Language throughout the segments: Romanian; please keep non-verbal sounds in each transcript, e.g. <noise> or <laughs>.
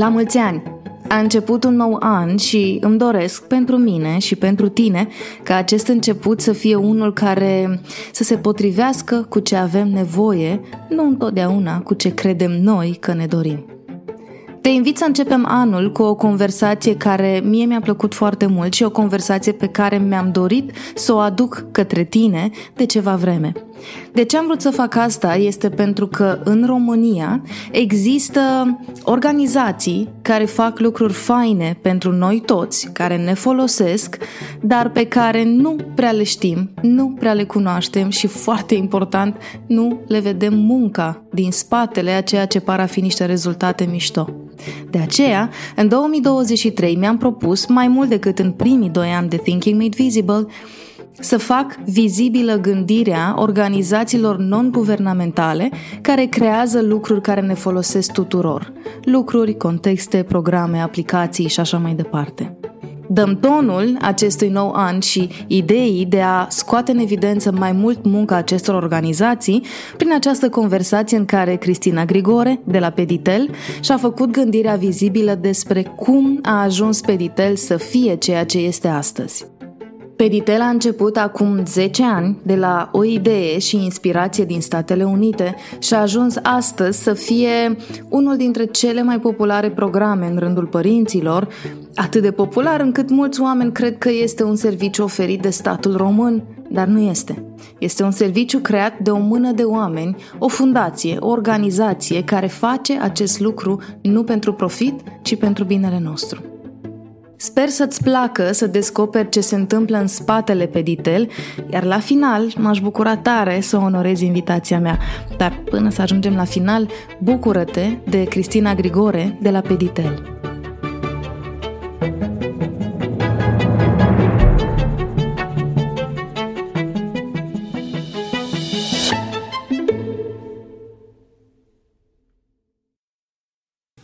La mulți ani! A început un nou an și îmi doresc pentru mine și pentru tine ca acest început să fie unul care să se potrivească cu ce avem nevoie, nu întotdeauna cu ce credem noi că ne dorim. Te invit să începem anul cu o conversație care mie mi-a plăcut foarte mult și o conversație pe care mi-am dorit să o aduc către tine de ceva vreme. De ce am vrut să fac asta este pentru că în România există organizații care fac lucruri faine pentru noi toți, care ne folosesc, dar pe care nu prea le știm, nu prea le cunoaștem și, foarte important, nu le vedem munca din spatele a ceea ce par a fi niște rezultate mișto. De aceea, în 2023 mi-am propus, mai mult decât în primii doi ani de Thinking Made Visible, să fac vizibilă gândirea organizațiilor non-guvernamentale care creează lucruri care ne folosesc tuturor. Lucruri, contexte, programe, aplicații și așa mai departe. Dăm tonul acestui nou an și ideii de a scoate în evidență mai mult munca acestor organizații prin această conversație în care Cristina Grigore, de la Peditel, și-a făcut gândirea vizibilă despre cum a ajuns Peditel să fie ceea ce este astăzi. Peditel a început acum 10 ani de la o idee și inspirație din Statele Unite și a ajuns astăzi să fie unul dintre cele mai populare programe în rândul părinților, atât de popular încât mulți oameni cred că este un serviciu oferit de statul român, dar nu este. Este un serviciu creat de o mână de oameni, o fundație, o organizație care face acest lucru nu pentru profit, ci pentru binele nostru. Sper să-ți placă să descoperi ce se întâmplă în spatele Peditel, iar la final m-aș bucura tare să onorezi invitația mea. Dar până să ajungem la final, bucură-te de Cristina Grigore de la Peditel.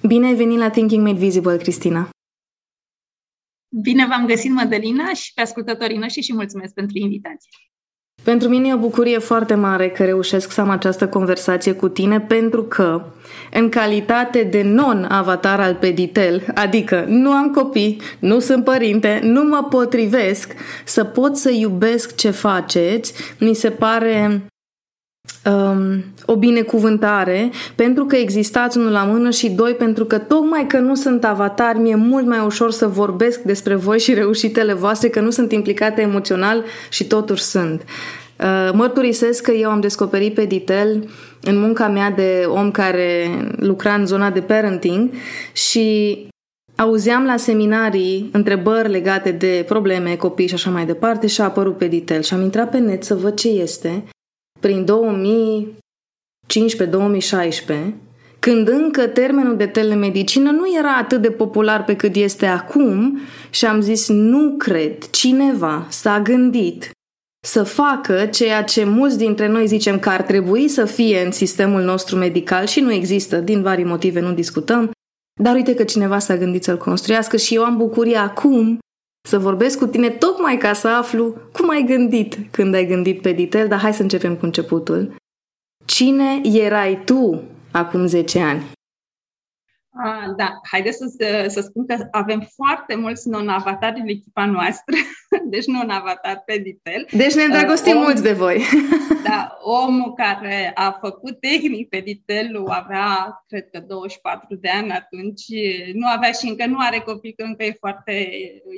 Bine ai venit la Thinking Made Visible, Cristina! Bine v-am găsit, Mădălina, și pe ascultătorii noștri și mulțumesc pentru invitație. Pentru mine e o bucurie foarte mare că reușesc să am această conversație cu tine pentru că, în calitate de non-avatar al Peditel, adică nu am copii, nu sunt părinte, nu mă potrivesc să pot să iubesc ce faceți, mi se pare um, o binecuvântare pentru că existați unul la mână și doi pentru că tocmai că nu sunt avatar, mi-e mult mai ușor să vorbesc despre voi și reușitele voastre, că nu sunt implicate emoțional și totuși sunt. Uh, mărturisesc că eu am descoperit pe Ditel în munca mea de om care lucra în zona de parenting și auzeam la seminarii întrebări legate de probleme, copii și așa mai departe și a apărut pe Ditel și am intrat pe net să văd ce este prin 2015-2016, când încă termenul de telemedicină nu era atât de popular pe cât este acum și am zis nu cred, cineva s-a gândit să facă ceea ce mulți dintre noi zicem că ar trebui să fie în sistemul nostru medical și nu există, din vari motive nu discutăm, dar uite că cineva s-a gândit să-l construiască și eu am bucuria acum să vorbesc cu tine tocmai ca să aflu cum ai gândit când ai gândit pe Ditel, dar hai să începem cu începutul. Cine erai tu acum 10 ani? Ah, da, haideți să, să spun că avem foarte mulți non-avatari în echipa noastră, <laughs> deci non-avatar pe Ditel. Deci ne îndrăgostim uh, mulți de voi. <laughs> da, omul care a făcut tehnic pe Ditel avea, cred că 24 de ani atunci, nu avea și încă nu are copii, că încă e foarte,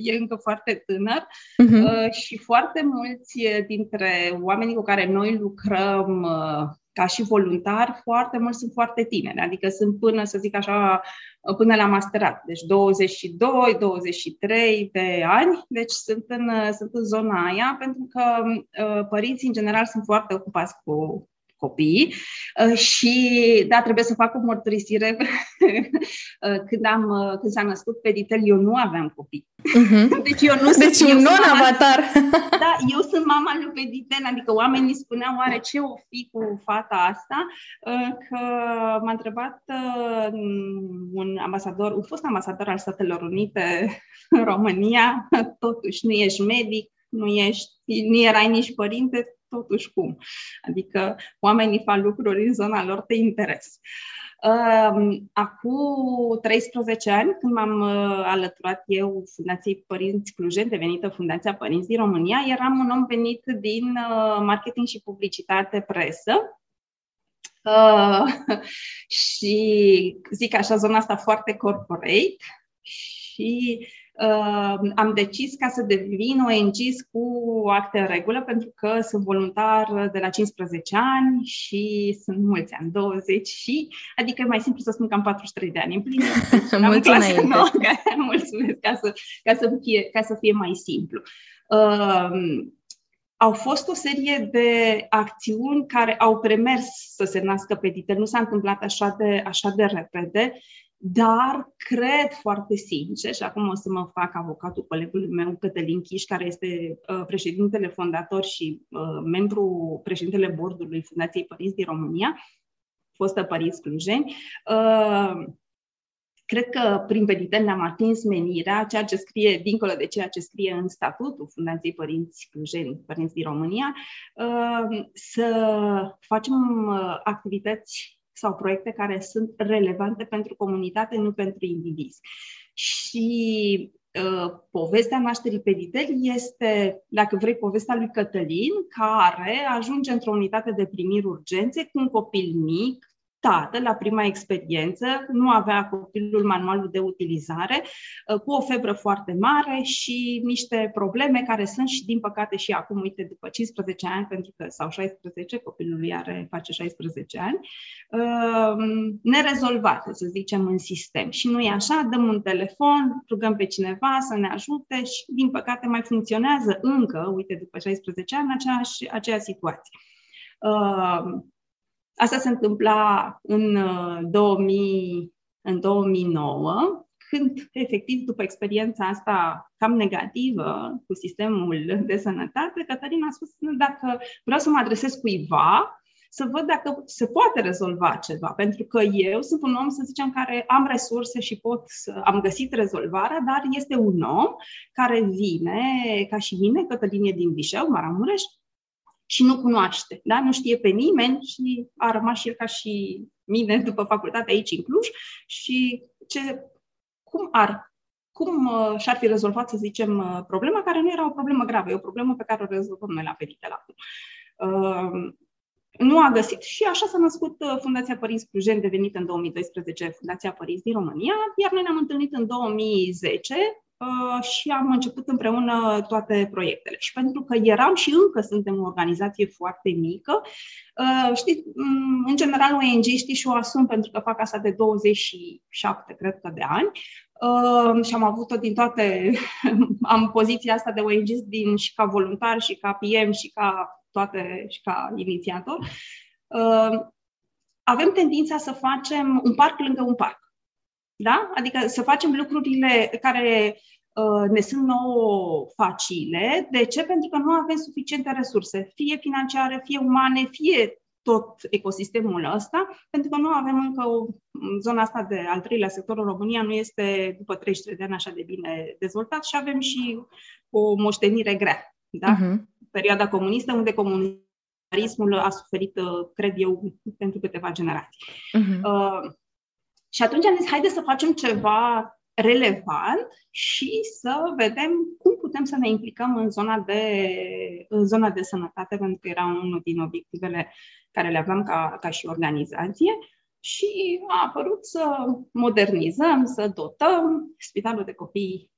e încă foarte tânăr uh-huh. uh, și foarte mulți dintre oamenii cu care noi lucrăm uh, ca și voluntari, foarte mulți sunt foarte tineri, adică sunt până, să zic așa, până la masterat, deci 22, 23 de ani, deci sunt în, sunt în zona aia, pentru că uh, părinții în general sunt foarte ocupați cu copii uh, și da, trebuie să fac o mărturisire. Uh, <laughs> când, am, uh, când s-a născut Peditel, eu nu aveam copii. Uh-huh. <laughs> Deci eu nu deci sunt, un non-avatar. <laughs> Da, eu sunt mama lui Peditel, adică oamenii spuneau oare ce o fi cu fata asta, că m-a întrebat un ambasador, un fost ambasador al Statelor Unite în România, totuși nu ești medic, nu ești, nu erai nici părinte, totuși cum. Adică oamenii fac lucruri în zona lor de interes. Acum 13 ani, când m-am alăturat eu Fundației Părinți Clujen, devenită Fundația Părinți din România, eram un om venit din marketing și publicitate presă, Uh, <laughs> și zic așa, zona asta foarte corporate și uh, am decis ca să devin ONG cu acte în regulă, pentru că sunt voluntar de la 15 ani și sunt mulți ani, 20 și, adică e mai simplu să spun că am 43 de ani împlinit. <laughs> Mulțumesc! <laughs> Mulțumesc, ca să, ca, să fie, ca să fie mai simplu. Uh, au fost o serie de acțiuni care au premers să se nască Petitel. Nu s-a întâmplat așa de, așa de repede, dar cred foarte sincer, și acum o să mă fac avocatul colegului meu, Cătălin Chiș, care este uh, președintele fondator și uh, membru președintele bordului Fundației Părinți din România, fostă Părinți Clujeni, uh, Cred că prin Petitel ne-am atins menirea, ceea ce scrie dincolo de ceea ce scrie în statutul Fundației Părinți Clujeni, Părinți din România, uh, să facem uh, activități sau proiecte care sunt relevante pentru comunitate, nu pentru indivizi. Și uh, povestea nașterii Peditel este, dacă vrei, povestea lui Cătălin, care ajunge într-o unitate de primiri urgențe cu un copil mic, tată la prima experiență, nu avea copilul manualul de utilizare, uh, cu o febră foarte mare și niște probleme care sunt și, din păcate, și acum, uite, după 15 ani, pentru că sau 16, copilul lui are, face 16 ani, uh, nerezolvate, să zicem, în sistem. Și nu e așa, dăm un telefon, rugăm pe cineva să ne ajute și, din păcate, mai funcționează încă, uite, după 16 ani, aceeași, aceeași situație. Uh, Asta se întâmpla în, 2000, uh, în 2009, când, efectiv, după experiența asta cam negativă cu sistemul de sănătate, Cătălina a spus, dacă vreau să mă adresez cuiva, să văd dacă se poate rezolva ceva. Pentru că eu sunt un om, să zicem, care am resurse și pot să am găsit rezolvarea, dar este un om care vine, ca și mine, Cătălinie din Vișeu, Maramureș, și nu cunoaște, da? nu știe pe nimeni și a rămas și el ca și mine <laughs> după facultate aici în Cluj și ce, cum ar cum uh, și-ar fi rezolvat, să zicem, uh, problema care nu era o problemă gravă, e o problemă pe care o rezolvăm noi la Peritel acum. Uh, nu a găsit și așa s-a născut uh, Fundația Părinți Clujen, devenită în 2012 Fundația Părinți din România, iar noi ne-am întâlnit în 2010 Uh, și am început împreună toate proiectele. Și pentru că eram și încă suntem o organizație foarte mică, uh, știți, mm, în general ONG știi și o asum pentru că fac asta de 27, cred că, de ani, Uh, și am avut-o din toate, <laughs> am poziția asta de ONG din, și ca voluntar, și ca PM, și ca toate, și ca inițiator. Uh, avem tendința să facem un parc lângă un parc. Da? Adică să facem lucrurile care uh, ne sunt nouă facile. De ce? Pentru că nu avem suficiente resurse, fie financiare, fie umane, fie tot ecosistemul ăsta, pentru că nu avem încă o zona asta de al treilea sector în România nu este după 33 de ani așa de bine dezvoltat și avem și o moștenire grea. Da? Uh-huh. Perioada comunistă, unde comunismul a suferit, uh, cred eu, pentru câteva generații. Uh-huh. Uh, și atunci am zis, haide să facem ceva relevant și să vedem cum putem să ne implicăm în zona de, în zona de sănătate, pentru că era unul din obiectivele care le aveam ca, ca și organizație. Și a apărut să modernizăm, să dotăm spitalul de copii uh,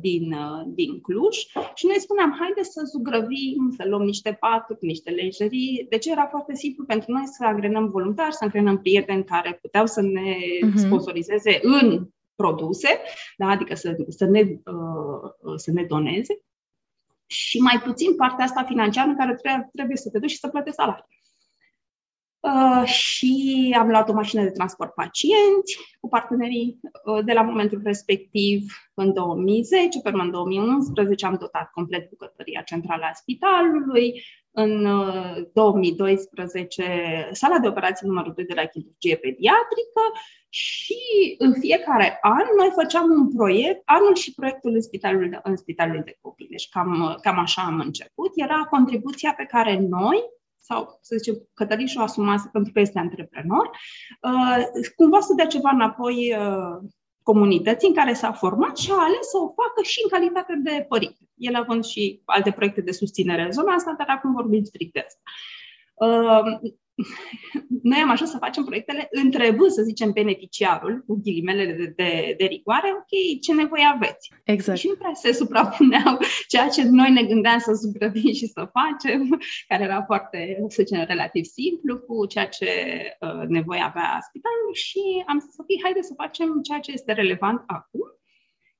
din, uh, din Cluj și noi spuneam, haide să zugrăvim, să luăm niște paturi, niște lejerii. De ce era foarte simplu pentru noi să agrenăm voluntari, să agrenăm prieteni care puteau să ne uh-huh. sponsorizeze în produse, da? adică să, să, ne, uh, să ne doneze, și mai puțin partea asta financiară în care trebuie, trebuie să te duci și să plătești salarii. Uh, și am luat o mașină de transport pacienți cu partenerii uh, de la momentul respectiv în 2010, pe în 2011 am dotat complet bucătăria centrală a spitalului, în 2012 uh, sala de operații numărul 2 de la chirurgie pediatrică și în fiecare an noi făceam un proiect, anul și proiectul în spitalul de, în spitalul de copii. Deci cam, cam așa am început. Era contribuția pe care noi, sau, să zicem, Cătălin și-o asumase pentru că este antreprenor, uh, cumva să dea ceva înapoi uh, comunității în care s-a format și a ales să o facă și în calitate de părinte. El având și alte proiecte de susținere în zona asta, dar acum vorbim strict de asta. Uh, noi am ajuns să facem proiectele întrebând, să zicem, beneficiarul, cu ghilimele de, de, de rigoare, ok, ce nevoie aveți? Exact. Și nu prea se suprapuneau ceea ce noi ne gândeam să supravim și să facem, care era foarte, să zicem, relativ simplu, cu ceea ce uh, nevoie avea spitalul și am zis, ok, haide să facem ceea ce este relevant acum.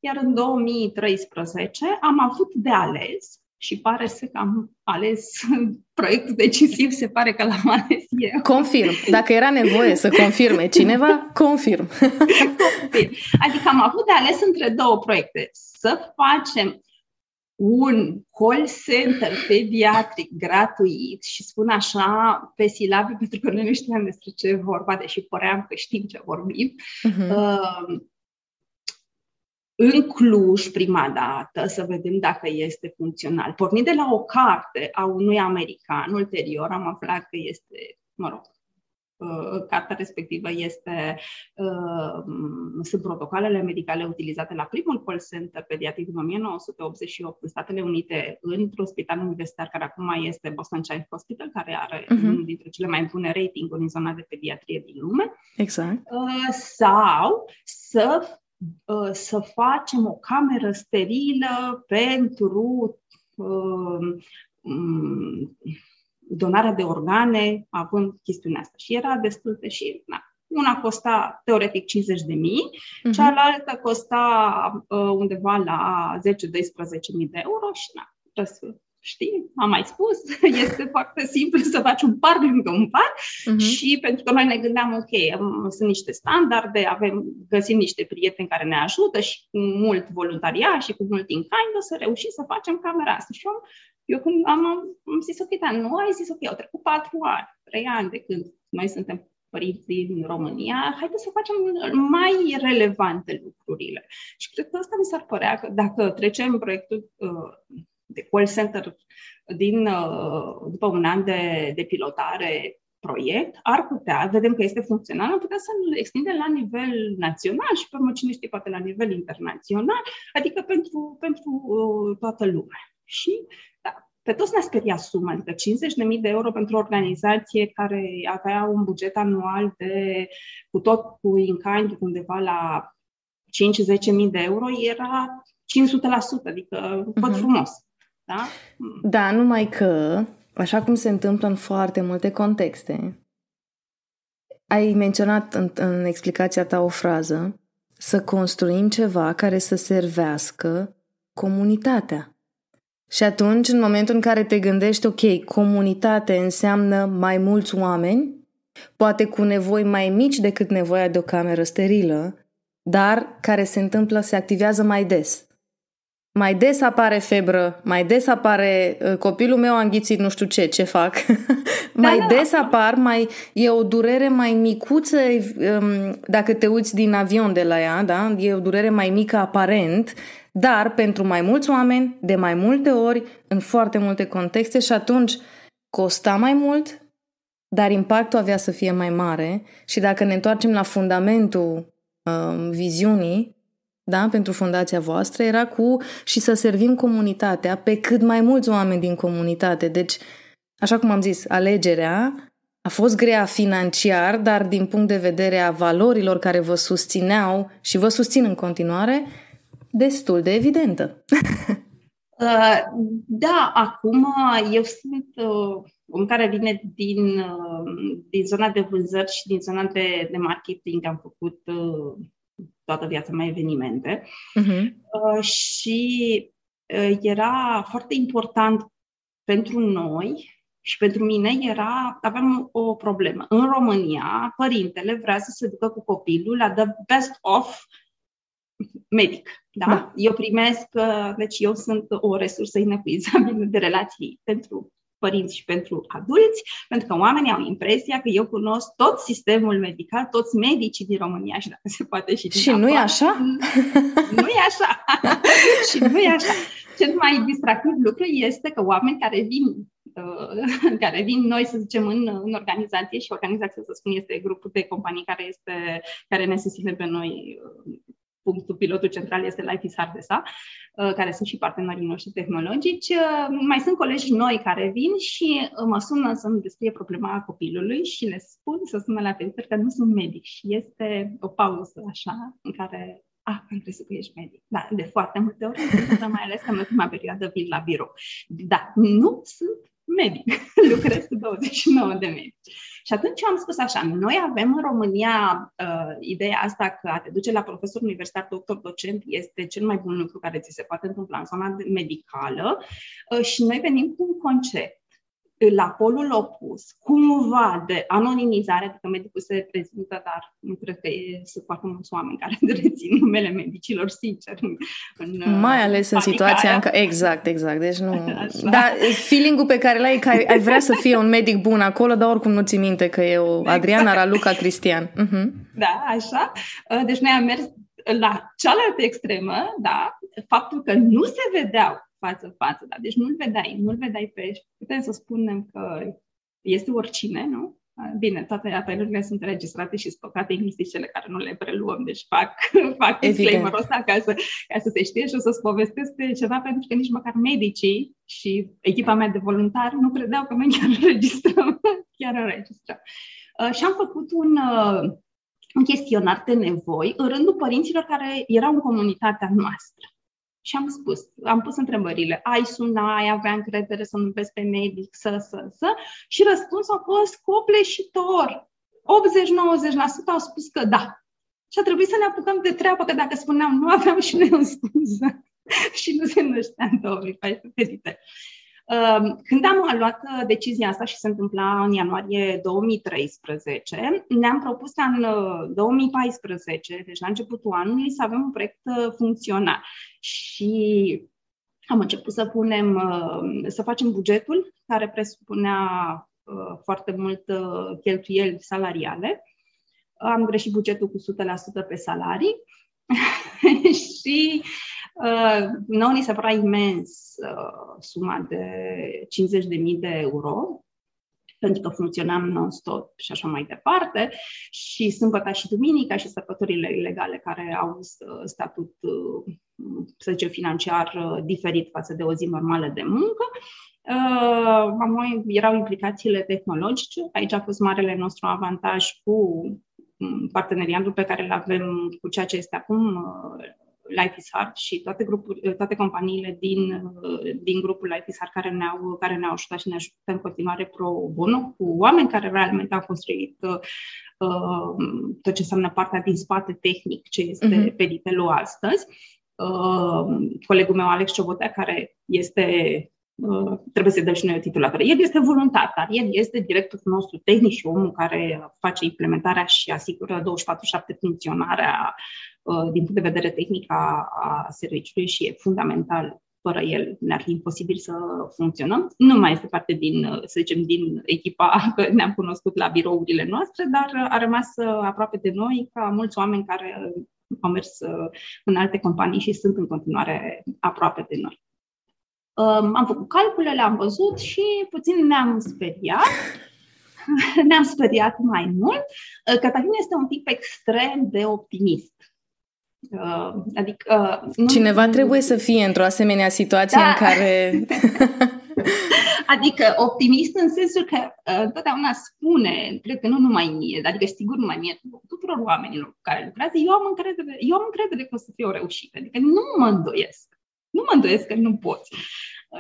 Iar în 2013 am avut de ales și pare să că am ales <laughs> proiectul decisiv, se pare că l-am ales eu. Confirm. Dacă era nevoie să confirme cineva, confirm. confirm. Adică am avut de ales între două proiecte. Să facem un call center pediatric gratuit și spun așa pe silabe <laughs> pentru că noi nu știam despre ce vorba, deși păream că știm ce vorbim. Uh-huh. Uh, în Cluj prima dată să vedem dacă este funcțional. Pornind de la o carte a unui american, ulterior am aflat că este, mă rog, uh, cartea respectivă este, uh, sunt protocoalele medicale utilizate la primul call center pediatric din 1988 în Statele Unite, într-un spital universitar care acum este Boston Child Hospital, care are uh-huh. unul dintre cele mai bune ratinguri în zona de pediatrie din lume. Exact. Uh, sau să Uh, să facem o cameră sterilă pentru uh, mm, donarea de organe, având chestiunea asta. Și era destul de și... Na, una costa teoretic 50 de mii, uh-huh. cealaltă costa uh, undeva la 10-12 mii de euro și na, știi, am mai spus, <laughs> este foarte simplu să faci un par lângă un par uh-huh. și pentru că noi ne gândeam, ok, sunt niște standarde, avem, găsim niște prieteni care ne ajută și cu mult voluntariat și cu mult in kind o să reușim să facem camera asta. Și eu, eu când am, am zis, ok, dar nu ai zis, ok, au trecut patru ani, trei ani de când noi suntem părinți din România, haideți să facem mai relevante lucrurile. Și cred că asta mi s-ar părea că dacă trecem proiectul uh, de call center din, uh, după un an de, de pilotare proiect, ar putea, vedem că este funcțional, am putea să-l extindem la nivel național și, pe urmă, cine știe, poate la nivel internațional, adică pentru, pentru uh, toată lumea. Și, da, pe toți ne-a speriat suma, adică 50.000 de euro pentru o organizație care avea un buget anual de, cu tot cu in undeva la 5-10.000 de euro, era 500%, adică uh-huh. frumos. Da? Da, numai că, așa cum se întâmplă în foarte multe contexte, ai menționat în, în explicația ta o frază, să construim ceva care să servească comunitatea. Și atunci, în momentul în care te gândești, ok, comunitate înseamnă mai mulți oameni, poate cu nevoi mai mici decât nevoia de o cameră sterilă, dar care se întâmplă, se activează mai des mai des apare febră, mai des apare uh, copilul meu a înghițit nu știu ce, ce fac. <laughs> mai da, da. des apar, mai e o durere mai micuță um, dacă te uiți din avion de la ea, da? E o durere mai mică aparent, dar pentru mai mulți oameni, de mai multe ori, în foarte multe contexte și atunci costa mai mult, dar impactul avea să fie mai mare și dacă ne întoarcem la fundamentul um, viziunii, da, pentru fundația voastră era cu și să servim comunitatea pe cât mai mulți oameni din comunitate. Deci, așa cum am zis, alegerea a fost grea financiar, dar din punct de vedere a valorilor care vă susțineau și vă susțin în continuare, destul de evidentă. <laughs> Uh, da, acum eu sunt un uh, care vine din, uh, din zona de vânzări și din zona de, de marketing. Am făcut toată viața mea evenimente. Uh-huh. Uh, și uh, era foarte important pentru noi și pentru mine era, aveam o problemă. În România, părintele vrea să se ducă cu copilul la the best of medic. Da? da. Eu primesc, uh, deci eu sunt o resursă inepuizabilă de relații pentru părinți și pentru adulți, pentru că oamenii au impresia că eu cunosc tot sistemul medical, toți medicii din România și dacă se poate și din Și nu e așa? Nu e așa. <laughs> și nu e așa. Cel mai distractiv lucru este că oameni care vin uh, care vin noi, să zicem, în, în organizație și organizația, să spun, este grupul de companii care, este, care ne susține pe noi uh, punctul, pilotul central este Life is Hardesa, uh, care sunt și partenerii noștri tehnologici. Uh, mai sunt colegi noi care vin și uh, mă sună să-mi descrie problema copilului și le spun să sună la pediatr că nu sunt medic și este o pauză așa în care ah, am crezut că ești medic. Da, de foarte multe ori, <laughs> mai ales că în ultima perioadă vin la birou. Da, nu sunt medic, <laughs> lucrez cu 29 de medici. Și atunci am spus așa, noi avem în România uh, ideea asta că a te duce la profesor universitar, doctor, docent este cel mai bun lucru care ți se poate întâmpla în zona medicală uh, și noi venim cu un concept la polul opus, cumva de anonimizare, adică medicul se prezintă, dar nu cred că e, sunt foarte mulți oameni care <laughs> rețin numele medicilor, sincer. În, în Mai ales în situația în care... Exact, exact. Deci nu... <laughs> Așa. Dar feeling-ul pe care l-ai, că ai, ai vrea să fie un medic bun acolo, dar oricum nu ți minte că e o exact. Adriana Raluca Cristian. Uh-huh. Da, așa. Deci noi am mers la cealaltă extremă, da, faptul că nu se vedeau față-față, da? deci nu-l vedeai, nu-l vedeai pe Putem să spunem că este oricine, nu? Bine, toate apelurile sunt registrate și sunt păcate cele care nu le preluăm, deci fac, <laughs> fac disclaimer ăsta ca să, ca să se știe și o să-ți povestesc ceva, pentru că nici măcar medicii și echipa mea de voluntari nu credeau că noi chiar <laughs> înregistrăm, chiar înregistrăm. Uh, și am făcut un, uh, un chestionar de nevoi în rândul părinților care erau în comunitatea noastră. Și am spus, am pus întrebările, ai suna, ai avea încredere să nu vezi pe medic, să, să, să, și răspunsul a fost copleșitor. 80-90% au spus că da. Și a trebuit să ne apucăm de treabă, că dacă spuneam nu aveam și noi o scuză <laughs> și nu se năștea în 2014. Ehm, când am luat uh, decizia asta și se întâmpla în ianuarie 2013, ne-am propus în 2014, uh, deci la începutul anului, să avem un proiect uh, funcțional. Și am început să punem, să facem bugetul, care presupunea foarte mult cheltuieli salariale. Am greșit bugetul cu 100% pe salarii <laughs> și Uh, nouă ni se părea imens uh, suma de 50.000 de euro, pentru că funcționam non-stop și așa mai departe, și sâmbătă și duminica și sărbătorile legale care au uh, statut, uh, să zicem, financiar uh, diferit față de o zi normală de muncă. Uh, erau implicațiile tehnologice. Aici a fost marele nostru avantaj cu mm, parteneriatul pe care îl avem cu ceea ce este acum Life is Hard și toate, grupuri, toate companiile din, din grupul Life is Hard care ne-au, care ne-au ajutat și ne ajută în continuare pro bono cu oameni care realmente au construit uh, tot ce înseamnă partea din spate tehnic ce este uh-huh. Peditelul astăzi. Uh, colegul meu, Alex Ciobotea, care este Uh, trebuie să dăm și noi o titulatură. El este voluntar, dar el este directorul nostru tehnic și omul care face implementarea și asigură 24-7 funcționarea uh, din punct de vedere tehnic a, a serviciului și e fundamental fără el ne-ar fi imposibil să funcționăm. Nu mai este parte din, uh, să zicem, din echipa, <laughs> că ne-am cunoscut la birourile noastre, dar a rămas aproape de noi ca mulți oameni care au mers în alte companii și sunt în continuare aproape de noi. Am făcut calculele, am văzut și puțin ne-am speriat. <laughs> ne-am speriat mai mult. Cătălin este un tip extrem de optimist. Uh, adică, nu, Cineva trebuie să fie într-o asemenea situație da. în care. <laughs> adică optimist în sensul că uh, întotdeauna spune, cred că nu numai mie, adică sigur numai mie, tuturor oamenilor cu care lucrează, eu am încredere, eu am încredere că o să fie o reușită. Adică nu mă îndoiesc. Nu mă îndoiesc că nu poți.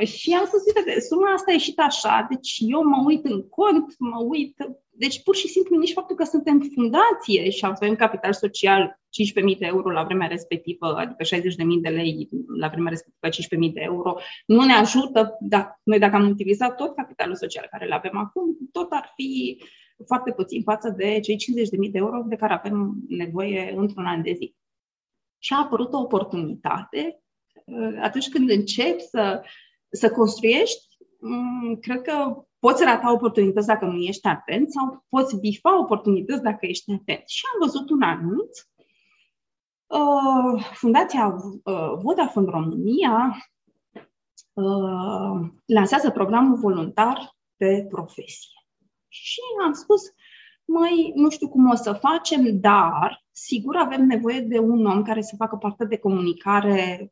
Și am spus, uite, suma asta a ieșit așa, deci eu mă uit în cont, mă uit, deci pur și simplu nici faptul că suntem fundație și avem capital social 15.000 de euro la vremea respectivă, adică 60.000 de lei la vremea respectivă 15.000 de euro, nu ne ajută, da, noi dacă am utilizat tot capitalul social care îl avem acum, tot ar fi foarte puțin față de cei 50.000 de euro de care avem nevoie într-un an de zi. Și a apărut o oportunitate atunci când începi să să construiești, mm, cred că poți rata oportunități dacă nu ești atent sau poți bifa oportunități dacă ești atent. Și am văzut un anunț. Uh, Fundația uh, Vodafone România uh, lansează programul voluntar de profesie. Și am spus, mai nu știu cum o să facem, dar sigur avem nevoie de un om care să facă parte de comunicare, mm,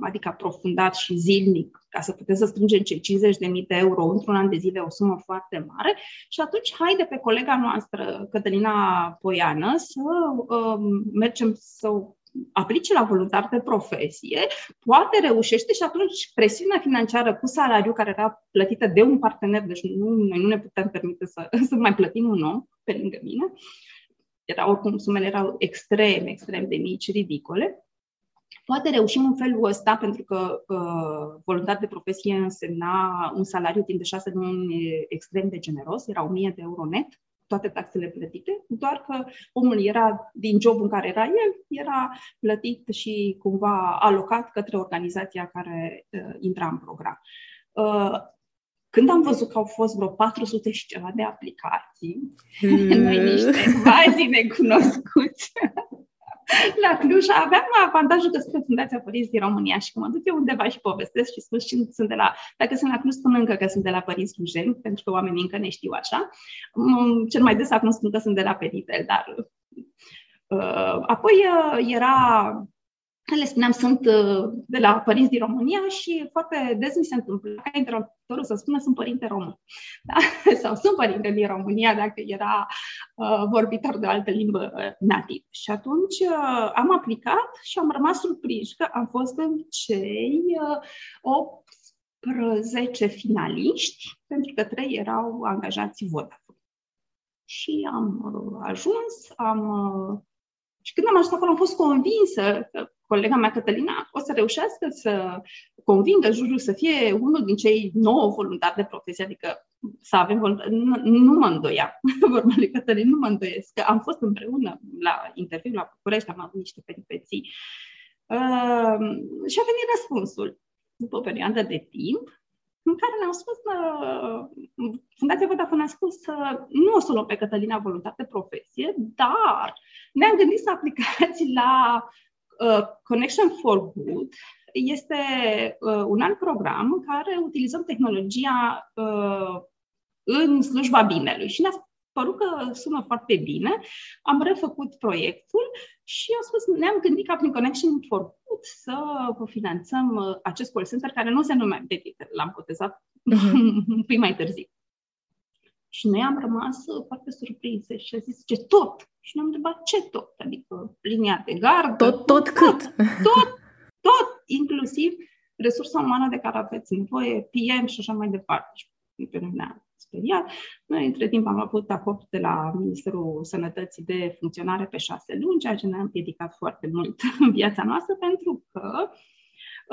adică aprofundat și zilnic, ca să putem să strângem cei 50.000 de euro într-un an de zile, o sumă foarte mare. Și atunci haide pe colega noastră, Cătălina Poiană, să uh, mergem să aplice la voluntar de profesie, poate reușește și atunci presiunea financiară cu salariu care era plătită de un partener, deci nu, noi nu ne putem permite să, <laughs> să mai plătim un om pe lângă mine, era oricum sumele erau extrem, extrem de mici, ridicole. Poate reușim în felul ăsta, pentru că uh, voluntar de profesie însemna un salariu timp de șase luni extrem de generos, era 1000 de euro net, toate taxele plătite, doar că omul era din job în care era el, era plătit și cumva alocat către organizația care uh, intra în program. Uh, când am văzut că au fost vreo 400 și ceva de aplicații, <laughs> mm. noi niște quasi necunoscuți, <laughs> la Cluj aveam avantajul că sunt Fundația Părinți din România și când mă duc eu undeva și povestesc și spun și sunt de la, dacă sunt la Cluj, spun încă că sunt de la Părinți Clujeni, pentru că oamenii încă ne știu așa. Mm, cel mai des acum spun că sunt de la Peditel, dar uh, apoi uh, era le spuneam, sunt uh, de la părinți din România și foarte des mi se întâmplă ca interlocutorul să spună sunt părinte român. <laughs> Da? Sau sunt părinte din România dacă era uh, vorbitor de o altă limbă uh, nativ. Și atunci uh, am aplicat și am rămas surprins că am fost în cei uh, 18 finaliști, pentru că trei erau angajați Vodafone. Și am uh, ajuns, am uh, și când am ajuns acolo, am fost convinsă că colega mea, Cătălina, o să reușească să convingă jurul să fie unul din cei nouă voluntari de profesie, adică să avem voluntari. Nu, nu mă îndoia, <laughs> vorba lui Cătălin, nu mă îndoiesc, că am fost împreună la interviu la București, am avut niște peripeții. Uh, și a venit răspunsul. După o perioadă de timp, în care ne-au spus, uh, Fundația Vodafone a spus uh, nu o să luăm pe Cătălina voluntar de profesie, dar ne-am gândit să aplicați la uh, Connection for Good. Este uh, un alt program în care utilizăm tehnologia uh, în slujba binelui și ne-a părut că sună foarte bine. Am refăcut proiectul și am spus, ne-am gândit ca prin Connection for Good să finanțăm uh, acest call center care nu se numea Petitor, l-am botezat uh-huh. <laughs> un pic mai târziu. Și noi am rămas uh, foarte surprinse și a zis, ce tot? Și ne-am întrebat, ce tot? Adică linia de gardă? Tot, tot, tot cât? Tot, tot, inclusiv resursa umană de care aveți nevoie, PM și așa mai departe. Și pe noi ne-a speriat. Noi, între timp, am avut acord de la Ministerul Sănătății de funcționare pe șase luni, ceea ce ne-a împiedicat foarte mult în viața noastră, pentru că uh,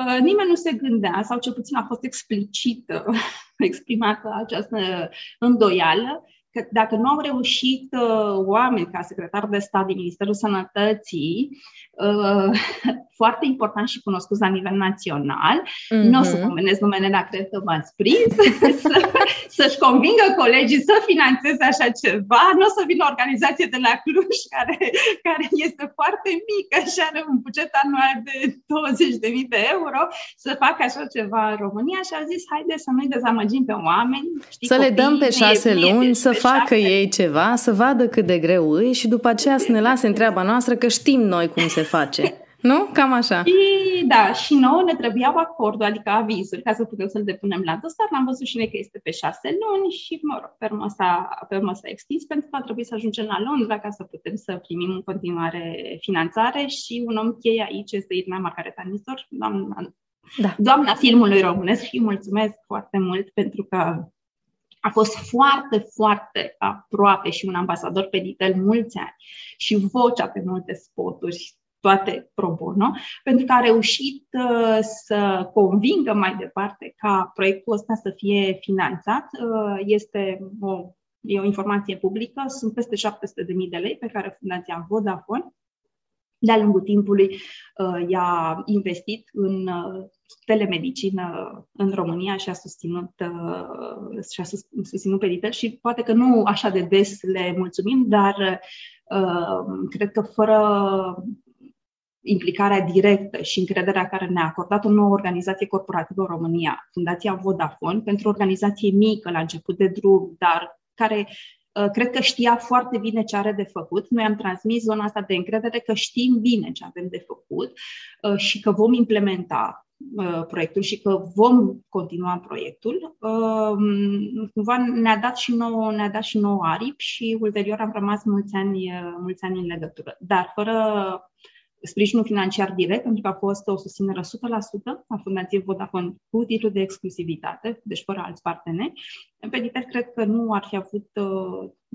nimeni nu se gândea, sau cel puțin a fost explicită, <laughs> exprimată această îndoială, că dacă nu au reușit uh, oameni ca secretar de stat din Ministerul Sănătății, uh, <laughs> foarte important și cunoscuți la nivel național, mm-hmm. nu o să pomenesc numele, dar cred că v-ați prins, <laughs> să, să-și convingă colegii să financeze așa ceva. Nu o să vină o organizație de la Cluj care, <laughs> care este foarte mică și are un buget anual de 20.000 de euro să facă așa ceva în România și au zis, haide să nu-i dezamăgim pe oameni. Știi, să le dăm pe șase luni, să facă șapte. ei ceva, să vadă cât de greu e și după aceea să ne lase treaba noastră că știm noi cum se face. Nu? Cam așa. Și, da, și nouă ne trebuiau acordul, adică avizul, ca să putem să-l depunem la dosar. L-am văzut și noi că este pe șase luni și, mă rog, pe urmă s-a, pe urmă s-a extins pentru că a trebuit să ajungem la Londra ca să putem să primim în continuare finanțare și un om cheie aici este Irina Margareta Nistor, doamna, da. doamna filmului românesc și mulțumesc foarte mult pentru că a fost foarte, foarte aproape și un ambasador pe Ditel mulți ani și vocea pe multe spoturi toate pro bono, pentru că a reușit uh, să convingă mai departe ca proiectul ăsta să fie finanțat. Uh, este o, e o informație publică, sunt peste 700.000 de lei pe care Fundația Vodafone de-a lungul timpului uh, i-a investit în uh, telemedicină în România și a susținut, uh, și a susținut pe și poate că nu așa de des le mulțumim, dar uh, cred că fără implicarea directă și încrederea care ne-a acordat o nouă organizație corporativă în România, Fundația Vodafone, pentru o organizație mică la început de drum, dar care uh, cred că știa foarte bine ce are de făcut. Noi am transmis zona asta de încredere că știm bine ce avem de făcut uh, și că vom implementa Uh, proiectul și că vom continua proiectul, uh, cumva ne-a dat și nouă, ne-a dat și nouă aripi și ulterior am rămas mulți ani, uh, mulți ani în legătură. Dar fără sprijinul financiar direct, pentru că a fost o susținere 100% a Fundației Vodafone cu titlu de exclusivitate, deci fără alți parteneri, Peditel cred că nu ar fi avut,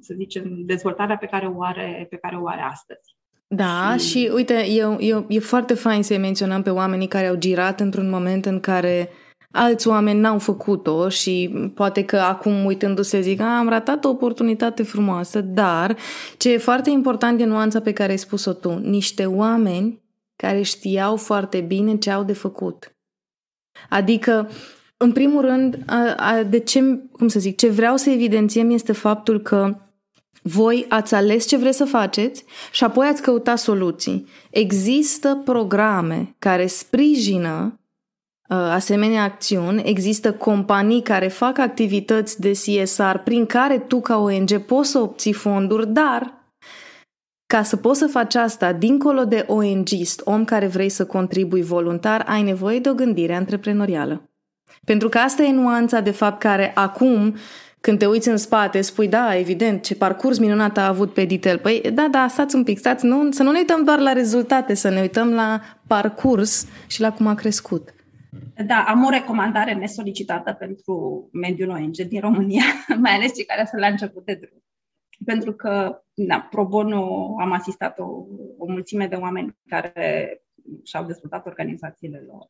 să zicem, dezvoltarea pe care o are, pe care o are astăzi. Da, și, și uite, e, e, e foarte fain să-i menționăm pe oamenii care au girat într-un moment în care alți oameni n-au făcut-o și poate că acum uitându-se zic, am ratat o oportunitate frumoasă, dar ce e foarte important e nuanța pe care ai spus-o tu, niște oameni care știau foarte bine ce au de făcut. Adică, în primul rând, a, a, de ce, cum să zic, ce vreau să evidențiem este faptul că voi ați ales ce vreți să faceți și apoi ați căutat soluții. Există programe care sprijină uh, asemenea acțiuni, există companii care fac activități de CSR prin care tu ca ONG poți să obții fonduri, dar ca să poți să faci asta, dincolo de ONGist, om care vrei să contribui voluntar, ai nevoie de o gândire antreprenorială. Pentru că asta e nuanța de fapt care acum când te uiți în spate, spui, da, evident, ce parcurs minunat a avut pe Ditel. Păi, da, da, stați un pic, stați, nu, să nu ne uităm doar la rezultate, să ne uităm la parcurs și la cum a crescut. Da, am o recomandare nesolicitată pentru mediul ONG din România, <laughs> mai ales cei care sunt la început de drum. Pentru că, da, pro bono am asistat o, o mulțime de oameni care și-au dezvoltat organizațiile lor.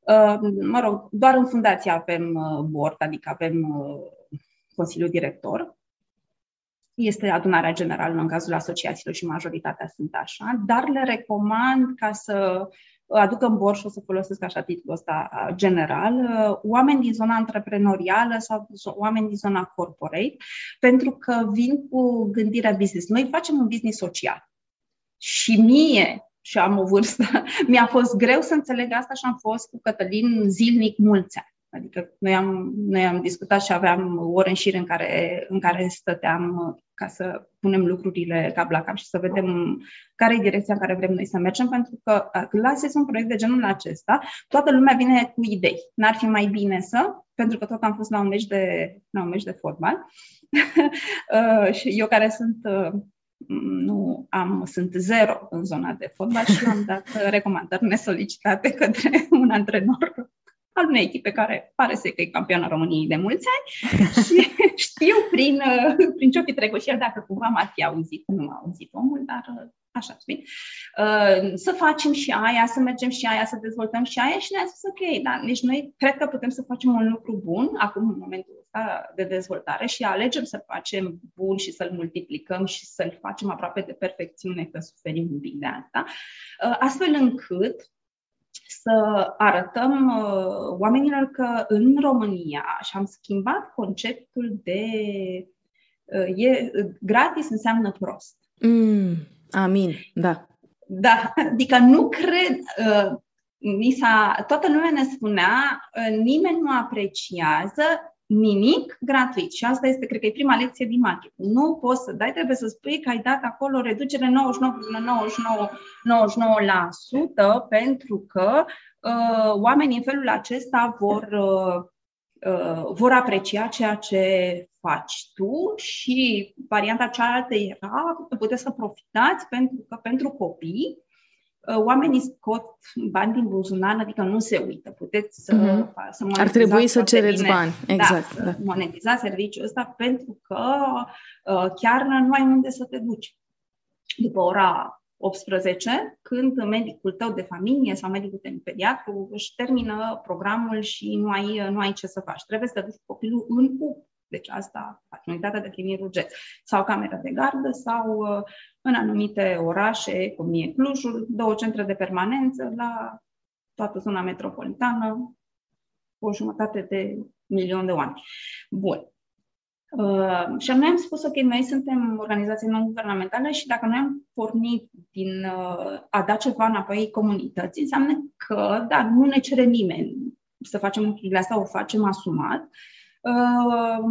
Uh, mă rog, doar în fundație avem uh, board, adică avem uh, Consiliul Director. Este adunarea generală în cazul asociațiilor și majoritatea sunt așa, dar le recomand ca să aduc în bord și o să folosesc așa titlul ăsta general, oameni din zona antreprenorială sau oameni din zona corporate, pentru că vin cu gândirea business. Noi facem un business social. Și mie, și am o vârstă, <laughs> mi-a fost greu să înțeleg asta și am fost cu Cătălin zilnic mulți ani. Adică noi am, noi am discutat și aveam ore în șir în care, în care stăteam uh, ca să punem lucrurile cap la cap și să vedem care e direcția în care vrem noi să mergem, pentru că uh, când lansezi un proiect de genul acesta, toată lumea vine cu idei. N-ar fi mai bine să, pentru că tot am fost la un meci de, la un meci de fotbal <laughs> uh, și eu care sunt nu am, sunt zero în zona de fotbal și am dat recomandări nesolicitate către un antrenor al unei echipe care pare să e campioana României de mulți ani. <laughs> Și știu prin, uh, <laughs> prin ce-o fi trecut și el, dacă cumva m-ar fi auzit, nu m-a auzit omul, dar uh, așa spun, uh, să facem și aia, să mergem și aia, să dezvoltăm și aia și ne-a spus ok, dar deci noi cred că putem să facem un lucru bun acum în momentul ăsta de dezvoltare și alegem să facem bun și să-l multiplicăm și să-l facem aproape de perfecțiune, că suferim un pic de asta, astfel încât să arătăm uh, oamenilor că în România, și am schimbat conceptul de uh, e, gratis înseamnă prost. Mm, amin, da. Da, adică nu cred, uh, mi s-a, toată lumea ne spunea, uh, nimeni nu apreciază nimic gratuit. Și asta este, cred că e prima lecție din marketing. Nu poți să dai, trebuie să spui că ai dat acolo reducere 99,99% pentru că uh, oamenii în felul acesta vor, uh, uh, vor aprecia ceea ce faci tu și varianta cealaltă era puteți să profitați pentru că pentru copii Uh, oamenii scot bani din buzunar, adică nu se uită. Puteți să, mm-hmm. să Ar trebui să cereți bine. bani, da, exact. Da, da. monetizați serviciul ăsta pentru că uh, chiar nu ai unde să te duci. După ora 18, când medicul tău de familie sau medicul de pediatru își termină programul și nu ai, nu ai ce să faci. Trebuie să te duci copilul în UP deci asta faci unitatea de primiri urgenți. Sau camera de gardă sau uh, în anumite orașe, cum e Clujul, două centre de permanență la toată zona metropolitană, o jumătate de milion de oameni. Bun. Uh, și noi am spus, ok, noi suntem organizații non-guvernamentală și dacă noi am pornit din a da ceva înapoi comunității, înseamnă că, da, nu ne cere nimeni să facem lucrurile astea, o facem asumat.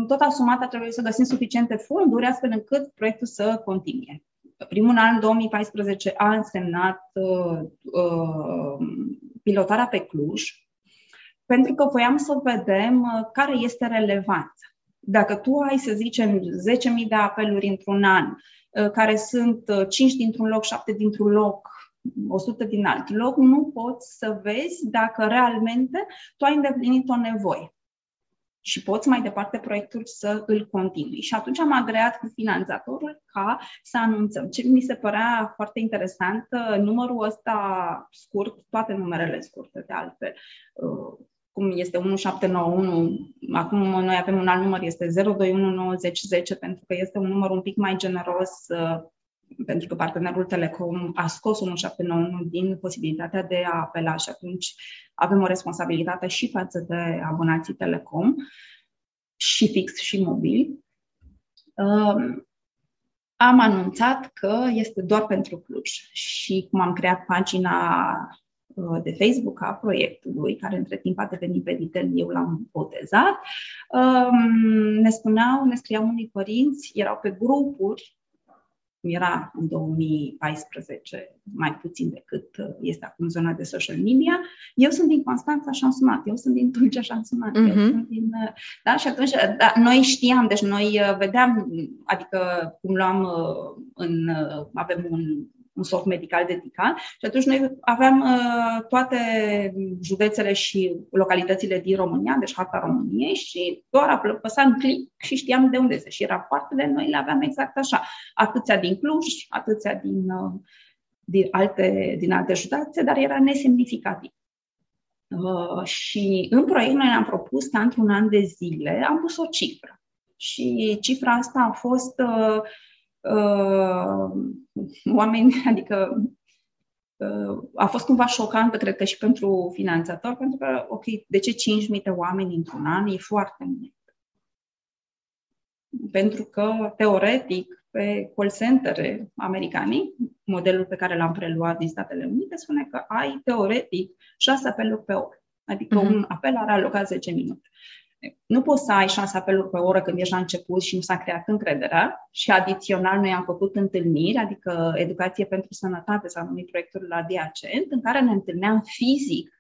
Tot asumat trebuie să găsim suficiente fonduri astfel încât proiectul să continue. Primul an, 2014, a însemnat uh, uh, pilotarea pe Cluj, pentru că voiam să vedem uh, care este relevanța. Dacă tu ai, să zicem, 10.000 de apeluri într-un an, uh, care sunt 5 uh, dintr-un loc, 7 dintr-un loc, 100 din alt loc, nu poți să vezi dacă realmente tu ai îndeplinit o nevoie și poți mai departe proiectul să îl continui. Și atunci am agreat cu finanțatorul ca să anunțăm. Ce mi se părea foarte interesant, numărul ăsta scurt, toate numerele scurte de altfel, uh, cum este 1791, acum noi avem un alt număr, este 0219010, pentru că este un număr un pic mai generos uh, pentru că partenerul Telecom a scos 1791 din posibilitatea de a apela și atunci avem o responsabilitate și față de abonații Telecom și fix și mobil. Um, am anunțat că este doar pentru Cluj și cum am creat pagina uh, de Facebook a proiectului, care între timp a devenit Peditel, eu l-am botezat, um, ne spuneau, ne scriau unii părinți, erau pe grupuri era în 2014 mai puțin decât uh, este acum zona de social media. Eu sunt din Constanța și am sunat, eu sunt din Tulcea și am sunat, uh-huh. eu mhm. sunt din... Uh, da, și atunci da, noi știam, deci noi uh, vedeam, adică cum luam în... avem un un soft medical dedicat și atunci noi aveam uh, toate județele și localitățile din România, deci harta României și doar apăsam click și știam de unde este. Și rapoartele noi le aveam exact așa. Atâția din Cluj, atâția din, uh, din, alte, din alte județe, dar era nesemnificativ. Uh, și în proiect noi ne-am propus ca într-un an de zile am pus o cifră. Și cifra asta a fost uh, uh, oameni, <laughs> adică uh, a fost cumva șocantă, cred că și pentru finanțator, pentru că, ok, de ce 5.000 de oameni într-un an e foarte mult? Pentru că, teoretic, pe call center americanii, modelul pe care l-am preluat din Statele Unite, spune că ai, teoretic, 6 apeluri pe oră. Adică uh-huh. un apel are alocat 10 minute nu poți să ai șase apeluri pe oră când ești la început și nu s-a creat încrederea. Și adițional noi am făcut întâlniri, adică Educație pentru Sănătate s-a numit proiectul la adiacent, în care ne întâlneam fizic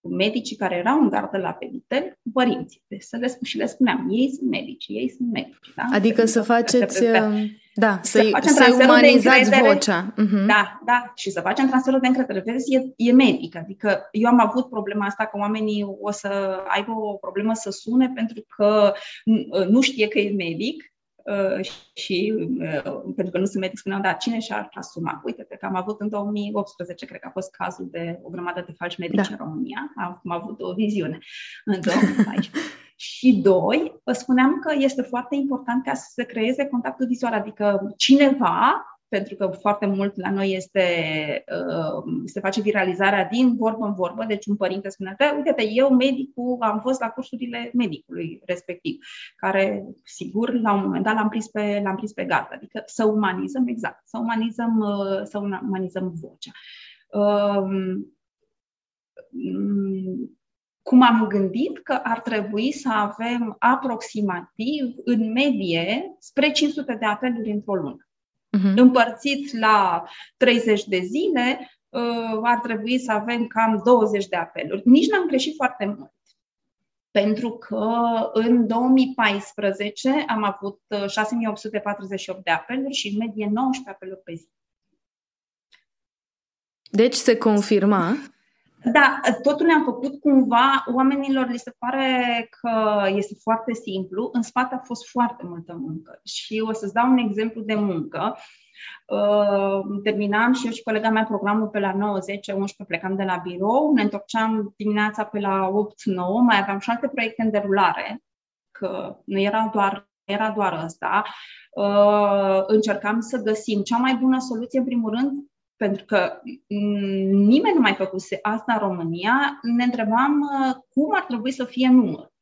cu medicii care erau în gardă la peditel, cu părinții. Deci să le spun și le spuneam, ei sunt medici, ei sunt medici. Da? Adică să faceți, uh, da, să, să, să umanizați vocea. Uh-huh. Da, da, și să facem transferul de încredere. Vezi, e, e medic, adică eu am avut problema asta că oamenii o să aibă o problemă să sune pentru că nu știe că e medic Uh, și uh, pentru că nu sunt medic, spuneau, da, cine și-ar asuma? Uite, că am avut în 2018, cred că a fost cazul de o grămadă de falși medici da. în România, am, am avut o viziune în 2014. <laughs> și doi, vă spuneam că este foarte important ca să se creeze contactul vizual, adică cineva pentru că foarte mult la noi este, uh, se face viralizarea din vorbă în vorbă, deci un părinte spune, da, uite-te, eu medicul am fost la cursurile medicului respectiv, care sigur la un moment dat l-am prins pe, l-am prins pe gata, adică să umanizăm exact, să umanizăm, uh, să umanizăm vocea. Um, cum am gândit că ar trebui să avem aproximativ, în medie, spre 500 de apeluri într-o lună uh-huh. împărțit la 30 de zile, uh, ar trebui să avem cam 20 de apeluri. Nici n-am greșit foarte mult. Pentru că în 2014 am avut 6848 uh, de apeluri și în medie 19 apeluri pe zi. Deci se confirma da, totul le-am făcut cumva, oamenilor li se pare că este foarte simplu, în spate a fost foarte multă muncă. Și o să-ți dau un exemplu de muncă. Uh, terminam și eu și colega mea programul pe la 9, 10, 11, plecam de la birou, ne întorceam dimineața pe la 8, 9, mai aveam și alte proiecte în derulare, că nu era doar era doar asta, uh, încercam să găsim cea mai bună soluție, în primul rând, pentru că nimeni nu mai făcuse asta în România, ne întrebam uh, cum ar trebui să fie număr.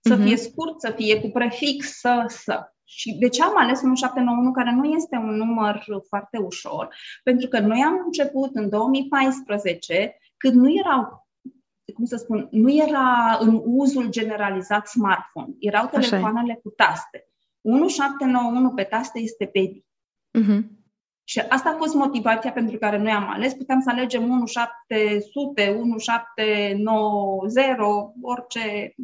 Să uh-huh. fie scurt, să fie cu prefix, să, să. Și de ce am ales 1791, care nu este un număr foarte ușor? Pentru că noi am început în 2014, când nu erau cum să spun, nu era în uzul generalizat smartphone, erau telefoanele cu taste. 1791 pe taste este PEDI. Uh-huh. Și asta a fost motivația pentru care noi am ales. Puteam să alegem 1700, 1790, orice,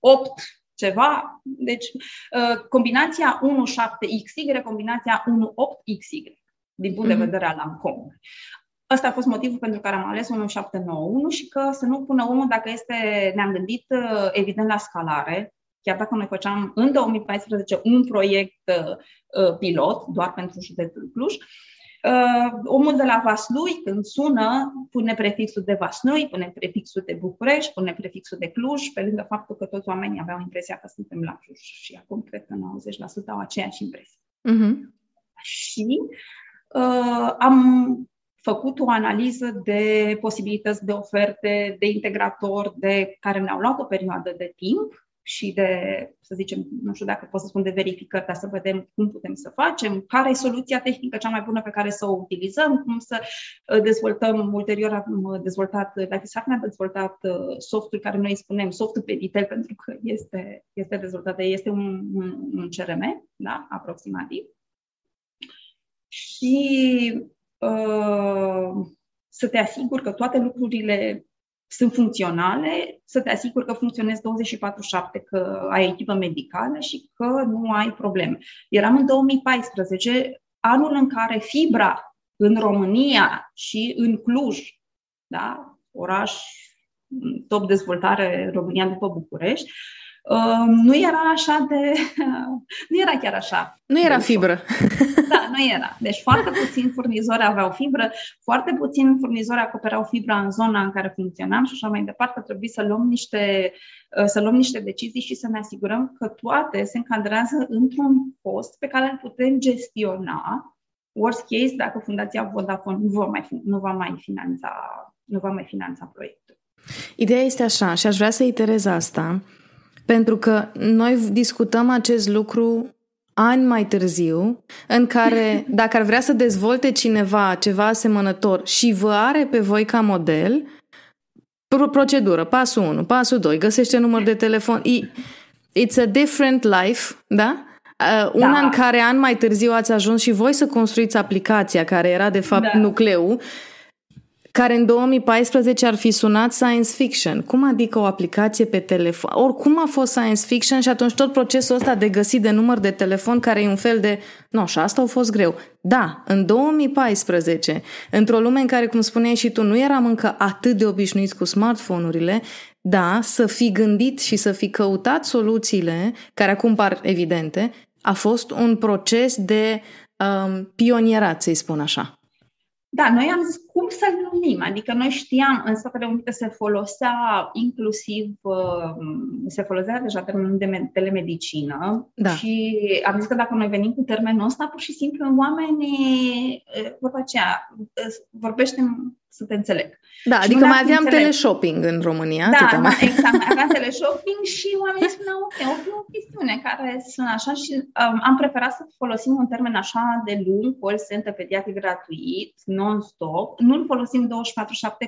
18, ceva. Deci, uh, combinația 17XY, combinația 18XY, din punct de mhm. vedere al Lancome. Ăsta a fost motivul pentru care am ales 1791 și că să nu pună omul dacă este, ne-am gândit uh, evident la scalare, chiar dacă noi făceam în 2014 un proiect uh, pilot, doar pentru județul Cluj, Uh, omul de la Vaslui, când sună, pune prefixul de Vaslui, pune prefixul de București, pune prefixul de Cluj, pe lângă faptul că toți oamenii aveau impresia că suntem la Cluj și acum cred că 90% au aceeași impresie. Uh-huh. Și uh, am făcut o analiză de posibilități de oferte, de integrator, de care ne-au luat o perioadă de timp și de, să zicem, nu știu dacă pot să spun de verificări, dar să vedem cum putem să facem, care e soluția tehnică cea mai bună pe care să o utilizăm, cum să uh, dezvoltăm, ulterior am uh, dezvoltat, uh, Lucky Sac a dezvoltat softul care noi spunem softul pe Vitel <laughs> pentru că este, este dezvoltat, este un, un, un CRM, da, aproximativ. Și uh, să te asiguri că toate lucrurile sunt funcționale, să te asiguri că funcționezi 24-7, că ai echipă medicală și că nu ai probleme. Eram în 2014, anul în care fibra în România și în Cluj, da, oraș top dezvoltare România după București, nu era așa de... <laughs> nu era chiar așa. Nu era fibră. <laughs> Da, nu era. Deci foarte puțini furnizori aveau fibră, foarte puțini furnizori acoperau fibra în zona în care funcționam și așa mai departe. Trebuie să luăm niște, să luăm niște decizii și să ne asigurăm că toate se încadrează într-un post pe care îl putem gestiona. Worst case, dacă Fundația Vodafone nu va mai, nu va mai finanța, nu va mai finanța proiectul. Ideea este așa și aș vrea să iterez asta pentru că noi discutăm acest lucru ani mai târziu, în care <laughs> dacă ar vrea să dezvolte cineva ceva asemănător și vă are pe voi ca model, procedură, pasul 1, pasul 2, găsește număr de telefon. It's a different life, da? Uh, una da. în care an mai târziu ați ajuns și voi să construiți aplicația care era de fapt da. nucleul care în 2014 ar fi sunat science fiction. Cum adică o aplicație pe telefon? Oricum a fost science fiction și atunci tot procesul ăsta de găsit de număr de telefon care e un fel de... Nu, și asta a fost greu. Da, în 2014, într-o lume în care, cum spuneai și tu, nu eram încă atât de obișnuiți cu smartphone-urile, da, să fi gândit și să fi căutat soluțiile, care acum par evidente, a fost un proces de um, pionierat, să-i spun așa. Da, noi am zis cum să-l numim, adică noi știam, în Statele Unite se folosea inclusiv, uh, se folosea deja termenul de telemedicină da. și am zis că dacă noi venim cu termenul ăsta, pur și simplu oamenii, uh, vorba aceea, uh, vorbește să te înțeleg. Da, și adică mai aveam înțeleg. teleshopping în România. Da, da mai... exact, mai aveam <laughs> teleshopping și oamenii spuneau, ok, o fi o chestiune care sunt așa și um, am preferat să folosim un termen așa de lung, call center pediatric gratuit, non-stop. Nu-l folosim 24-7,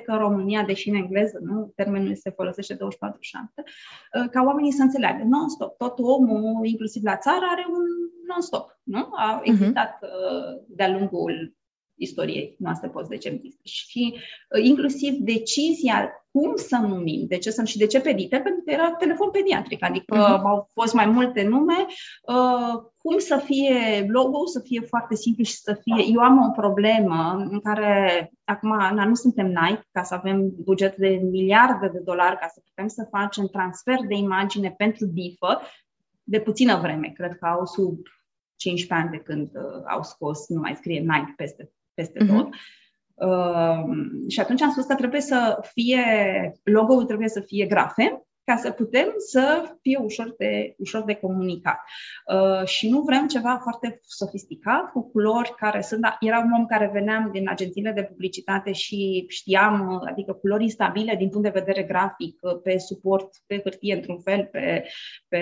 că în România, deși în engleză, nu, termenul se folosește 24-7, uh, ca oamenii să înțeleagă non-stop. Tot omul, inclusiv la țară, are un non-stop, nu? A mhm. existat uh-huh. uh, de-a lungul istoriei noastre post-decentiste. Și uh, inclusiv decizia cum să numim, de ce să și de ce pedite, pentru că era telefon pediatric, adică uh-huh. au fost mai multe nume, uh, cum să fie logo, să fie foarte simplu și să fie... Eu am o problemă în care, acum, na, nu suntem Nike, ca să avem buget de miliarde de dolari, ca să putem să facem transfer de imagine pentru bifă, de puțină vreme, cred că au sub 15 ani de când uh, au scos, nu mai scrie Nike peste peste uh-huh. tot. Uh, și atunci am spus că trebuie să fie, logo-ul trebuie să fie grafe, ca să putem să fie ușor de, ușor de comunicat. Uh, și nu vrem ceva foarte sofisticat, cu culori care sunt... Da, era un om care veneam din agențiile de publicitate și știam, uh, adică culori instabile din punct de vedere grafic, uh, pe suport, pe hârtie într-un fel, pe, pe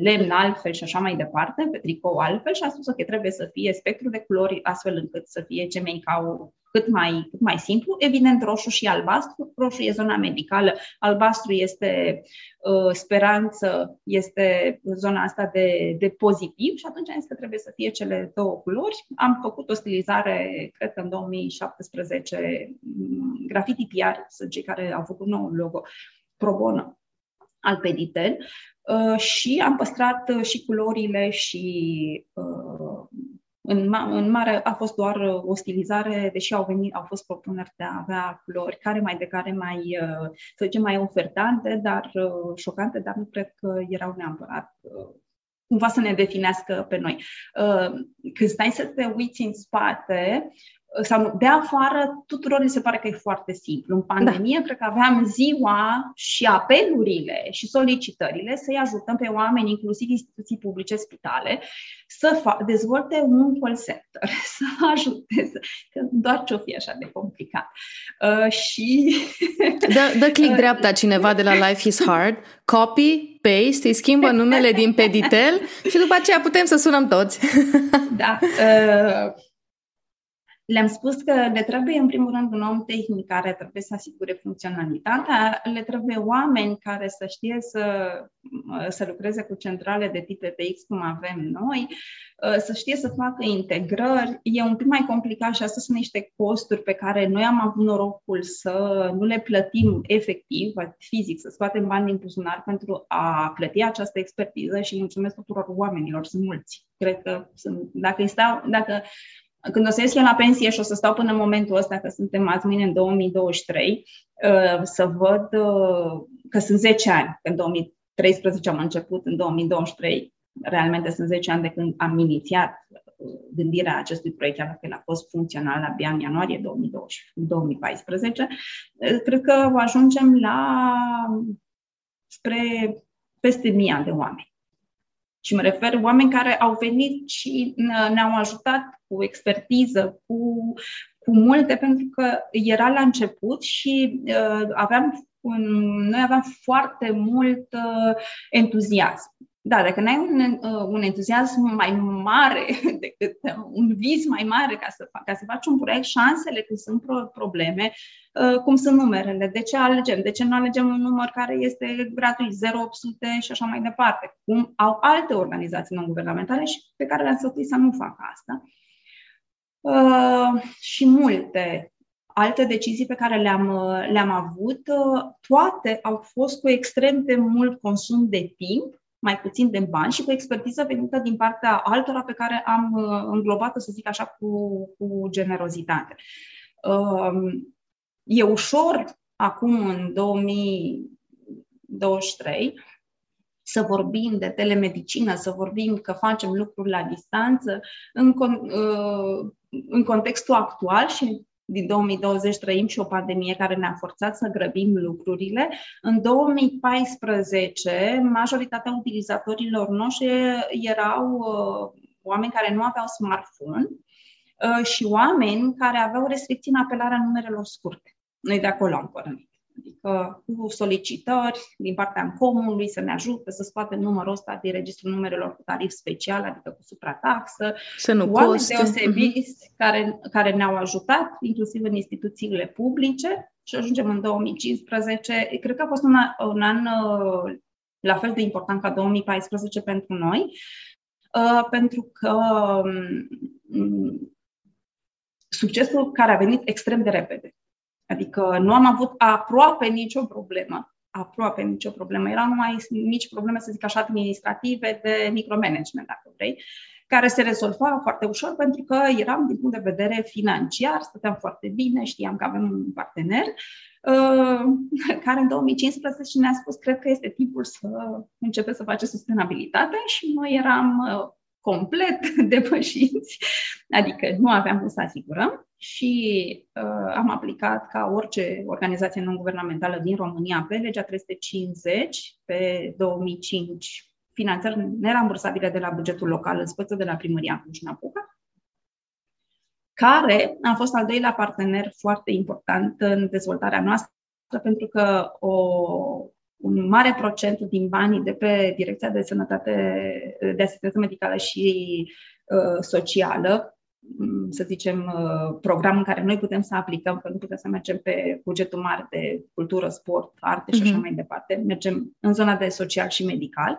lemn altfel și așa mai departe, pe tricou altfel și a spus că trebuie să fie spectru de culori astfel încât să fie ce mai au cât mai, cât mai simplu. Evident, roșu și albastru. Roșu e zona medicală, albastru este uh, speranță, este zona asta de, de pozitiv și atunci este că trebuie să fie cele două culori. Am făcut o stilizare, cred că în 2017, mm, Graffiti PR sunt cei care au făcut nou logo pro bono al Peditel uh, și am păstrat uh, și culorile și uh, în, ma- în mare a fost doar uh, o stilizare, deși au venit, au fost propuneri de a avea culori care mai de care mai, uh, să zicem, mai ofertante, dar uh, șocante, dar nu cred că erau neapărat cumva să ne definească pe noi. Când stai să te uiți în spate, sau de afară, tuturor li se pare că e foarte simplu. În pandemie, da. cred că aveam ziua și apelurile și solicitările să-i ajutăm pe oameni, inclusiv instituții publice, spitale, să fa- dezvolte un call center, <laughs> să ajute, să, că doar ce-o fi așa de complicat. Uh, și... <laughs> Dă, dă click dreapta cineva de la Life is Hard, copy, paste, îi schimbă numele din Peditel și după aceea putem să sunăm toți. da. Uh, le-am spus că le trebuie, în primul rând, un om tehnic care trebuie să asigure funcționalitatea, le trebuie oameni care să știe să, să lucreze cu centrale de tip TX, cum avem noi, să știe să facă integrări. E un pic mai complicat și astea sunt niște costuri pe care noi am avut norocul să nu le plătim efectiv, fizic, să scoatem bani din buzunar pentru a plăti această expertiză și mulțumesc tuturor oamenilor, sunt mulți. Cred că sunt, dacă, stau, dacă când o să ies eu la pensie și o să stau până în momentul ăsta, că suntem azi mâine în 2023, uh, să văd uh, că sunt 10 ani. În 2013 am început, în 2023 realmente sunt 10 ani de când am inițiat uh, gândirea acestui proiect, chiar dacă el a fost funcțional abia în ianuarie 2020, 2014, cred că ajungem la spre peste mii de oameni. Și mă refer oameni care au venit și ne-au ajutat cu expertiză, cu, cu multe, pentru că era la început și uh, aveam un, noi aveam foarte mult uh, entuziasm. Da, dacă n-ai un, uh, un entuziasm mai mare <laughs> decât uh, un vis mai mare ca să, ca să faci un proiect, șansele când sunt pro- probleme, uh, cum sunt numerele, de ce alegem, de ce nu alegem un număr care este gratuit, 0800 și așa mai departe, cum au alte organizații non-guvernamentale și pe care le-am sfătuit să nu facă asta. Uh, și multe alte decizii pe care le-am, le-am avut, toate au fost cu extrem de mult consum de timp mai puțin de bani și cu expertiză venită din partea altora pe care am uh, înglobat-o, să zic așa, cu, cu generozitate. Um, e ușor acum, în 2023, să vorbim de telemedicină, să vorbim că facem lucruri la distanță în, uh, în contextul actual și din 2020 trăim și o pandemie care ne-a forțat să grăbim lucrurile. În 2014, majoritatea utilizatorilor noștri erau uh, oameni care nu aveau smartphone uh, și oameni care aveau restricții în apelarea numerelor scurte. Noi de acolo am pornit adică cu solicitări din partea comului să ne ajute să scoatem numărul ăsta din registrul numerelor cu tarif special, adică cu suprataxă, să nu oameni coste. deosebiți uh-huh. care, care ne-au ajutat, inclusiv în instituțiile publice și ajungem în 2015. Cred că a fost un, un an uh, la fel de important ca 2014 pentru noi, uh, pentru că um, succesul care a venit extrem de repede. Adică nu am avut aproape nicio problemă. Aproape nicio problemă. Erau numai mici probleme, să zic așa, administrative, de micromanagement, dacă vrei, care se rezolva foarte ușor pentru că eram, din punct de vedere financiar, stăteam foarte bine, știam că avem un partener uh, care în 2015 ne-a spus, cred că este timpul să începe să face sustenabilitate și noi eram uh, complet <laughs> depășiți, adică nu aveam cum să asigurăm și uh, am aplicat ca orice organizație non-guvernamentală din România pe legea 350 pe 2005 finanțări nerambursabile de la bugetul local în speță de la primăria Cluj-Napoca, care a fost al doilea partener foarte important în dezvoltarea noastră, pentru că o, un mare procent din banii de pe Direcția de Sănătate, de Asistență Medicală și uh, Socială, mm, să zicem, uh, program în care noi putem să aplicăm, că nu putem să mergem pe bugetul mare de cultură, sport, arte și așa uh-huh. mai departe, mergem în zona de social și medical,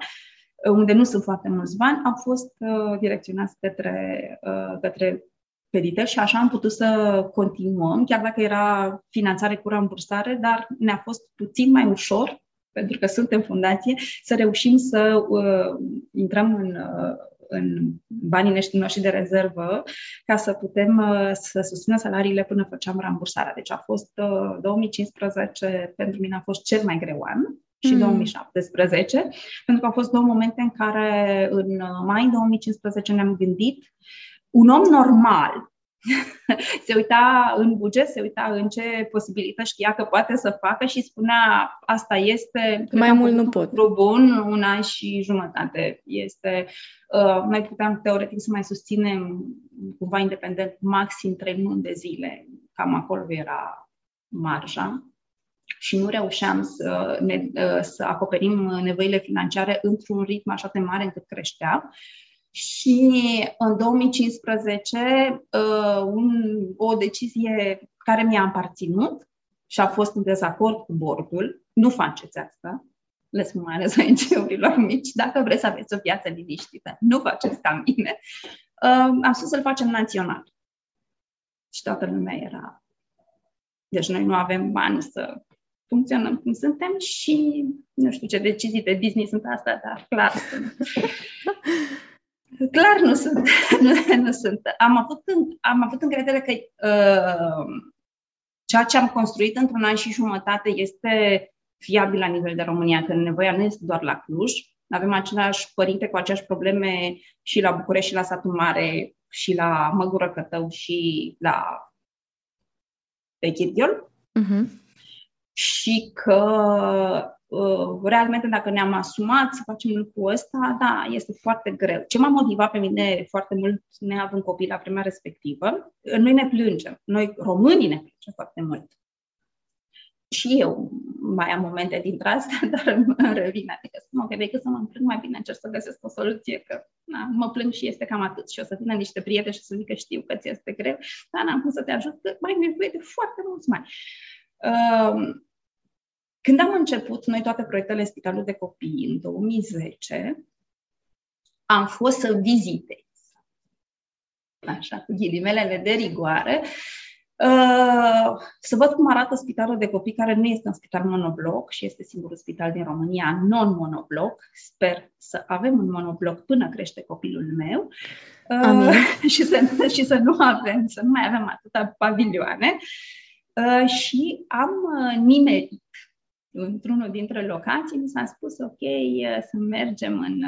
unde nu sunt foarte mulți bani, au fost uh, direcționați către, uh, către pedite și așa am putut să continuăm, chiar dacă era finanțare cu rambursare, dar ne-a fost puțin mai ușor, pentru că suntem fundație, să reușim să uh, intrăm în, uh, în banii noștri de rezervă ca să putem uh, să susținem salariile până făceam rambursarea. Deci a fost uh, 2015, pentru mine a fost cel mai greu an și mm. 2017, pentru că au fost două momente în care în uh, mai 2015 ne-am gândit un om normal <laughs> se uita în buget, se uita în ce posibilități știa că poate să facă și spunea asta este mai mult nu pot. bun, un an și jumătate. Este, uh, noi puteam teoretic să mai susținem cumva independent maxim trei luni de zile. Cam acolo era marja și nu reușeam să, ne, uh, să acoperim nevoile financiare într-un ritm așa de mare încât creștea. Și în 2015, uh, un, o decizie care mi-a aparținut și a fost în dezacord cu bordul, nu faceți asta, le spun mai ales <laughs> ONG-urilor mici, dacă vreți să aveți o viață liniștită, nu faceți ca mine, uh, am spus să-l facem național. Și toată lumea era... Deci noi nu avem bani să funcționăm cum suntem și nu știu ce decizii de Disney sunt astea, dar clar sunt. <laughs> Clar nu sunt. <laughs> nu, nu sunt. Am avut, am avut încredere că uh, ceea ce am construit într-un an și jumătate este fiabil la nivel de România, că nevoia nu este doar la Cluj. Avem același părinte cu aceeași probleme și la București, și la Satul Mare, și la Măgură Cătău, și la Pechitiol. Uh-huh. Și că Uh, realmente dacă ne-am asumat să facem lucrul ăsta, da, este foarte greu. Ce m-a motivat pe mine foarte mult, neavând copii la vremea respectivă, noi ne plângem. Noi, românii, ne plângem foarte mult. Și eu mai am momente dintre astea, <laughs> dar îmi revin. Adică spun, ok, decât să mă plâng, mai bine încerc să găsesc o soluție, că na, mă plâng și este cam atât. Și o să vină niște prieteni și să zică, știu că ți este greu, dar n-am cum să te ajut, că mai nevoie de foarte mulți bani. Uh, când am început noi toate proiectele Spitalul de Copii în 2010, am fost să vizitez, așa, cu ghilimelele de rigoare, uh, să văd cum arată spitalul de copii, care nu este un spital monobloc și este singurul spital din România non-monobloc. Sper să avem un monobloc până crește copilul meu uh, <laughs> și, să, și să nu avem, să nu mai avem atâta pavilioane. Uh, și am nimerit într-unul dintre locații, mi s-a spus, ok, să mergem în,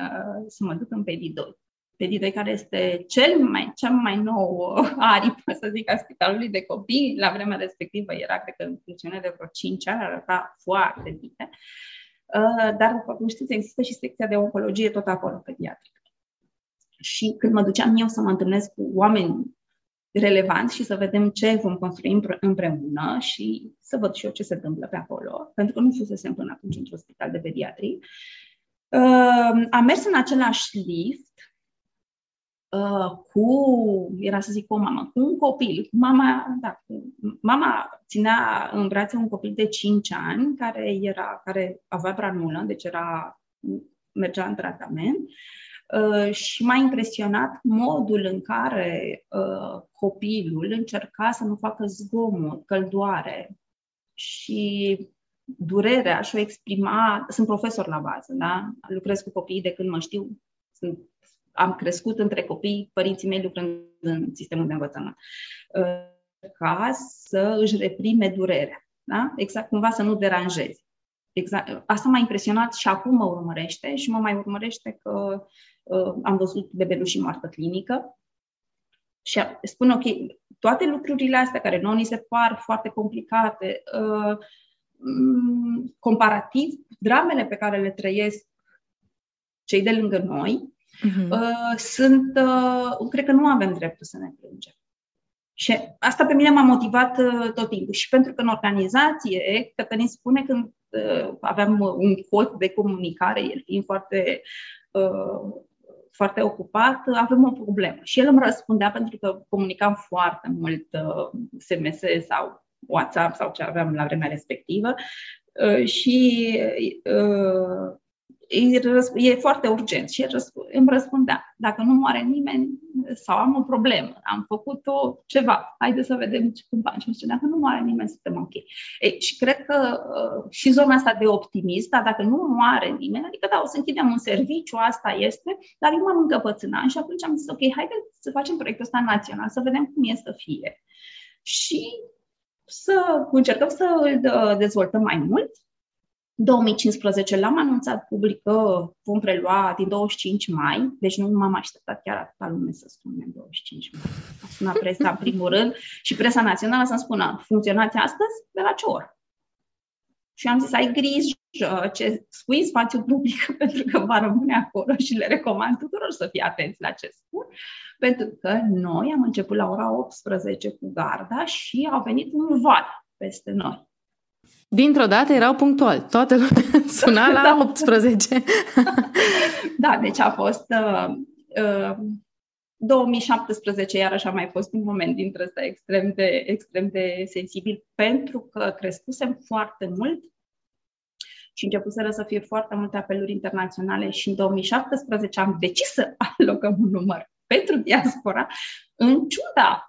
să mă duc în Pedidoi. Pedidoi care este cel mai, cea mai nou <laughs> aripă, să zic, a spitalului de copii. La vremea respectivă era, cred că, în funcțiune de vreo 5 ani, arăta foarte bine. Uh, dar, după cum știți, există și secția de oncologie tot acolo, pediatrică. Și când mă duceam eu să mă întâlnesc cu oameni relevant și să vedem ce vom construi împreună și să văd și eu ce se întâmplă pe acolo, pentru că nu fusesem până atunci într-un spital de pediatrie. Uh, am mers în același lift uh, cu, era să zic cu o mamă, cu un copil. Mama, da, mama ținea în brațe un copil de 5 ani care, era, care avea branulă, deci era, mergea în tratament. Uh, Uh, și m-a impresionat modul în care uh, copilul încerca să nu facă zgomot, căldoare și durerea și o exprima. Sunt profesor la bază, da? lucrez cu copiii de când mă știu. Sunt, am crescut între copii, părinții mei lucrând în sistemul de învățământ. Uh, ca să își reprime durerea. Da? Exact cumva să nu deranjezi. Exact. Asta m-a impresionat și acum mă urmărește și mă mai urmărește că uh, am văzut bebelușii moartă clinică. Și spun, ok, toate lucrurile astea care nouă ni se par foarte complicate, uh, mm, comparativ, dramele pe care le trăiesc cei de lângă noi, uh-huh. uh, sunt, uh, cred că nu avem dreptul să ne plângem. Și asta pe mine m-a motivat uh, tot timpul. Și pentru că în organizație, Cătălin spune când uh, aveam un cod de comunicare, el fiind foarte, uh, foarte ocupat, avem o problemă. Și el îmi răspundea pentru că comunicam foarte mult uh, SMS sau WhatsApp sau ce aveam la vremea respectivă. Uh, și uh, e foarte urgent și îmi răspundea, dacă nu moare nimeni sau am o problemă, am făcut-o ceva, haide să vedem ce cum faci. Și dacă nu moare nimeni, suntem ok. Ei, și cred că uh, și zona asta de optimist, dar dacă nu moare nimeni, adică da, o să închidem un serviciu, asta este, dar eu m-am încăpățânat și atunci am zis, ok, haide să facem proiectul ăsta național, să vedem cum e să fie. Și să încercăm să îl uh, dezvoltăm mai mult 2015 l-am anunțat public că vom prelua din 25 mai, deci nu m-am așteptat chiar atâta lume să spune 25 mai. A sunat presa în primul rând și presa națională să-mi spună, funcționați astăzi? De la ce oră? Și am zis, ai grijă ce spui în spațiu public, <laughs> pentru că va rămâne acolo și le recomand tuturor să fie atenți la ce spun, pentru că noi am început la ora 18 cu garda și au venit un val peste noi. Dintr-o dată erau punctual. Toată lumea <laughs> suna la da. 18. <laughs> da, deci a fost... Uh, uh, 2017 iarăși a mai fost un moment dintre ăsta extrem de, extrem de sensibil pentru că crescusem foarte mult și începuseră să fie foarte multe apeluri internaționale și în 2017 am decis să <laughs> alocăm un număr pentru diaspora, în ciuda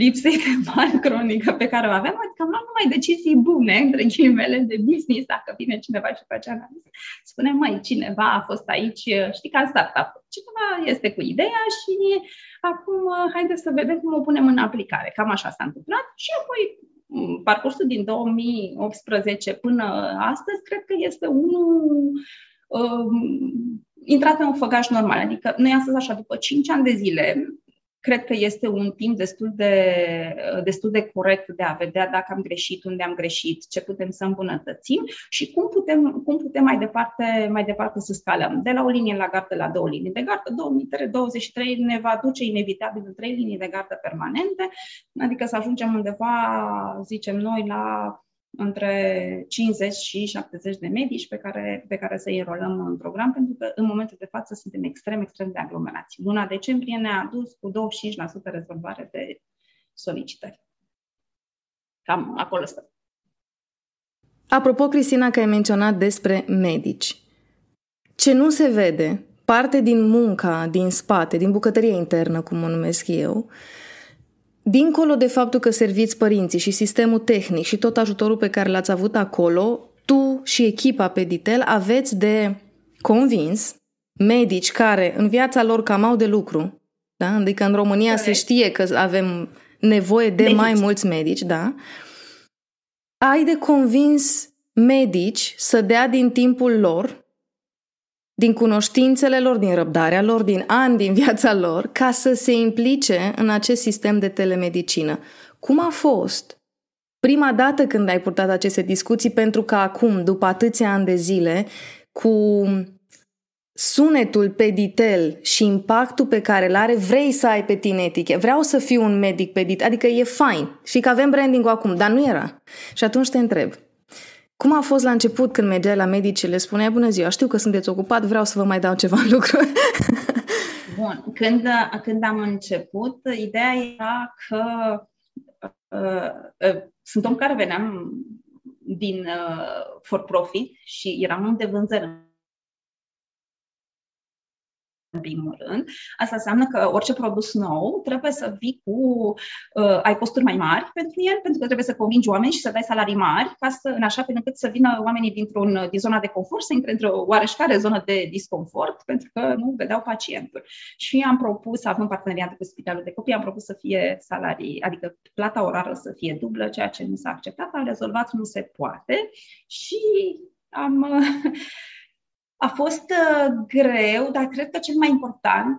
lipsei de bani cronică pe care o avem, adică am luat numai decizii bune, între ghilimele, de business, dacă vine cineva și face analiză. Spune, mai cineva a fost aici, știi, ca startup. Cineva este cu ideea și acum haideți să vedem cum o punem în aplicare. Cam așa s-a întâmplat și apoi parcursul din 2018 până astăzi, cred că este unul um, intrat în un făgaș normal. Adică noi astăzi, așa, după 5 ani de zile, cred că este un timp destul de, destul de corect de a vedea dacă am greșit, unde am greșit, ce putem să îmbunătățim și cum putem, cum putem mai, departe, mai departe să scalăm. De la o linie la gardă la două linii de gardă, 2023 ne va duce inevitabil în trei linii de gardă permanente, adică să ajungem undeva, zicem noi, la între 50 și 70 de medici pe care, pe care să-i înrolăm în program, pentru că în momentul de față suntem extrem, extrem de aglomerați. Luna decembrie ne-a adus cu 25% rezolvare de solicitări. Cam acolo stăm. Apropo, Cristina, că ai menționat despre medici. Ce nu se vede, parte din munca din spate, din bucătăria internă, cum o numesc eu, Dincolo de faptul că serviți părinții și sistemul tehnic și tot ajutorul pe care l-ați avut acolo, tu și echipa pe Ditel aveți de convins medici care în viața lor cam au de lucru, da? adică în România Corect. se știe că avem nevoie de medici. mai mulți medici, da? Ai de convins medici să dea din timpul lor din cunoștințele lor, din răbdarea lor, din ani din viața lor, ca să se implice în acest sistem de telemedicină. Cum a fost prima dată când ai purtat aceste discuții, pentru că acum, după atâția ani de zile, cu sunetul peditel și impactul pe care îl are, vrei să ai pe tine etiche. Vreau să fiu un medic pedit, adică e fain. Și că avem branding acum, dar nu era. Și atunci te întreb, cum a fost la început când mergeai la medici le spuneai, bună ziua, știu că sunteți ocupat, vreau să vă mai dau ceva lucru. <laughs> Bun, când, când am început, ideea era că uh, uh, sunt om care veneam din uh, for profit și eram de vânzări în primul rând. Asta înseamnă că orice produs nou trebuie să vii cu, uh, ai costuri mai mari pentru el, pentru că trebuie să convingi oameni și să dai salarii mari, ca să, în așa fel încât să vină oamenii dintr-un, din zona de confort, să intre într-o oareșcare zonă de disconfort, pentru că nu vedeau pacientul. Și am propus, având parteneriat cu Spitalul de Copii, am propus să fie salarii, adică plata orară să fie dublă, ceea ce nu s-a acceptat, am rezolvat, nu se poate și am <laughs> A fost uh, greu, dar cred că cel mai important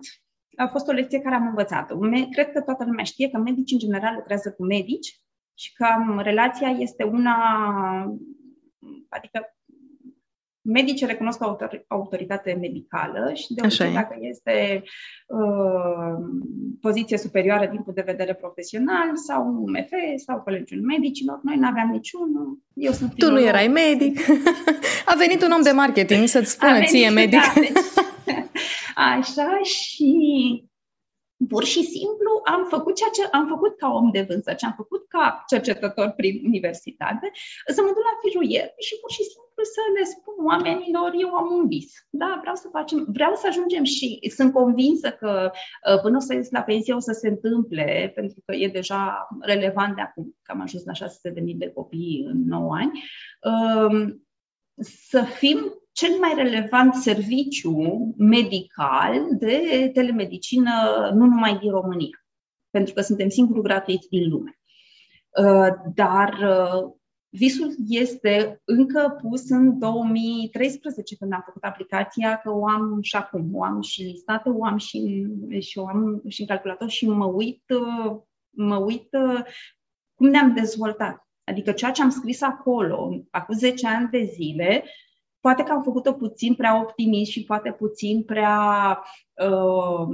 a fost o lecție care am învățat-o. Cred că toată lumea știe că medici în general lucrează cu medici și că relația este una, adică medicii recunosc o autoritate medicală și de obicei dacă este uh, poziție superioară din punct de vedere profesional sau UMF sau Colegiul Medicilor, noi nu aveam niciunul. Eu sunt Tu nu erai medic. <laughs> A venit un om de marketing să-ți spună ție medic. Da, deci, <laughs> așa și pur și simplu am făcut ceea ce am făcut ca om de vânzări, ce am făcut ca cercetător prin universitate, să mă duc la firuier și pur și simplu să le spun oamenilor, eu am un vis, da, vreau să facem, vreau să ajungem și sunt convinsă că uh, până o să ies la pensie o să se întâmple, pentru că e deja relevant de acum, că am ajuns la 600.000 de copii în 9 ani, um, să fim cel mai relevant serviciu medical de telemedicină, nu numai din România, pentru că suntem singurul gratuit din lume. Uh, dar uh, visul este încă pus în 2013, când am făcut aplicația, că o am și acum, o am și listată, o am și, și o am și în calculator și mă uit, uh, mă uit cum ne-am dezvoltat. Adică ceea ce am scris acolo, acum 10 ani de zile, Poate că am făcut-o puțin prea optimist și poate puțin prea uh,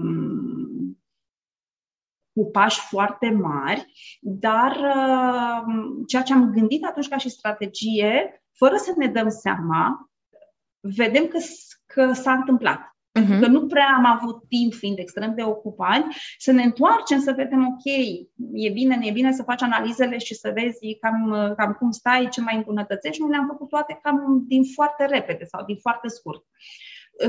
cu pași foarte mari, dar uh, ceea ce am gândit atunci ca și strategie, fără să ne dăm seama, vedem că, că s-a întâmplat. Uh-huh. Că nu prea am avut timp, fiind extrem de ocupați, să ne întoarcem, să vedem, ok, e bine, nu e bine să faci analizele și să vezi cam, cam cum stai, ce mai îmbunătățești. Noi le-am făcut toate cam din foarte repede sau din foarte scurt.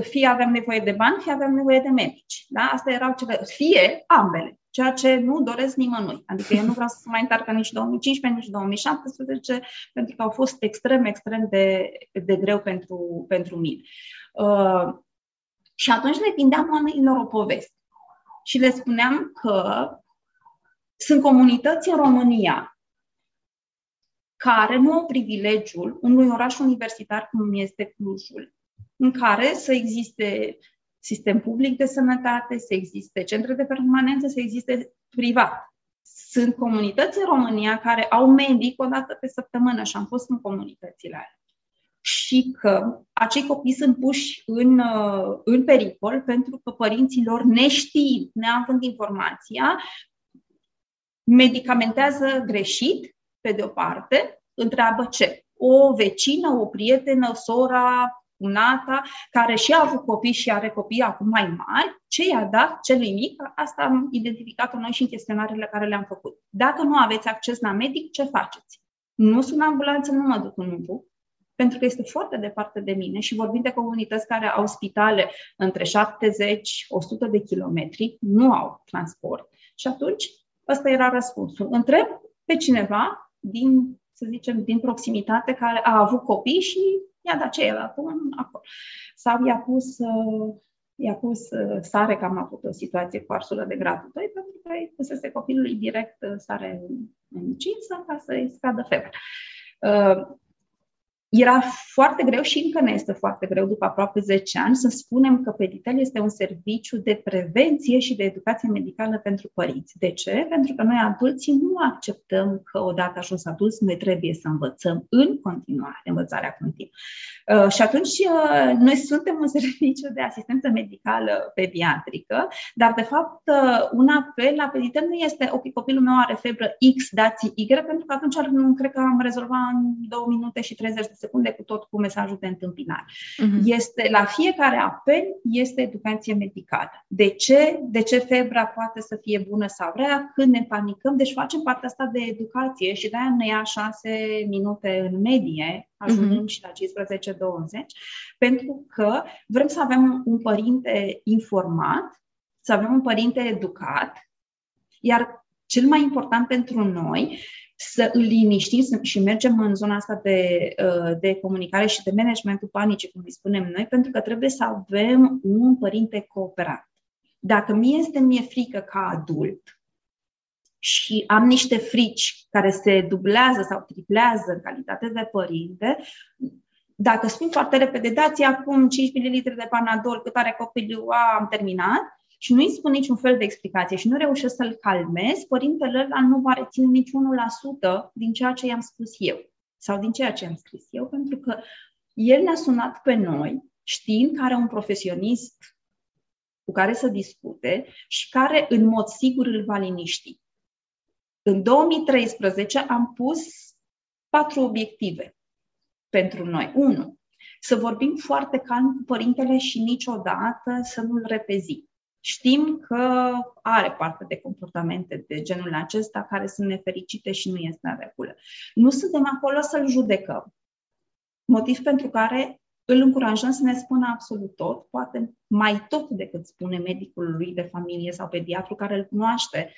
Fie avem nevoie de bani, fie avem nevoie de medici. Da? Asta erau cele, fie ambele, ceea ce nu doresc nimănui. Adică eu nu vreau să mai întoarcă nici 2015, nici 2017, pentru că au fost extrem, extrem de, de greu pentru, pentru mine. Uh, și atunci le vindeam oamenilor o poveste. Și le spuneam că sunt comunități în România care nu au privilegiul unui oraș universitar cum este Clujul, în care să existe sistem public de sănătate, să existe centre de permanență, să existe privat. Sunt comunități în România care au medic o dată pe săptămână și am fost în comunitățile alea și că acei copii sunt puși în, uh, în pericol pentru că părinții lor, neștiind, neavând informația, medicamentează greșit, pe de o parte, întreabă ce? O vecină, o prietenă, sora, unata, care și a avut copii și are copii acum mai mari, ce i-a dat celui mic? Asta am identificat-o noi și în chestionarele care le-am făcut. Dacă nu aveți acces la medic, ce faceți? Nu sunt ambulanță, nu mă duc în Ubu, pentru că este foarte departe de mine și vorbim de comunități care au spitale între 70-100 de kilometri, nu au transport. Și atunci, ăsta era răspunsul. Întreb pe cineva din, să zicem, din proximitate care a avut copii și i-a dat ce el acum acolo. Sau i-a pus, uh, i-a pus uh, sare, că am avut o situație cu arsulă de gradul 2, pentru că îi pusese copilului direct uh, sare în cinsă ca să-i scadă febra era foarte greu și încă ne este foarte greu după aproape 10 ani să spunem că Peditel este un serviciu de prevenție și de educație medicală pentru părinți. De ce? Pentru că noi adulții nu acceptăm că odată ajuns adulți noi trebuie să învățăm în continuare, învățarea continuă. Uh, și atunci uh, noi suntem un <laughs> serviciu de asistență medicală pediatrică, dar de fapt uh, un apel la Peditel nu este ok, copilul meu are febră X, dați Y, pentru că atunci nu cred că am rezolvat în 2 minute și 30 de secunde cu tot cu mesajul de întâmpinare. Uh-huh. Este, la fiecare apel este educație medicală. De ce? De ce febra poate să fie bună sau rea? Când ne panicăm? Deci facem partea asta de educație și de-aia ne ia șase minute în medie, ajungând uh-huh. și la 15-20, pentru că vrem să avem un părinte informat, să avem un părinte educat, iar cel mai important pentru noi să îl liniștim și mergem în zona asta de, uh, de comunicare și de managementul panicii, cum îi spunem noi, pentru că trebuie să avem un părinte cooperant. Dacă mie este mie frică ca adult și am niște frici care se dublează sau triplează în calitate de părinte, dacă spun foarte repede, dați acum 5 ml de panadol, cât are copilul, a, am terminat, și nu îi spun niciun fel de explicație și nu reușesc să-l calmez, părintele ăla nu va reține nici 1% din ceea ce i-am spus eu sau din ceea ce am scris eu, pentru că el ne-a sunat pe noi știind că are un profesionist cu care să discute și care în mod sigur îl va liniști. În 2013 am pus patru obiective pentru noi. Unu, să vorbim foarte calm cu părintele și niciodată să nu-l repezim. Știm că are parte de comportamente de genul acesta care sunt nefericite și nu este în regulă. Nu suntem acolo să-l judecăm. Motiv pentru care îl încurajăm să ne spună absolut tot, poate mai tot decât spune medicul lui de familie sau pediatru care îl cunoaște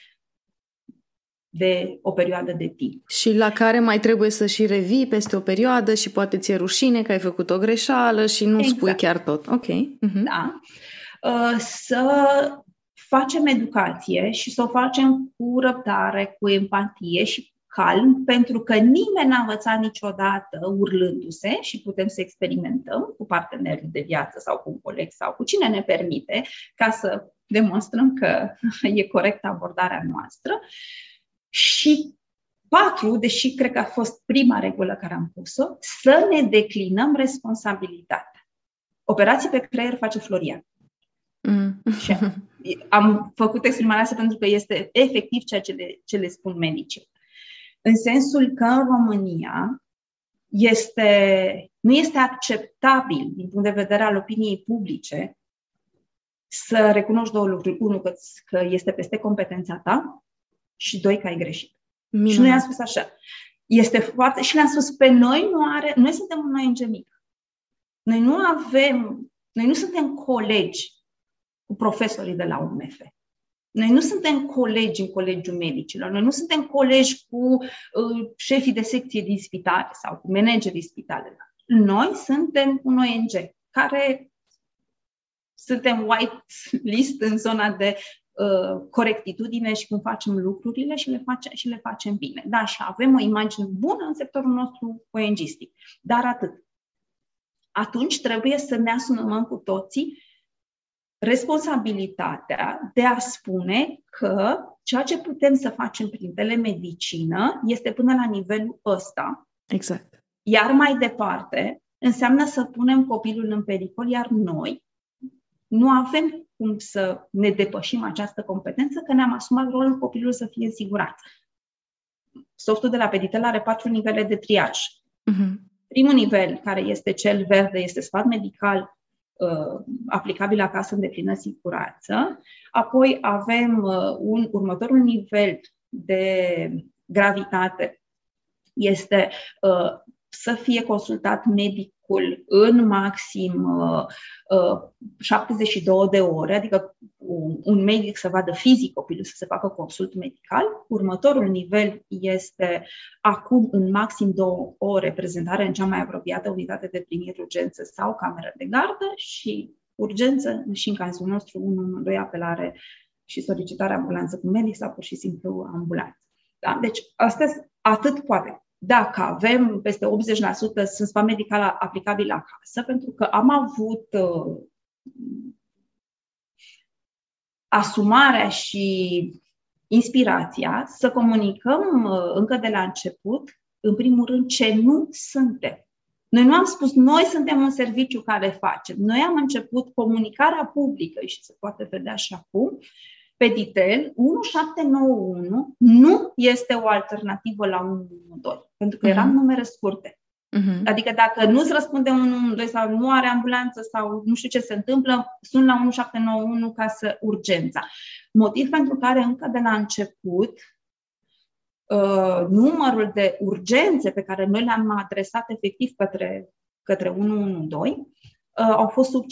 de o perioadă de timp. Și la care mai trebuie să și revii peste o perioadă și poate ți-e rușine că ai făcut o greșeală și nu exact. spui chiar tot. Ok. Uh-huh. Da. Uh, să facem educație și să o facem cu răbdare, cu empatie și calm, pentru că nimeni n-a învățat niciodată urlându-se și putem să experimentăm cu partenerul de viață sau cu un coleg sau cu cine ne permite ca să demonstrăm că <laughs> e corectă abordarea noastră. Și patru, deși cred că a fost prima regulă care am pus-o, să ne declinăm responsabilitatea. Operații pe creier face Florian. Mm. Și am făcut exprimarea asta pentru că este efectiv ceea ce le, ce le spun medicii. În sensul că în România este, nu este acceptabil din punct de vedere al opiniei publice să recunoști două lucruri. Unul, că, că este peste competența ta și doi, că ai greșit. Minunat. Și noi am spus așa. Este foarte... Și le-am spus, pe noi nu are... Noi suntem un ONG mic. Noi nu avem... Noi nu suntem colegi cu profesorii de la UMF. Noi nu suntem colegi în Colegiul Medicilor, noi nu suntem colegi cu uh, șefii de secție din spitale sau cu managerii spitalelor. Noi suntem un ONG care suntem white list în zona de uh, corectitudine și cum facem lucrurile și le, face, și le facem bine. Da, și avem o imagine bună în sectorul nostru ONG-istic, dar atât. Atunci trebuie să ne asumăm cu toții responsabilitatea de a spune că ceea ce putem să facem prin telemedicină este până la nivelul ăsta. Exact. Iar mai departe înseamnă să punem copilul în pericol, iar noi nu avem cum să ne depășim această competență, că ne-am asumat rolul copilului să fie în siguranță. Softul de la Peditel are patru nivele de triaj. Uh-huh. Primul nivel, care este cel verde, este sfat medical uh, aplicabil acasă în deplină siguranță. Apoi avem uh, un următorul nivel de gravitate este uh, să fie consultat medicul în maxim uh, uh, 72 de ore, adică un, un medic să vadă fizic copilul, să se facă consult medical. Următorul nivel este acum în maxim două ore prezentare în cea mai apropiată unitate de primire urgență sau cameră de gardă și urgență și în cazul nostru 112 apelare și solicitarea ambulanță cu medic sau pur și simplu ambulanță. Da? Deci, astăzi atât poate dacă avem peste 80% sunt spa medical aplicabil acasă, pentru că am avut uh, asumarea și inspirația să comunicăm uh, încă de la început, în primul rând, ce nu suntem. Noi nu am spus, noi suntem un serviciu care facem. Noi am început comunicarea publică și se poate vedea și acum, Peditel 1791 nu este o alternativă la 112, pentru că uh-huh. eram numere scurte. Uh-huh. Adică dacă nu-ți răspunde 112 sau nu are ambulanță sau nu știu ce se întâmplă, sunt la 1791 ca să urgența. Motiv pentru care încă de la început uh, numărul de urgențe pe care noi le-am adresat efectiv către, către 112 uh, au fost sub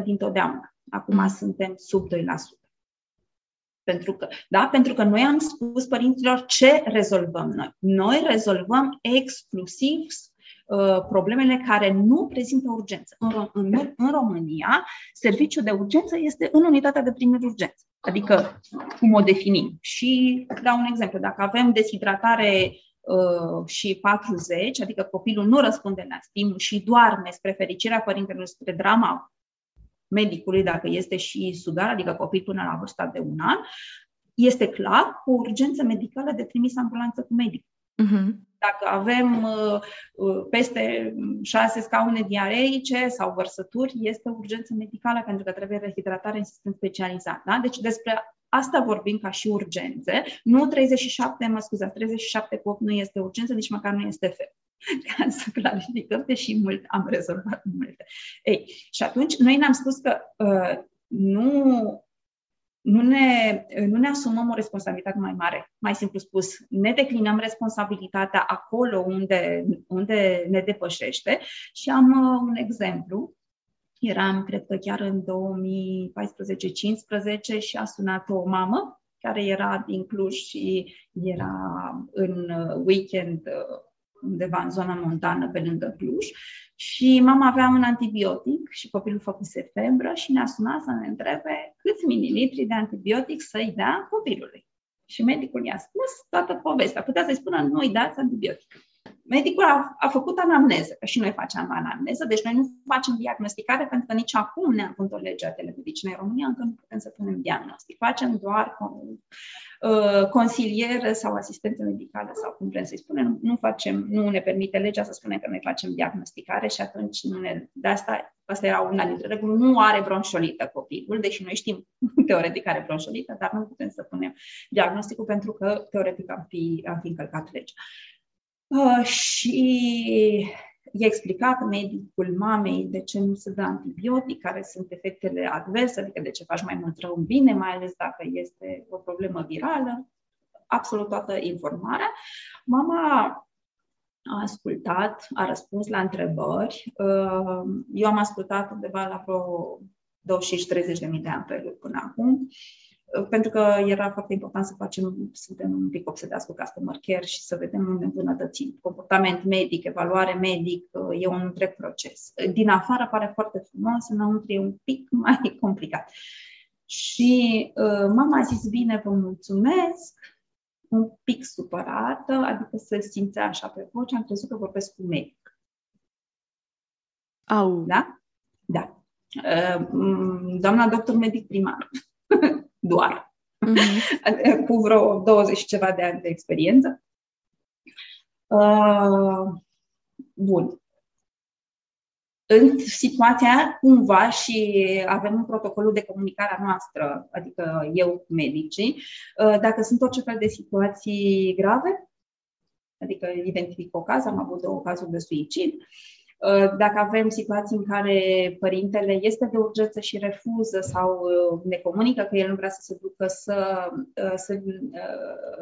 5% dintotdeauna. Acum uh-huh. suntem sub 2%. Pentru că, da? Pentru că noi am spus părinților ce rezolvăm noi. Noi rezolvăm exclusiv uh, problemele care nu prezintă urgență. În, în, în România, serviciul de urgență este în unitatea de primire urgență. Adică, cum o definim? Și dau un exemplu. Dacă avem deshidratare uh, și 40, adică copilul nu răspunde la stimul și doarme spre fericirea părintelui, spre drama medicului, dacă este și sugar, adică copil până la vârsta de un an, este clar cu urgență medicală de trimis ambulanță cu medic. Uh-huh. Dacă avem uh, uh, peste șase scaune diareice sau vărsături, este urgență medicală pentru că trebuie rehidratare în sistem specializat. Da? Deci despre asta vorbim ca și urgențe. Nu 37, mă scuzați, 37 cu 8 nu este urgență, nici măcar nu este fel. Ca <laughs> să clarificăm, deși mult am rezolvat multe. Ei, și atunci noi ne-am spus că uh, nu nu ne, nu ne asumăm o responsabilitate mai mare. Mai simplu spus, ne declinăm responsabilitatea acolo unde, unde ne depășește și am uh, un exemplu. Eram, cred că chiar în 2014-15 și a sunat o mamă care era din Cluj și era în uh, weekend uh, undeva în zona montană pe lângă Cluj și mama avea un antibiotic și copilul făcuse febră și ne-a sunat să ne întrebe câți mililitri de antibiotic să-i dea copilului. Și medicul i-a spus toată povestea. Putea să-i spună, nu îi dați antibiotic. Medicul a, a făcut anamneză, că și noi facem anamneză, deci noi nu facem diagnosticare pentru că nici acum, neavând o lege a telemedicinei în România, încă nu putem să punem diagnostic. Facem doar uh, consiliere sau asistență medicală sau cum vrem să-i spunem. Nu, facem, nu ne permite legea să spunem că noi facem diagnosticare și atunci nu ne, de asta, asta era una dintre reguli, nu are bronșolită copilul, deși noi știm <laughs> teoretic are bronșolită, dar nu putem să punem diagnosticul pentru că teoretic am fi, am fi încălcat legea. Uh, și i-a explicat medicul mamei de ce nu se dă antibiotic, care sunt efectele adverse, adică de ce faci mai mult rău în bine, mai ales dacă este o problemă virală, absolut toată informarea. Mama a ascultat, a răspuns la întrebări. Uh, eu am ascultat undeva la vreo 25-30 de mii de apeluri până acum pentru că era foarte important să facem, suntem un pic obsedați cu customer care și să vedem unde îmbunătățim. Comportament medic, evaluare medic, e un întreg proces. Din afară pare foarte frumos, înăuntru e un pic <laughs> mai complicat. Și uh, mama a zis, bine, vă mulțumesc, un pic supărată, adică se simțea așa pe voce, am crezut că vorbesc cu medic. Au. Da? Da. Uh, doamna doctor medic primar <laughs> doar, mm-hmm. <laughs> cu vreo 20 ceva de ani de experiență. Uh, bun. În situația, cumva, și avem un protocolul de comunicare a noastră, adică eu cu medicii, uh, dacă sunt orice fel de situații grave, adică identific o caz, am avut două cazuri de suicid, uh, Uh, dacă avem situații în care părintele este de urgență și refuză sau uh, ne comunică că el nu vrea să se ducă să, uh, să,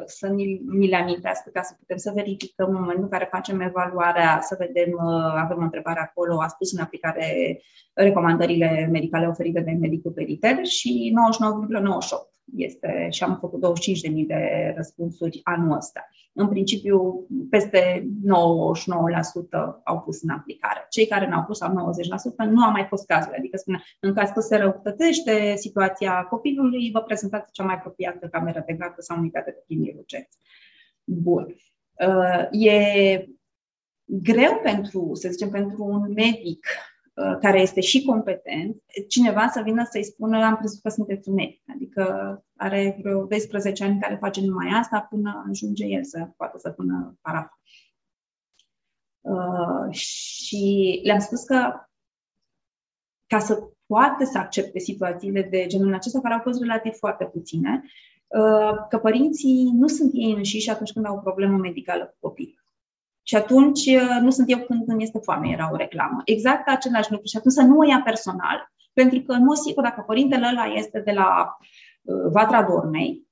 să ni, ni le amintească ca să putem să verificăm în momentul în care facem evaluarea, să vedem, avem o întrebare acolo, a spus în aplicare recomandările medicale oferite de medicul peritel și 99,98 este, și am făcut 25.000 de răspunsuri anul ăsta. În principiu, peste 99% au pus în aplicare. Cei care n-au pus sau 90% nu au mai fost cazul. Adică spune, în caz că se răutățește situația copilului, vă prezentați cea mai apropiată cameră de gardă sau unitate de primire urgență. Bun. Uh, e greu pentru, să zicem, pentru un medic Uh, care este și competent, cineva să vină să-i spună am crezut că sunteți un medic. Adică are vreo 12 ani care face numai asta până ajunge el să poată să pună paraf. Uh, și le-am spus că ca să poată să accepte situațiile de genul acesta, care au fost relativ foarte puține, uh, că părinții nu sunt ei înșiși atunci când au o problemă medicală cu copilul. Și atunci uh, nu sunt eu când îmi este foame, era o reclamă. Exact același lucru. Și atunci să nu o ia personal, pentru că, în mod sigur, dacă părintele ăla este de la uh, Vatra Dormei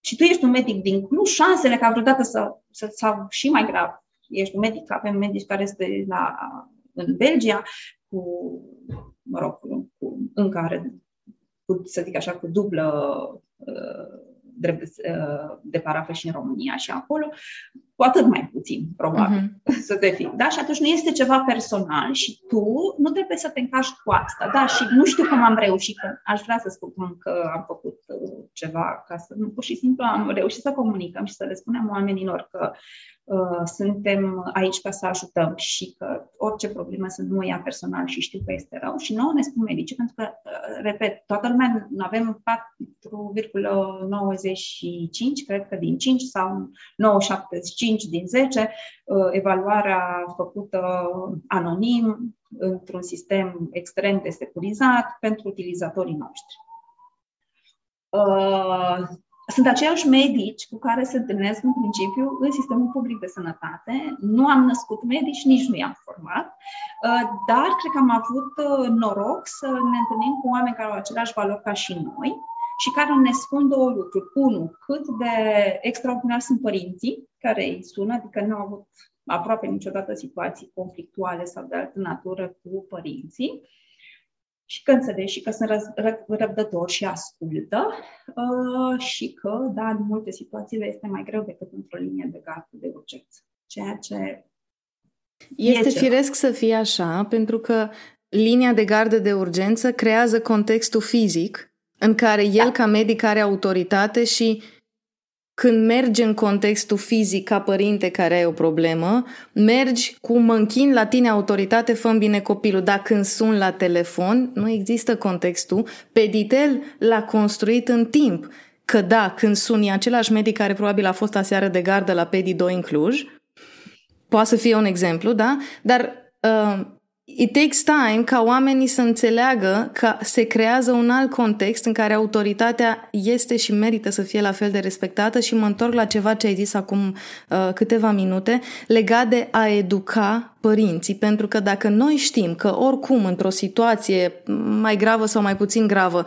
și tu ești un medic din Cluj, șansele ca vreodată să, să sau și mai grav, ești un medic, avem medici care este la, în Belgia cu, mă rog, cu, în care, cu, să zic așa, cu dublă uh, drept de, uh, de parafă și în România și acolo, cu atât mai puțin, probabil, uh-huh. <laughs> să te fi. Da? Și atunci nu este ceva personal și tu nu trebuie să te încași cu asta. Da? Și nu știu cum am reușit, că aș vrea să spun că am făcut uh, ceva ca să, nu, pur și simplu am reușit să comunicăm și să le spunem oamenilor că Uh, suntem aici ca să ajutăm și că orice problemă să nu o ia personal și știu că este rău și nouă ne spun medici, pentru că, uh, repet, toată lumea avem 4,95, cred că din 5 sau 9,75 din 10, uh, evaluarea făcută anonim într-un sistem extrem de securizat pentru utilizatorii noștri sunt aceiași medici cu care se întâlnesc în principiu în sistemul public de sănătate. Nu am născut medici, nici nu i-am format, uh, dar cred că am avut uh, noroc să ne întâlnim cu oameni care au același valori ca și noi și care ne spun două lucruri. Unu, cât de extraordinar sunt părinții care îi sună, adică nu au avut aproape niciodată situații conflictuale sau de altă natură cu părinții și că înțeleg și că sunt răbdători și ascultă uh, și că, da, în multe situații este mai greu decât într-o linie de gardă de urgență. Ceea ce este e firesc să fie așa, pentru că linia de gardă de urgență creează contextul fizic în care el, da. ca medic, are autoritate și când mergi în contextul fizic ca părinte care ai o problemă, mergi cu mă închin la tine autoritate, fă bine copilul. Dar când sun la telefon, nu există contextul. Peditel l-a construit în timp. Că da, când suni același medic care probabil a fost aseară de gardă la Pedi 2 în Cluj, poate să fie un exemplu, da? Dar uh, it takes time ca oamenii să înțeleagă că se creează un alt context în care autoritatea este și merită să fie la fel de respectată și mă întorc la ceva ce ai zis acum uh, câteva minute legat de a educa părinții, pentru că dacă noi știm că oricum într-o situație mai gravă sau mai puțin gravă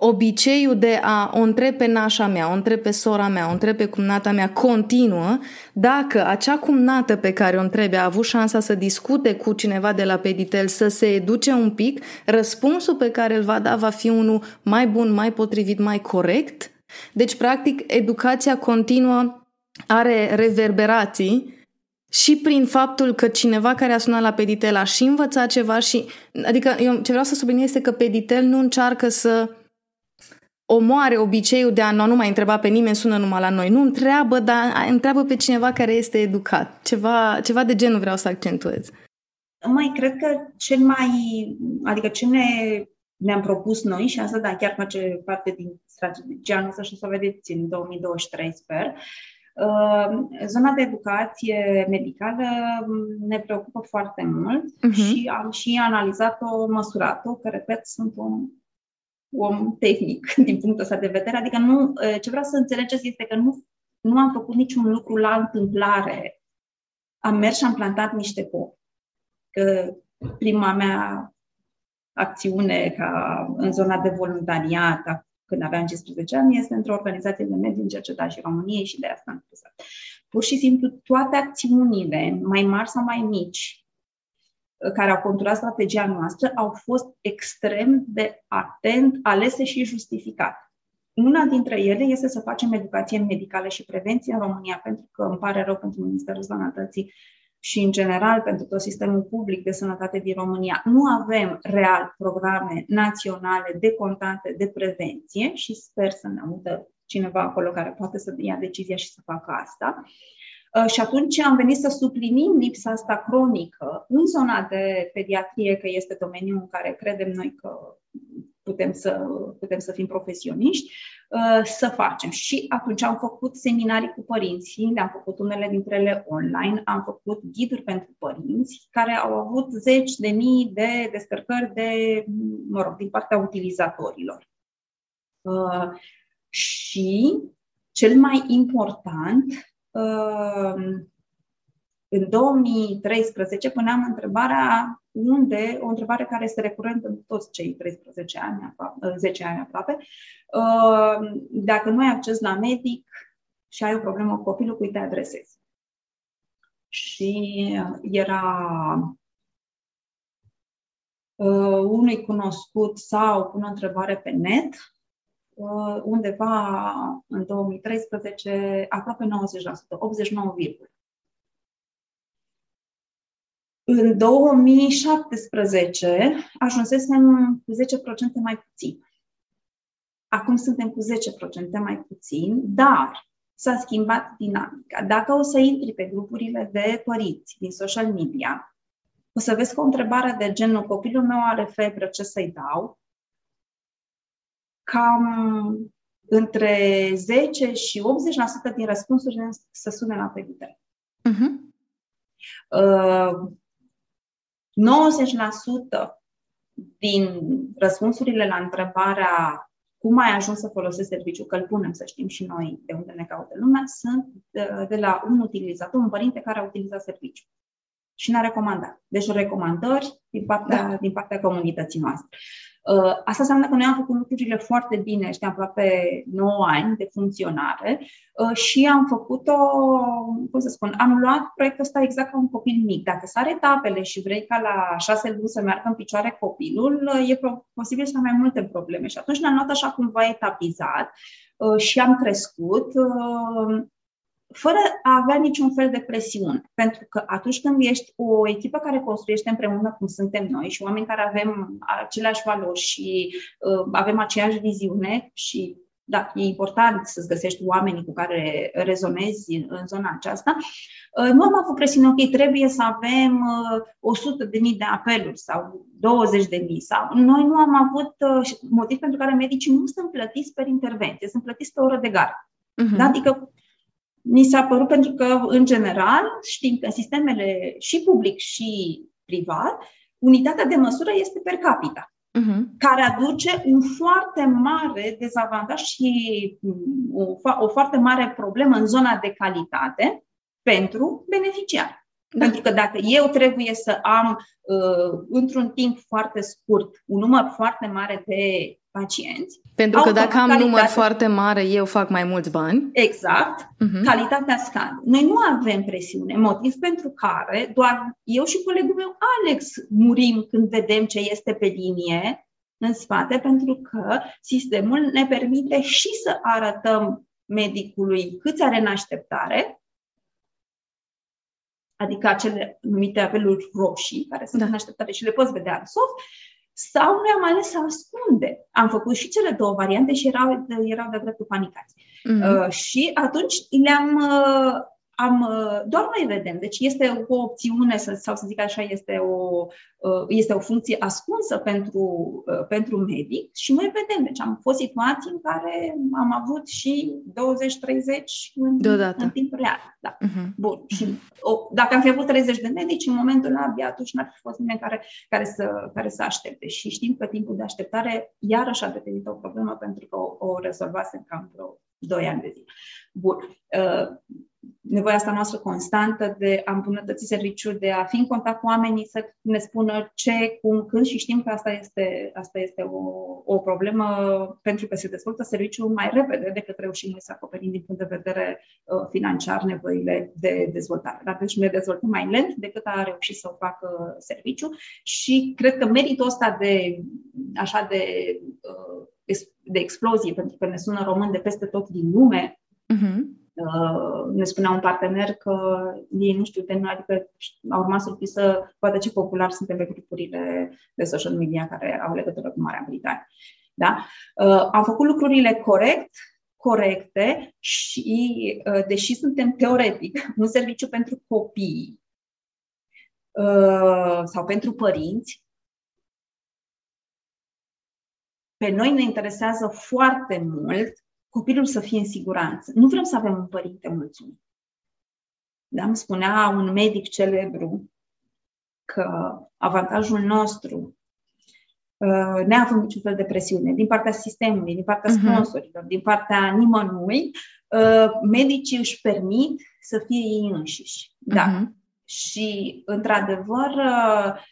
obiceiul de a o întrebe pe nașa mea, o întrebe pe sora mea, o întrebe pe cumnata mea continuă, dacă acea cumnată pe care o întrebe a avut șansa să discute cu cineva de la Peditel, să se educe un pic, răspunsul pe care îl va da va fi unul mai bun, mai potrivit, mai corect. Deci, practic, educația continuă are reverberații și prin faptul că cineva care a sunat la Peditel a și învățat ceva și... Adică eu ce vreau să subliniez este că Peditel nu încearcă să omoare obiceiul de a nu, nu mai întreba pe nimeni, sună numai la noi. Nu întreabă, dar întreabă pe cineva care este educat. Ceva, ceva de genul vreau să accentuez. Mai cred că cel mai, adică ce ne, ne-am propus noi și asta da, chiar face parte din strategia noastră și o să vedeți în 2023, sper, uh, Zona de educație medicală ne preocupă foarte mult uh-huh. și am și analizat-o, măsurat-o, că, repet, sunt un om tehnic <laughs> din punctul ăsta de vedere. Adică nu, ce vreau să înțelegeți este că nu, nu am făcut niciun lucru la întâmplare. Am mers și am plantat niște pomi. Că prima mea acțiune ca în zona de voluntariat, când aveam 15 ani, este într-o organizație de mediu în cercetare României și de asta am spus. Pur și simplu, toate acțiunile, mai mari sau mai mici, care au conturat strategia noastră au fost extrem de atent alese și justificate. Una dintre ele este să facem educație medicală și prevenție în România, pentru că îmi pare rău pentru Ministerul Sănătății și, în general, pentru tot sistemul public de sănătate din România. Nu avem real programe naționale de contate de prevenție și sper să ne audă cineva acolo care poate să ia decizia și să facă asta. Uh, și atunci am venit să suplinim lipsa asta cronică în zona de pediatrie, că este domeniul în care credem noi că putem să, putem să fim profesioniști, uh, să facem. Și atunci am făcut seminarii cu părinții, le-am făcut unele dintre ele online, am făcut ghiduri pentru părinți care au avut zeci de mii de descărcări de, mă rog, din partea utilizatorilor. Uh, și cel mai important, în 2013 puneam întrebarea unde, o întrebare care este recurentă în toți cei 13 ani, aproape, 10 ani aproape, dacă nu ai acces la medic și ai o problemă cu copilul, cui te adresezi. Și era uh, unui cunoscut sau pun o întrebare pe net Uh, Uh, undeva în 2013 aproape 90%, 89, în 2017 ajunsesem cu 10% mai puțin. Acum suntem cu 10% mai puțin, dar s-a schimbat dinamica. Dacă o să intri pe grupurile de părinți din social media, o să vezi că o întrebare de genul copilul meu are febră, ce să-i dau? Cam între 10 și 80% din răspunsuri să sune la peditre. Uh-huh. Uh, 90% din răspunsurile la întrebarea cum ai ajuns să folosești serviciul, că îl punem să știm și noi de unde ne caută lumea, sunt de, de la un utilizator, un părinte care a utilizat serviciul și ne-a recomandat. Deci recomandări din partea, da. din partea comunității noastre. Uh, asta înseamnă că noi am făcut lucrurile foarte bine, știam aproape 9 ani de funcționare uh, și am făcut-o, cum să spun, am luat proiectul ăsta exact ca un copil mic. Dacă sar etapele și vrei ca la șase luni să meargă în picioare copilul, uh, e posibil să ai mai multe probleme. Și atunci ne-am luat așa cumva etapizat și am crescut fără a avea niciun fel de presiune. Pentru că atunci când ești o echipă care construiește împreună cum suntem noi și oameni care avem aceleași valori și uh, avem aceeași viziune și da, e important să-ți găsești oamenii cu care rezonezi în, în zona aceasta. Uh, nu am avut presiune, ok, trebuie să avem uh, 100.000 de apeluri sau 20.000 sau... Noi nu am avut uh, motiv pentru care medicii nu sunt plătiți per intervenție, sunt plătiți pe oră de gară. Uh-huh. Da? Adică mi s-a părut pentru că, în general, știm că în sistemele și public și privat, unitatea de măsură este per capita, uh-huh. care aduce un foarte mare dezavantaj și o, o foarte mare problemă în zona de calitate pentru beneficiari. Da. Pentru că dacă eu trebuie să am uh, într-un timp foarte scurt un număr foarte mare de pacienți. Pentru că dacă am număr foarte mare, eu fac mai mulți bani. Exact. Uh-huh. Calitatea scade. Noi nu avem presiune, motiv pentru care doar eu și colegul meu Alex murim când vedem ce este pe linie în spate, pentru că sistemul ne permite și să arătăm medicului câți are în așteptare, adică acele numite apeluri roșii, care sunt da. în așteptare și le poți vedea în soft, sau noi am ales să ascunde. Am făcut și cele două variante și erau, erau de dreptul panicați. Mm-hmm. Uh, și atunci le-am uh, am, uh, doar noi vedem. Deci este o opțiune, sau să zic așa, este o, uh, este o funcție ascunsă pentru, uh, pentru medic și noi vedem. Deci am fost situații în care am avut și 20-30 în, Deodată. în timp real. Da. Uh-huh. Bun. Și o, dacă am fi avut 30 de medici, în momentul ăla, abia atunci n-ar fi fost nimeni care, care, să, care să aștepte. Și știm că timpul de așteptare iarăși a devenit o problemă pentru că o, o rezolvasem cam vreo 2 ani de zi. Bun nevoia asta noastră constantă de a îmbunătăți serviciul, de a fi în contact cu oamenii, să ne spună ce, cum, când și știm că asta este, asta este o, o problemă pentru că se dezvoltă serviciul mai repede decât reușim noi să acoperim din punct de vedere uh, financiar nevoile de dezvoltare. Dar deci ne dezvoltăm mai lent decât a reușit să o facă serviciul și cred că meritul ăsta de așa de, uh, de explozie, pentru că ne sună român de peste tot din lume, uh-huh Uh, ne spunea un partener că ei nu știu termenul, adică au rămas surprins să vadă ce popular suntem pe grupurile de social media care au legătură cu Marea Britanie. Da? Uh, am făcut lucrurile corect, corecte și, uh, deși suntem teoretic un serviciu pentru copii sau pentru părinți, pe noi ne interesează foarte mult copilul să fie în siguranță. Nu vrem să avem un părinte mulțumit. Da? Îmi spunea un medic celebru că avantajul nostru, uh, neavând niciun fel de presiune, din partea sistemului, din partea mhm. sponsorilor, uh-huh. din partea nimănui, uh, medicii își permit să fie ei înșiși. Da. Uh-huh. Și, într-adevăr, uh, Uh,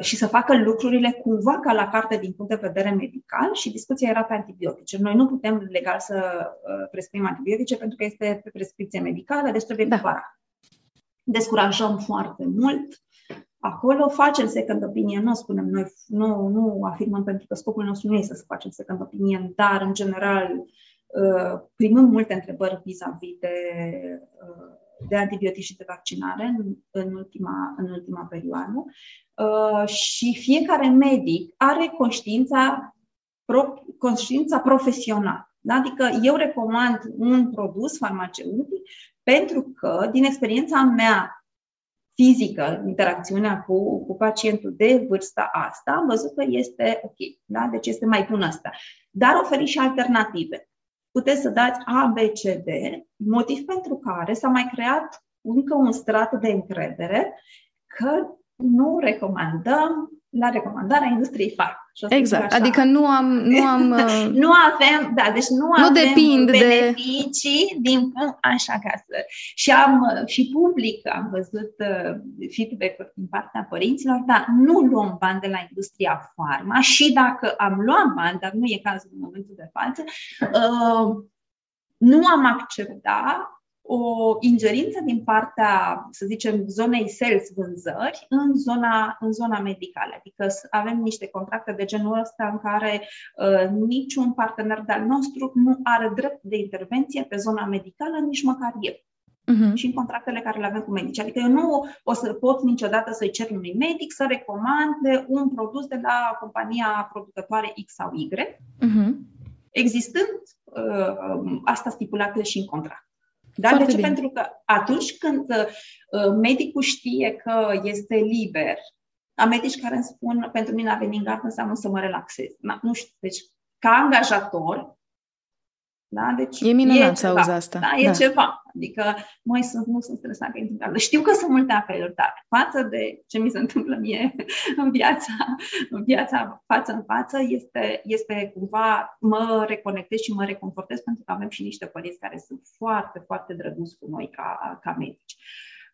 și să facă lucrurile cumva ca la carte din punct de vedere medical și discuția era pe antibiotice. Noi nu putem legal să uh, prescriem antibiotice pentru că este pe prescripție medicală, deci trebuie da. cumpărat. Descurajăm foarte mult. Acolo facem second opinion, nu spunem noi, nu, nu afirmăm pentru că scopul nostru nu este să facem second opinion, dar în general uh, primăm multe întrebări vis-a-vis de de antibiotici și de vaccinare în, în, ultima, în ultima perioadă uh, și fiecare medic are conștiința, pro, conștiința profesională. Da? Adică eu recomand un produs farmaceutic pentru că, din experiența mea fizică, interacțiunea cu, cu pacientul de vârsta asta, am văzut că este ok, da? deci este mai bun asta. Dar oferi și alternative. Puteți să dați A, B, C, D, motiv pentru care s-a mai creat încă un strat de încredere că nu recomandăm la recomandarea industriei farm. Exact, așa. adică nu am... Nu, am, <laughs> uh, nu <laughs> avem, da, deci nu, nu avem depind beneficii de... din așa ca să... Și am, și public am văzut uh, feedback din partea părinților, dar nu luăm bani de la industria farma și dacă am luat bani, dar nu e cazul în momentul de față, uh, nu am acceptat o ingerință din partea, să zicem, zonei sales vânzări în zona, în zona medicală. Adică avem niște contracte de genul ăsta în care uh, niciun partener de-al nostru nu are drept de intervenție pe zona medicală, nici măcar eu. Uh-huh. Și în contractele care le avem cu medici. Adică eu nu o să pot niciodată să-i cer unui medic să recomande un produs de la compania producătoare X sau Y, uh-huh. existând uh, asta stipulată și în contract. Da? Foarte de ce? Bine. Pentru că atunci când uh, medicul știe că este liber, am medici care îmi spun, pentru mine a venit în gardă înseamnă să mă relaxez. Nu știu, deci ca angajator, da? Deci e minunat e să auzi asta. Da, e da. ceva. Adică, mai sunt, nu sunt stresat că intru în Știu că sunt multe apeluri, dar față de ce mi se întâmplă mie <laughs> în viața, în viața față în față, este, este cumva, mă reconectez și mă reconfortez pentru că avem și niște părinți care sunt foarte, foarte drăguți cu noi ca, ca medici.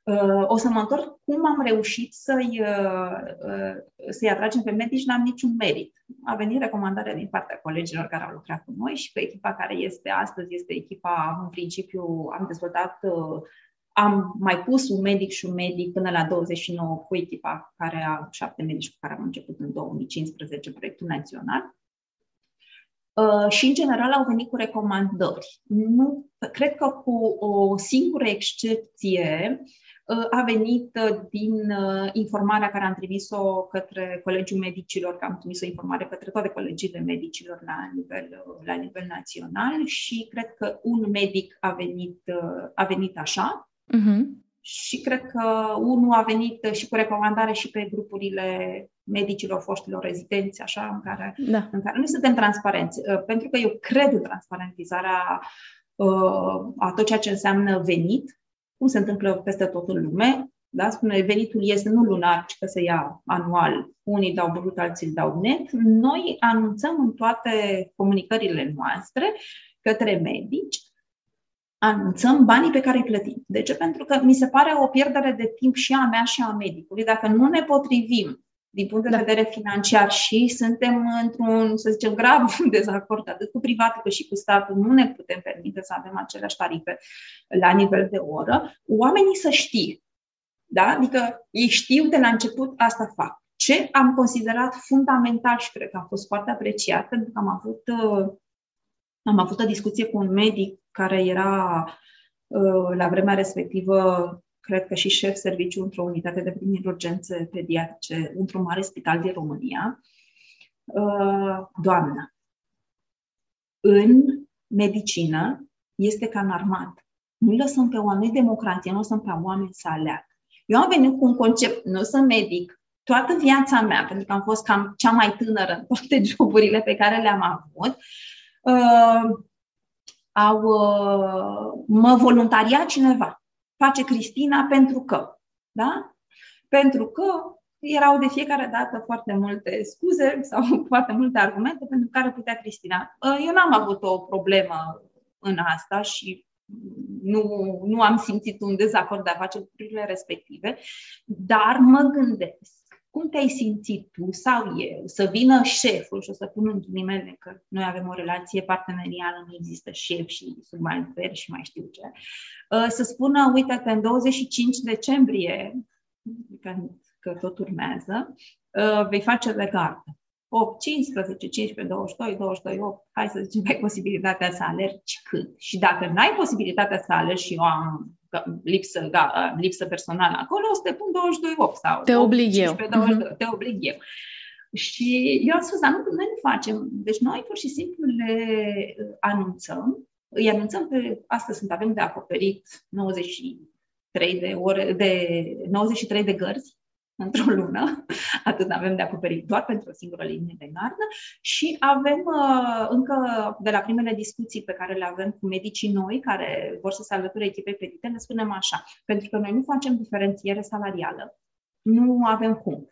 Uh, o să mă întorc cum am reușit să-i, uh, uh, să-i atragem pe medici, n-am niciun merit. A venit recomandarea din partea colegilor care au lucrat cu noi și pe echipa care este astăzi, este echipa, în principiu, am dezvoltat, am mai pus un medic și un medic până la 29 cu echipa care a șapte medici cu care am început în 2015 proiectul național. și, în general, au venit cu recomandări. Nu, cred că cu o singură excepție, Uh, a venit uh, din uh, informarea care am trimis-o către Colegiul Medicilor, că am trimis o informare către toate colegiile medicilor la nivel, la nivel național și cred că un medic a venit, a venit așa. Uh-huh. Și cred că unul a venit și cu recomandare și pe grupurile medicilor, foștilor rezidenți, așa, în care, da. în care nu suntem transparenți. Pentru că eu cred în transparentizarea a tot ceea ce înseamnă venit, cum se întâmplă peste tot în lume, da? spune venitul este nu lunar, ci că se ia anual. Unii dau brut, alții îl dau net. Noi anunțăm în toate comunicările noastre către medici, anunțăm banii pe care îi plătim. De ce? Pentru că mi se pare o pierdere de timp și a mea și a medicului. Dacă nu ne potrivim din punct de da. vedere financiar și suntem într-un, să zicem, grav <laughs> dezacord atât cu privatul cât și cu statul, nu ne putem permite să avem aceleași tarife la nivel de oră, oamenii să știe. Da? Adică ei știu de la început asta fac. Ce am considerat fundamental și cred că a fost foarte apreciat, pentru că am avut, uh, am avut o discuție cu un medic care era uh, la vremea respectivă cred că și șef serviciu într-o unitate de primiri urgențe pediatrice într-un mare spital din România. Uh, doamnă, în medicină este ca în armată. Nu lăsăm pe oameni democrație, nu lăsăm pe oameni să aleagă. Eu am venit cu un concept, nu sunt medic, toată viața mea, pentru că am fost cam cea mai tânără în toate <laughs> joburile pe care le-am avut, uh, au, uh, mă voluntaria cineva face Cristina pentru că. Da? Pentru că erau de fiecare dată foarte multe scuze sau <laughs> foarte multe argumente pentru care putea Cristina. Eu n-am avut o problemă în asta și nu, nu am simțit un dezacord de a face lucrurile respective, dar mă gândesc cum te-ai simțit tu sau eu să vină șeful și o să pun în ghilimele că noi avem o relație partenerială, nu există șef și subalteri și mai știu ce, uh, să spună, uite-te, în 25 decembrie, că tot urmează, uh, vei face de gardă. 8, 15, 15, 22, 22, 8, hai să zicem, ai posibilitatea să alergi cât. Și dacă n-ai posibilitatea să alergi și eu am lipsă, da, lipsă personală acolo, o să te pun 22 sau te oblig eu. 22, uh-huh. te oblig eu. Și eu am spus, dar nu, noi nu facem. Deci noi pur și simplu le uh, anunțăm, îi anunțăm pe, astăzi sunt, avem de acoperit 93 de ore, de 93 de gărzi într-o lună, <laughs> atât avem de acoperit doar pentru o singură linie de gardă și avem uh, încă de la primele discuții pe care le avem cu medicii noi care vor să se alăture echipei predite, ne spunem așa, pentru că noi nu facem diferențiere salarială, nu avem cum.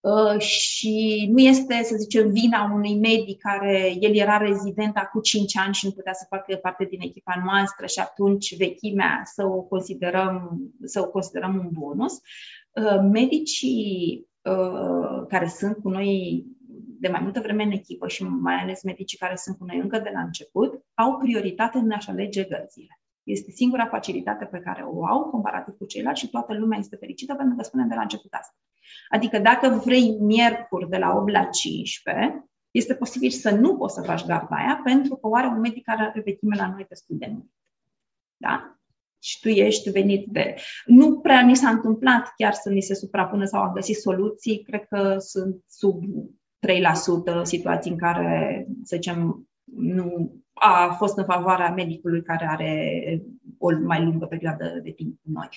Uh, și nu este, să zicem, vina unui medic care el era rezident acum 5 ani și nu putea să facă parte din echipa noastră și atunci vechimea să o considerăm, să o considerăm un bonus. Uh, medicii uh, care sunt cu noi de mai multă vreme în echipă și mai ales medicii care sunt cu noi încă de la început, au prioritate în a-și alege gărzile. Este singura facilitate pe care o au comparativ cu ceilalți și toată lumea este fericită pentru că spunem de la început asta. Adică dacă vrei miercuri de la 8 la 15, este posibil să nu poți să faci garda aia pentru că are un medic care are vechime la noi destul de mult. Da? Și tu ești venit de... Nu prea ni s-a întâmplat chiar să ni se suprapună sau am găsit soluții, cred că sunt sub 3% situații în care, să zicem, nu a fost în favoarea medicului care are o mai lungă perioadă de timp cu noi.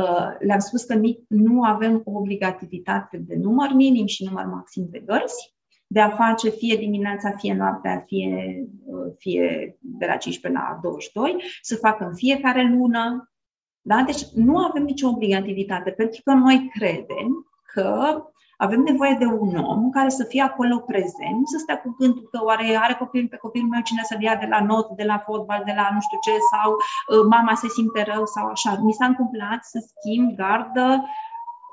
Uh, le-am spus că nu avem o obligativitate de număr minim și număr maxim de gărzi, de a face fie dimineața, fie noaptea, fie, uh, fie de la 15 la 22, să facă în fiecare lună. Da? Deci nu avem nicio obligativitate, pentru că noi credem că avem nevoie de un om care să fie acolo prezent, să stea cu gândul că oare are copil pe copilul meu cine să-l ia de la not, de la fotbal, de la nu știu ce, sau uh, mama se simte rău sau așa. Mi s-a întâmplat să schimb gardă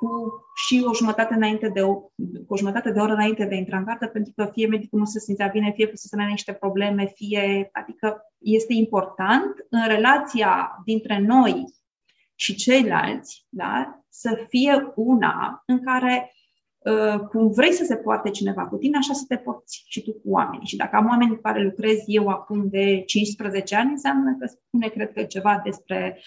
cu și o jumătate, înainte de o, cu o jumătate de oră înainte de a intra în gardă, pentru că fie medicul nu se simțea bine, fie să se niște probleme, fie. Adică este important în relația dintre noi și ceilalți da, să fie una în care uh, cum vrei să se poarte cineva cu tine, așa să te porți și tu cu oamenii. Și dacă am oameni cu care lucrez eu acum de 15 ani, înseamnă că spune, cred că, ceva despre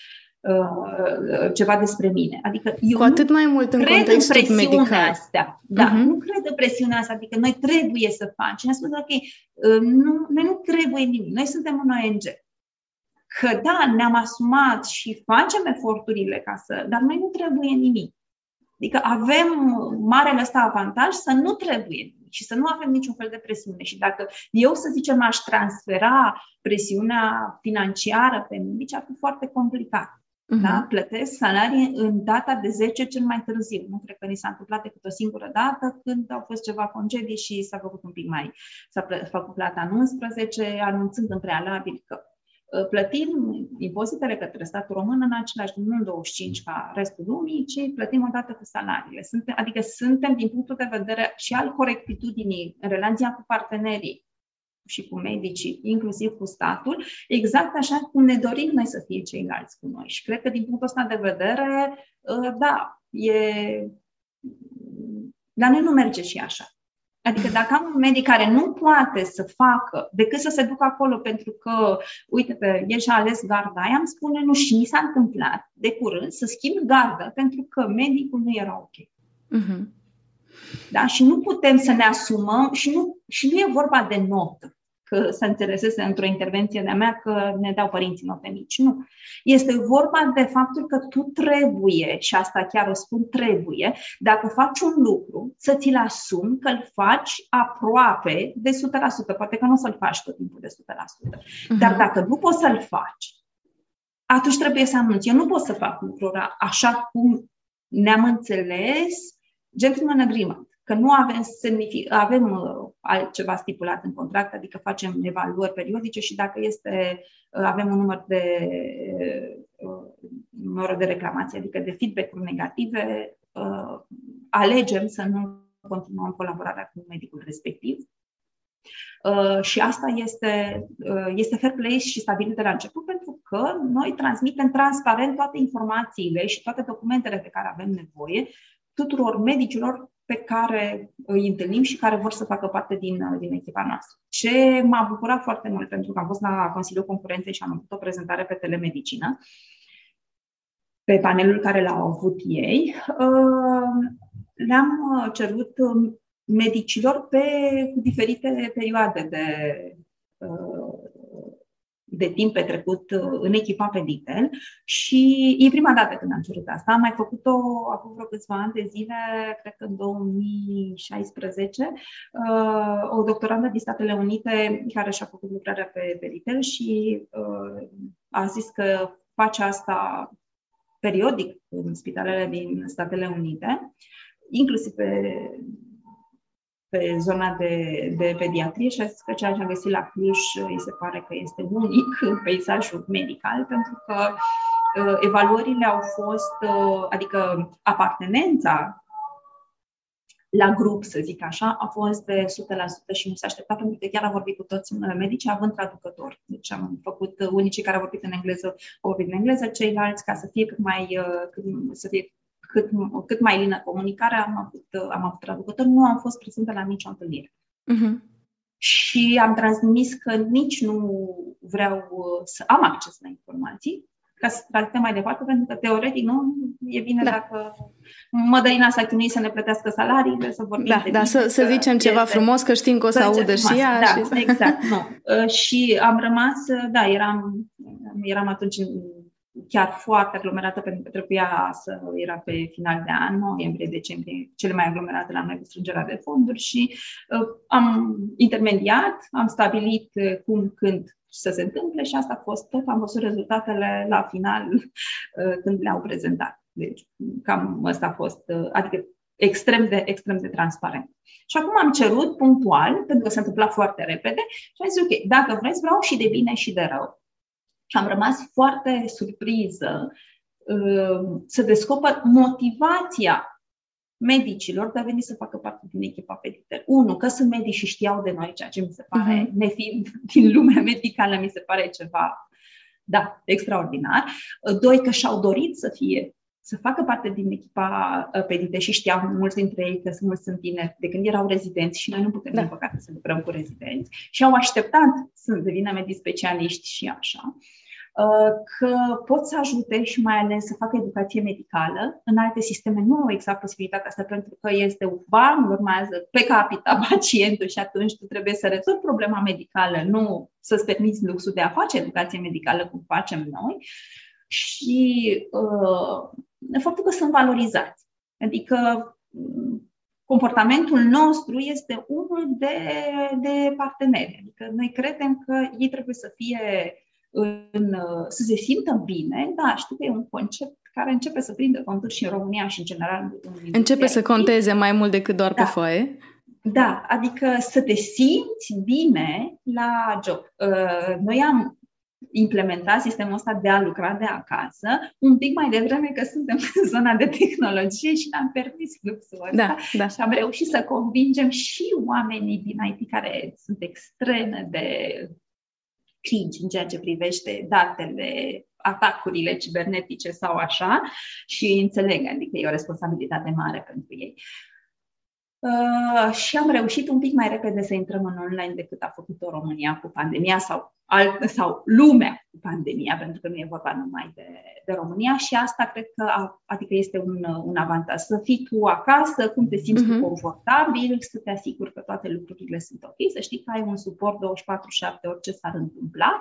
Uh, ceva despre mine. Adică eu Cu atât mai mult în contextul în medical. Astea. Da, uh-huh. nu cred în presiunea asta, adică noi trebuie să facem. Ne spus, ok, uh, nu, noi nu trebuie nimic, noi suntem un ONG. Că da, ne-am asumat și facem eforturile ca să, dar noi nu trebuie nimic. Adică avem marele ăsta avantaj să nu trebuie nimic și să nu avem niciun fel de presiune. Și dacă eu, să zicem, aș transfera presiunea financiară pe medici, ar fi foarte complicat. Uh-huh. Da? Plătesc salarii în data de 10 cel mai târziu. Nu cred că ni s-a întâmplat decât o singură dată când au fost ceva concedii și s-a făcut un pic mai... S-a făcut plata în 11, anunțând în prealabil că uh, plătim impozitele către statul român în același timp, nu în 25 ca restul lumii, ci plătim odată cu salariile. Suntem, adică suntem, din punctul de vedere și al corectitudinii în relația cu partenerii, și cu medicii, inclusiv cu statul, exact așa cum ne dorim noi să fie ceilalți cu noi. Și cred că din punctul ăsta de vedere, uh, da, e... Dar noi nu merge și așa. Adică dacă am un medic care nu poate să facă decât să se ducă acolo pentru că, uite, el și-a ales garda aia, îmi spune nu și mi s-a întâmplat de curând să schimb garda pentru că medicul nu era ok. Uh-huh. Da? Și nu putem să ne asumăm și nu, și nu e vorba de notă că să înțelesese într-o intervenție de-a mea că ne dau părinții note mici. Nu. Este vorba de faptul că tu trebuie, și asta chiar o spun, trebuie, dacă faci un lucru, să ți-l asumi că îl faci aproape de 100%. Poate că nu o să-l faci tot timpul de 100%. Uh-huh. Mhm. Dar dacă nu poți să-l faci, atunci trebuie să anunți. Eu nu pot să fac lucruri așa cum ne-am înțeles, gentleman agreement că nu avem, semnific- avem uh, altceva stipulat în contract, adică facem evaluări periodice și dacă este, uh, avem un număr de, uh, număr de reclamații, adică de feedback-uri negative, alegem să nu continuăm colaborarea cu medicul respectiv. și asta este, este fair play și stabilit de la început pentru că noi transmitem transparent toate informațiile și toate documentele pe care avem nevoie tuturor medicilor pe care îi întâlnim și care vor să facă parte din, din echipa noastră. Ce m-a bucurat foarte mult, pentru că am fost la Consiliul Concurenței și am avut o prezentare pe telemedicină, pe panelul care l-au avut ei, le-am cerut medicilor pe cu diferite perioade de de timp petrecut uh, în echipa pe Ditel și e prima dată când am cerut asta. Am mai făcut-o acum vreo câțiva ani de zile, cred că în 2016, uh, o doctorandă din Statele Unite care și-a făcut lucrarea pe, pe Ditel și uh, a zis că face asta periodic în spitalele din Statele Unite, inclusiv pe pe zona de, de pediatrie și a zis că ceea ce a găsit la Cluj îi se pare că este unic <laughs> în peisajul medical, pentru că uh, evaluările au fost, uh, adică apartenența la grup, să zic așa, a fost de 100% și nu s-a așteptat pentru că chiar am vorbit cu toți medici având traducător. Deci am făcut, unicii care au vorbit în engleză au vorbit în engleză, ceilalți ca să fie cât mai, uh, cât, să fie cât, cât mai lină comunicare, am avut, am avut traducător, nu am fost prezentă la nicio întâlnire. Uh-huh. Și am transmis că nici nu vreau uh, să am acces la informații, ca să tratăm mai departe, pentru că teoretic nu e bine da. dacă Mădălina s-a chinuit să ne plătească salariile, să vorbim Da, de da să, să zicem este... ceva frumos, că știm că o să, să audă și ea. Da, și... exact, nu. <laughs> Uh, și am rămas, uh, da, eram, eram atunci în chiar foarte aglomerată pentru că trebuia să era pe final de an, noiembrie-decembrie, cele mai aglomerate la noi cu strângerea de fonduri și uh, am intermediat, am stabilit uh, cum, când să se întâmple și asta a fost tot. Am văzut rezultatele la final uh, când le-au prezentat. Deci cam asta a fost, uh, adică extrem de, extrem de transparent. Și acum am cerut punctual, pentru că s-a întâmplat foarte repede, și am zis, ok, dacă vreți, vreau și de bine și de rău. Și am rămas foarte surpriză uh, să descoper motivația medicilor de a veni să facă parte din echipa Pediter. Unu, că sunt medici și știau de noi, ceea ce mi se pare, uh-huh. nefiind din lumea medicală, mi se pare ceva, da, extraordinar. Doi, că și-au dorit să fie să facă parte din echipa uh, Pedite și știau mulți dintre ei că mulți sunt tineri de când erau rezidenți și noi nu putem, da. din păcate, să lucrăm cu rezidenți și au așteptat să devină medici specialiști și așa uh, că pot să ajute și mai ales să facă educație medicală. În alte sisteme nu au exact posibilitatea asta pentru că este un ban, urmează pe capita <laughs> pacientul și atunci tu trebuie să rezolvi problema medicală, nu să-ți permiți luxul de a face educație medicală cum facem noi. Și uh, faptul că sunt valorizați. Adică mm, comportamentul nostru este unul de, de parteneri. Adică noi credem că ei trebuie să fie în, să se simtă bine, da, știu că e un concept care începe să prindă conturi și în România și în general. În începe să conteze mai mult decât doar da. pe foaie. Da, adică să te simți bine la job. Uh, noi am implementa sistemul ăsta de a lucra de acasă un pic mai devreme că suntem în <laughs> zona de tehnologie și ne-am permis fluxul ăsta da, da. și am reușit să convingem și oamenii din IT care sunt extreme de critici în ceea ce privește datele, atacurile cibernetice sau așa și înțeleg, adică e o responsabilitate mare pentru ei. Uh, și am reușit un pic mai repede să intrăm în online decât a făcut-o România cu pandemia sau alt, sau lumea cu pandemia, pentru că nu e vorba numai de, de România și asta cred că a, adică este un, un avantaj. Să fii tu acasă, cum te simți uh-huh. tu mhm. confortabil, să te asiguri că toate lucrurile sunt ok, să știi că ai un suport 24-7 orice s-ar întâmpla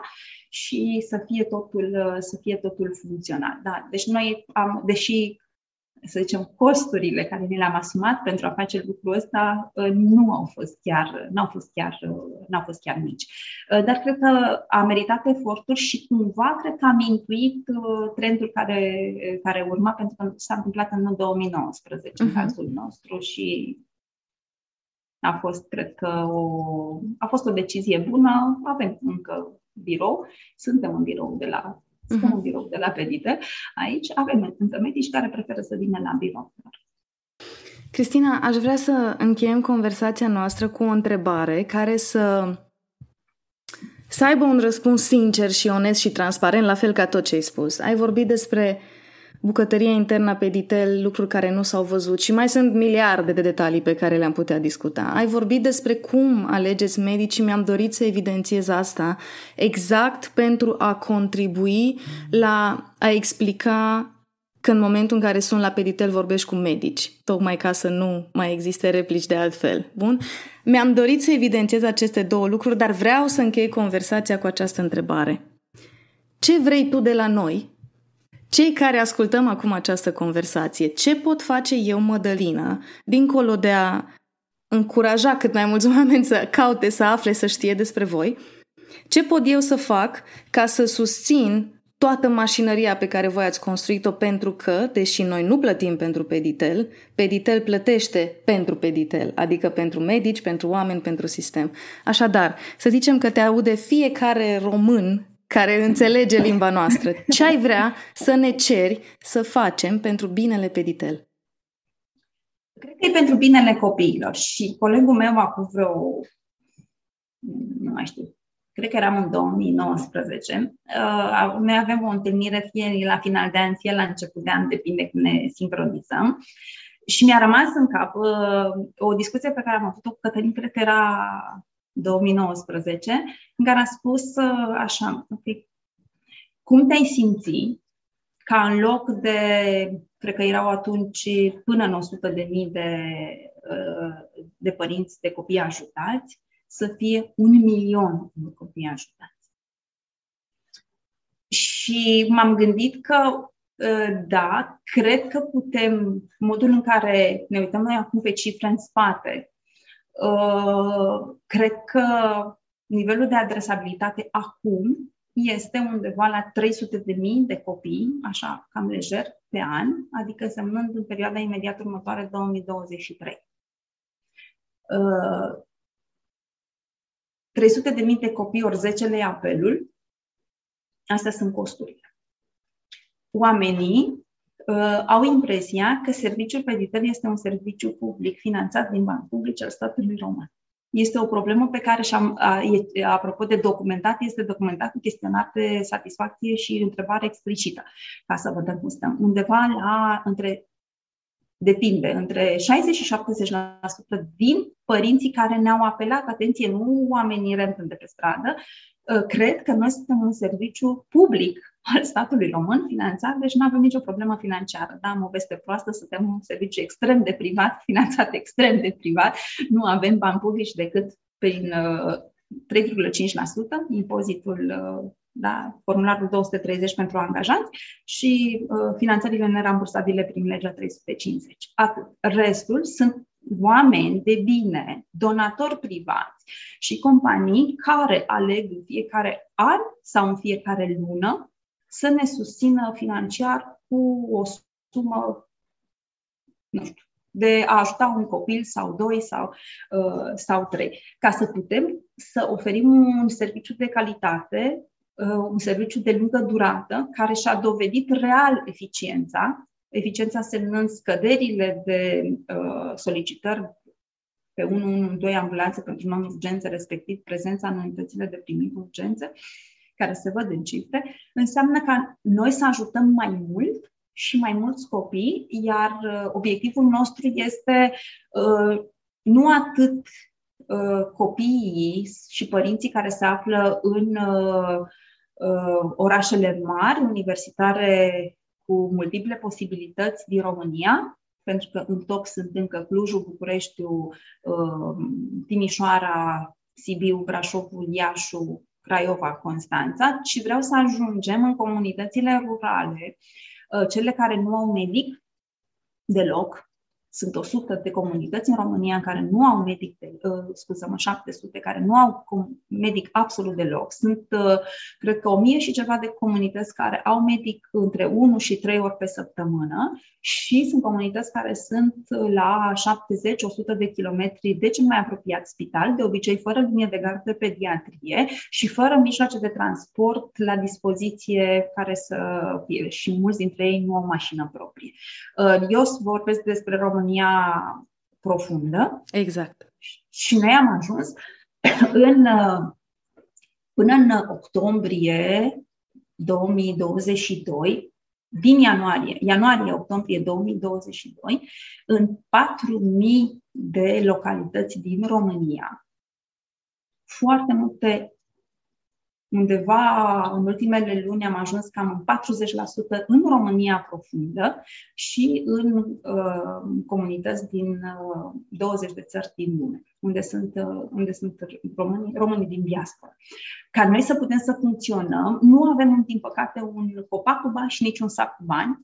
și să fie totul, să fie totul funcțional. Da, deci noi am, deși să zicem, costurile care ni le-am asumat pentru a face lucrul ăsta uh, nu au fost chiar, n-au fost chiar, uh, n-au fost chiar mici. Uh, dar cred că a meritat eforturi și cumva cred că am intuit trendul care, care urma, pentru că s-a întâmplat în 2019 uh-huh. în mhm. cazul nostru și a fost, cred că, o, a fost o decizie bună. Avem încă birou, suntem în birou de la suntem uh-huh. în birou de la Pedite. Aici avem încă medici care preferă să vină la birou. Cristina, aș vrea să încheiem conversația noastră cu o întrebare care să să aibă un răspuns sincer și onest și transparent, la fel ca tot ce ai spus. Ai vorbit despre bucătăria internă pe Ditel, lucruri care nu s-au văzut și mai sunt miliarde de detalii pe care le-am putea discuta. Ai vorbit despre cum alegeți medicii, mi-am dorit să evidențiez asta exact pentru a contribui la a explica că în momentul în care sunt la peditel vorbești cu medici, tocmai ca să nu mai existe replici de altfel. Bun? Mi-am dorit să evidențiez aceste două lucruri, dar vreau să închei conversația cu această întrebare. Ce vrei tu de la noi? Cei care ascultăm acum această conversație, ce pot face eu, Mădălina, dincolo de a încuraja cât mai mulți <laughs> oameni să caute, să afle, să știe despre voi, ce pot eu să fac ca să susțin toată mașinăria pe care voi ați construit-o pentru că, deși noi nu plătim pentru Peditel, Peditel plătește pentru Peditel, adică pentru medici, pentru oameni, pentru sistem. Așadar, să zicem că te aude fiecare român care înțelege limba noastră. Ce ai vrea să ne ceri să facem pentru binele Peditel? Cred că e pentru binele copiilor și colegul meu acum vreo, nu mai știu, cred că eram în 2019, uh, noi avem o întâlnire fie la final de an, fie la început de an, depinde când ne sincronizăm. Și mi-a rămas în cap uh, o discuție pe care am avut-o cu Cătălin, cred că era 2019, în care a spus uh, așa, okay, cum te-ai simți ca în loc de, cred că erau atunci până în 100 de mii de, de părinți, de copii ajutați, să fie un milion de copii ajutați. Și m-am gândit că, ă, da, cred că putem, modul în care ne uităm noi acum pe cifre în spate, ă, cred că nivelul de adresabilitate acum este undeva la 300 de mii de copii, așa cam lejer, pe an, adică semnând în perioada imediat următoare 2023. 300 de mii de copii ori 10 lei apelul, astea sunt costurile. Oamenii uh, au impresia că serviciul peditel este un serviciu public finanțat din bani publici al statului român. Este o problemă pe care, și-am, a, e, apropo de documentat, este documentat cu chestionar de satisfacție și întrebare explicită, ca să vă dăm cum stăm. Undeva la între depinde, între 60 și 70% din părinții care ne-au apelat, atenție, nu oamenii rentând de pe stradă, uh, cred că noi suntem un serviciu public al statului român finanțat, deci nu avem nicio problemă financiară. Da, am o veste proastă, suntem un serviciu extrem de privat, <laughs> finanțat extrem de privat, nu avem bani publici decât prin 3,5% uh, impozitul uh, da, formularul 230 pentru angajați și uh, finanțările nerambursabile prin legea 350. Atât. Restul sunt oameni de bine, donatori privați și companii care aleg în fiecare an sau în fiecare lună să ne susțină financiar cu o sumă, nu știu, de a ajuta un copil sau doi sau, uh, sau trei, ca să putem să oferim un serviciu de calitate Uh, un serviciu de lungă durată care și-a dovedit real eficiența, eficiența semnând scăderile de uh, solicitări pe 112 ambulanțe pentru non-urgențe, respectiv prezența în unitățile de primit urgențe, care se văd în cifre, înseamnă ca noi să ajutăm mai mult și mai mulți copii, iar uh, obiectivul nostru este uh, nu atât uh, copiii și părinții care se află în uh, uh, orașele mari, universitare cu multiple posibilități din România, pentru că în top sunt încă Clujul, Bucureștiul, uh, Timișoara, Sibiu, Brașovul, Iașu, Craiova, Constanța, și vreau să ajungem în comunitățile rurale, uh, cele care nu au medic deloc, sunt 100 de comunități în România în care nu au medic, de, uh, scuză-mă, 700 care nu au medic absolut deloc. Sunt, uh, cred că, 1000 și ceva de comunități care au medic între 1 și 3 ori pe săptămână și sunt comunități care sunt la 70-100 de kilometri de cel mai apropiat spital, de obicei fără linie de gardă de pediatrie și fără mijloace de transport la dispoziție care să fie și mulți dintre ei nu au mașină proprie. Uh, eu vorbesc despre România România profundă. Exact. Și noi am ajuns <clears throat> în, până în octombrie 2022, din ianuarie, ianuarie-octombrie 2022, în 4.000 de localități din România, foarte multe undeva în ultimele luni am ajuns cam în 40% în România profundă și în uh, comunități din uh, 20 de țări din lume, unde sunt, uh, unde sunt românii, românii din diaspora. Ca noi să putem să funcționăm, nu avem, din păcate, un copac cu bani și nici un sac cu bani.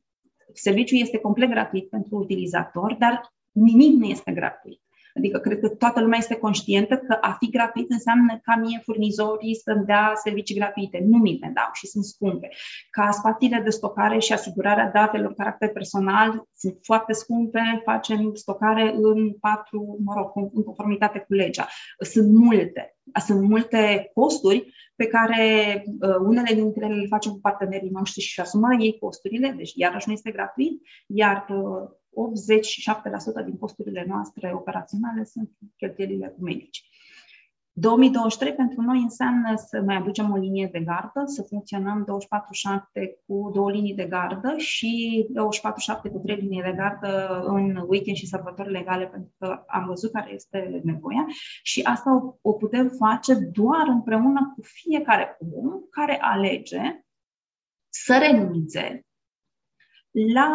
Serviciul este complet gratuit pentru utilizator, dar nimic nu este gratuit. Adică cred că toată lumea este conștientă că a fi gratuit înseamnă ca mie furnizorii să-mi dea servicii gratuite. Nu mi le dau și sunt scumpe. Ca spațiile de stocare și asigurarea datelor caracter personal sunt foarte scumpe, facem stocare în patru, mă rog, în conformitate cu legea. Sunt multe. Sunt multe costuri pe care uh, unele dintre ele le facem cu partenerii noștri și asumă ei costurile, deci iarăși nu este gratuit, iar uh, 87% din costurile noastre operaționale sunt cheltuielile cu medici. 2023 pentru noi înseamnă să mai aducem o linie de gardă, să funcționăm 24-7 cu două linii de gardă și 24-7 cu trei linii de gardă în weekend și sărbători legale, pentru că am văzut care este nevoia și asta o, o putem face doar împreună cu fiecare om care alege să renunțe la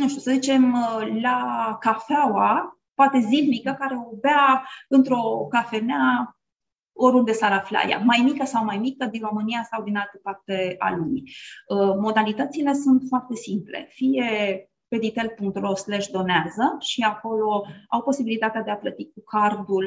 nu știu, să zicem, uh, la cafeaua, poate zilnică, care o bea într-o cafenea oriunde s-ar afla ea, mai mică sau mai mică, din România sau din altă parte a lumii. Uh, modalitățile sunt foarte simple. Fie peditel.ro slash donează și acolo au posibilitatea de a plăti cu cardul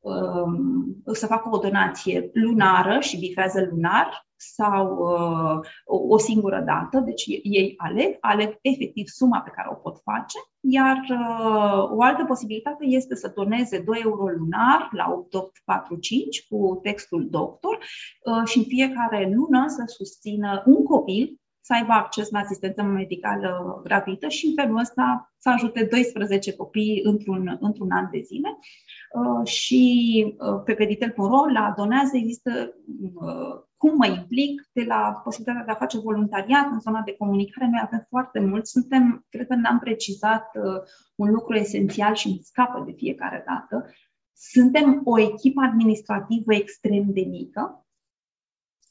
uh, um, să facă o donație lunară și bifează lunar sau uh, o singură dată, deci ei aleg, aleg efectiv suma pe care o pot face, iar uh, o altă posibilitate este să doneze 2 euro lunar la 8845 cu textul doctor uh, și în fiecare lună să susțină un copil să aibă acces la asistență medicală gratuită și în felul ăsta să ajute 12 copii într-un, într-un an de zile. Uh, și uh, pe peditel.ro la donează există uh, cum mă implic, de la posibilitatea de a face voluntariat în zona de comunicare. Noi avem foarte mult. Suntem, cred că n-am precizat un lucru esențial și îmi scapă de fiecare dată. Suntem o echipă administrativă extrem de mică,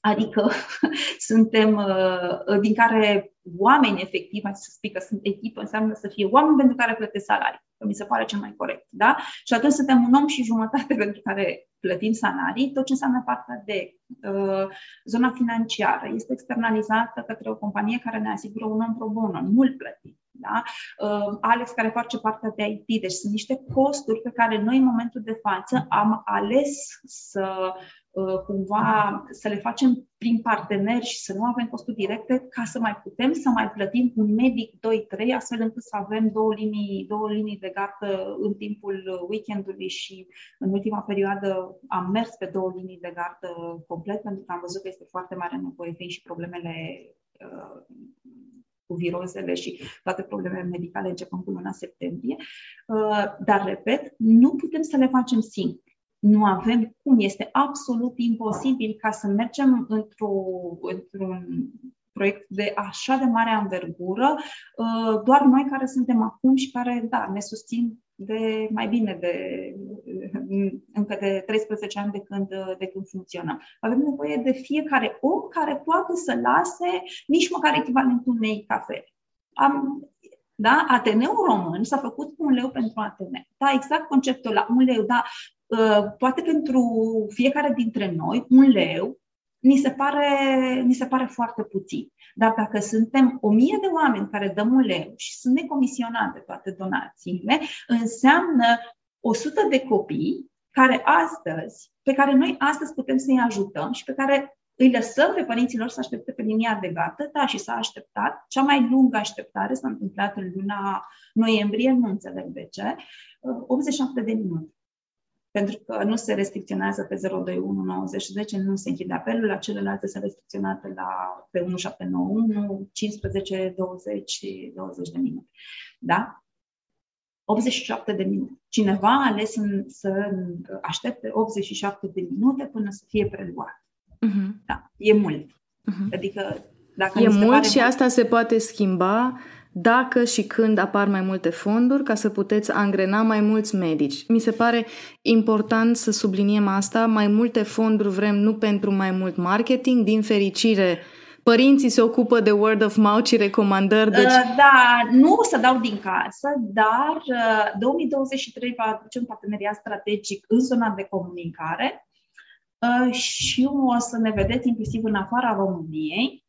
Adică <laughs> suntem, uh, din care oameni efectiv, să spun că sunt echipă, înseamnă să fie oameni pentru care plătesc salarii, că mi se pare cel mai corect. Da? Și atunci suntem un om și jumătate <laughs> pentru care plătim salarii, tot ce înseamnă partea de uh, zona financiară este externalizată către o companie care ne asigură un om pro bono, nu-l plătim. Da? Uh, Alex care face partea de IT, deci sunt niște costuri pe care noi în momentul de față am ales să Uh, cumva să le facem prin parteneri și să nu avem costuri directe ca să mai putem să mai plătim un medic 2-3 astfel încât să avem două linii, două linii de gardă în timpul weekendului și în ultima perioadă am mers pe două linii de gardă complet pentru că am văzut că este foarte mare nevoie fiind și problemele uh, cu virozele și toate problemele medicale începând cu luna septembrie. Uh, dar, repet, nu putem să le facem singuri nu avem cum, este absolut imposibil ca să mergem într-o, într-un proiect de așa de mare anvergură, uh, doar noi care suntem acum și care, da, ne susțin de mai bine de încă de 13 ani de când, de când funcționăm. Avem nevoie de fiecare om care poate să lase nici măcar echivalentul unei cafele. Am, da? Ateneul român s-a făcut cu un leu pentru Atene. Da, exact conceptul la un leu, da, Uh, poate pentru fiecare dintre noi, un leu ni se pare, ni se pare foarte puțin. Dar dacă suntem o mie de oameni care dăm un leu și sunt necomisionate toate donațiile, înseamnă 100 de copii care astăzi, pe care noi astăzi putem să-i ajutăm și pe care îi lăsăm pe părinților să aștepte pe linia de gata, da, și s-a așteptat. Cea mai lungă așteptare s-a întâmplat în luna noiembrie, nu înțeleg de ce, 87 uh, de minute pentru că nu se restricționează pe 021 90 10, nu se închide apelul, la celelalte se restricționate la pe 1791, 15, 20 și 20 de minute. Da? 87 de minute. Cineva a ales în, să aștepte 87 de minute până să fie preluat. Uh-huh. Da, e mult. Uh-huh. Adică dacă e mult și asta se poate schimba dacă și când apar mai multe fonduri ca să puteți angrena mai mulți medici. Mi se pare important să subliniem asta, mai multe fonduri vrem nu pentru mai mult marketing, din fericire părinții se ocupă de word of mouth și recomandări. Deci... Uh, da, nu o să dau din casă, dar 2023 uh, va aduce un parteneriat strategic în zona de comunicare uh, și o să ne vedeți inclusiv în afara României.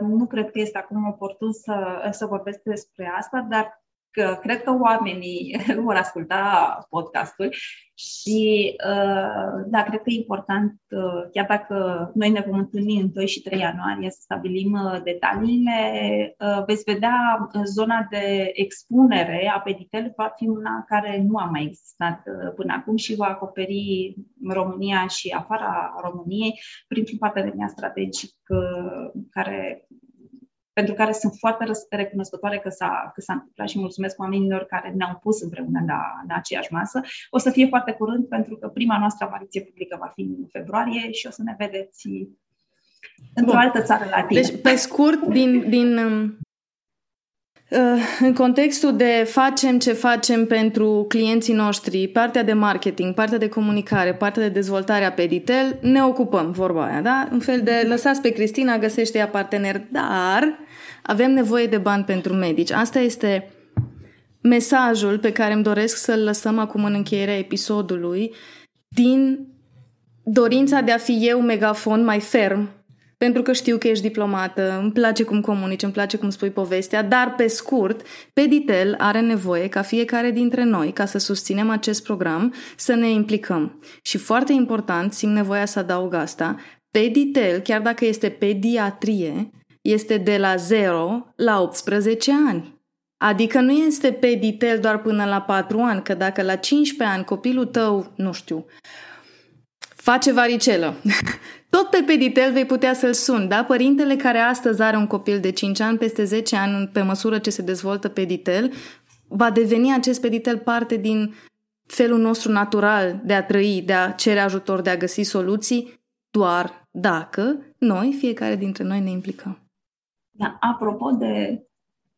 Nu cred că este acum oportun să, să vorbesc despre asta, dar că cred că oamenii <laughs> vor asculta podcastul și uh, da, cred că e important, uh, chiar dacă noi ne vom întâlni în 2 și 3 ianuarie să stabilim uh, detaliile, veți vedea zona de expunere a Peditel va fi una care nu a mai existat până acum și va acoperi România și afara României. Prin un parteneriat strategic care pentru care sunt foarte recunoscătoare că s-a, că s-a întâmplat și mulțumesc oamenilor care ne-au pus împreună la, la aceeași masă. O să fie foarte curând pentru că prima noastră apariție publică va fi în februarie și o să ne vedeți într-o Bun. altă țară latină. Deci, pe scurt, din, din um, uh, în contextul de facem ce facem pentru clienții noștri, partea de marketing, partea de comunicare, partea de dezvoltare a Peditel, ne ocupăm, vorba aia, da? Un fel de lăsați pe Cristina, găsește ea partener, dar avem nevoie de bani pentru medici. Asta este mesajul pe care îmi doresc să-l lăsăm acum în încheierea episodului din dorința de a fi eu megafon mai ferm pentru că știu că ești diplomată, îmi place cum comunici, îmi place cum spui povestea, dar pe scurt, Peditel are nevoie ca fiecare dintre noi, ca să susținem acest program, să ne implicăm. Și foarte important, simt nevoia să adaug asta, Peditel, chiar dacă este pediatrie, este de la 0 la 18 ani. Adică nu este peditel doar până la 4 ani, că dacă la 15 ani copilul tău, nu știu, face varicelă, <laughs> tot pe peditel vei putea să-l suni, da? Părintele care astăzi are un copil de 5 ani, peste 10 ani, pe măsură ce se dezvoltă peditel, va deveni acest peditel parte din felul nostru natural de a trăi, de a cere ajutor, de a găsi soluții, doar dacă noi, fiecare dintre noi, ne implicăm. Da, apropo de,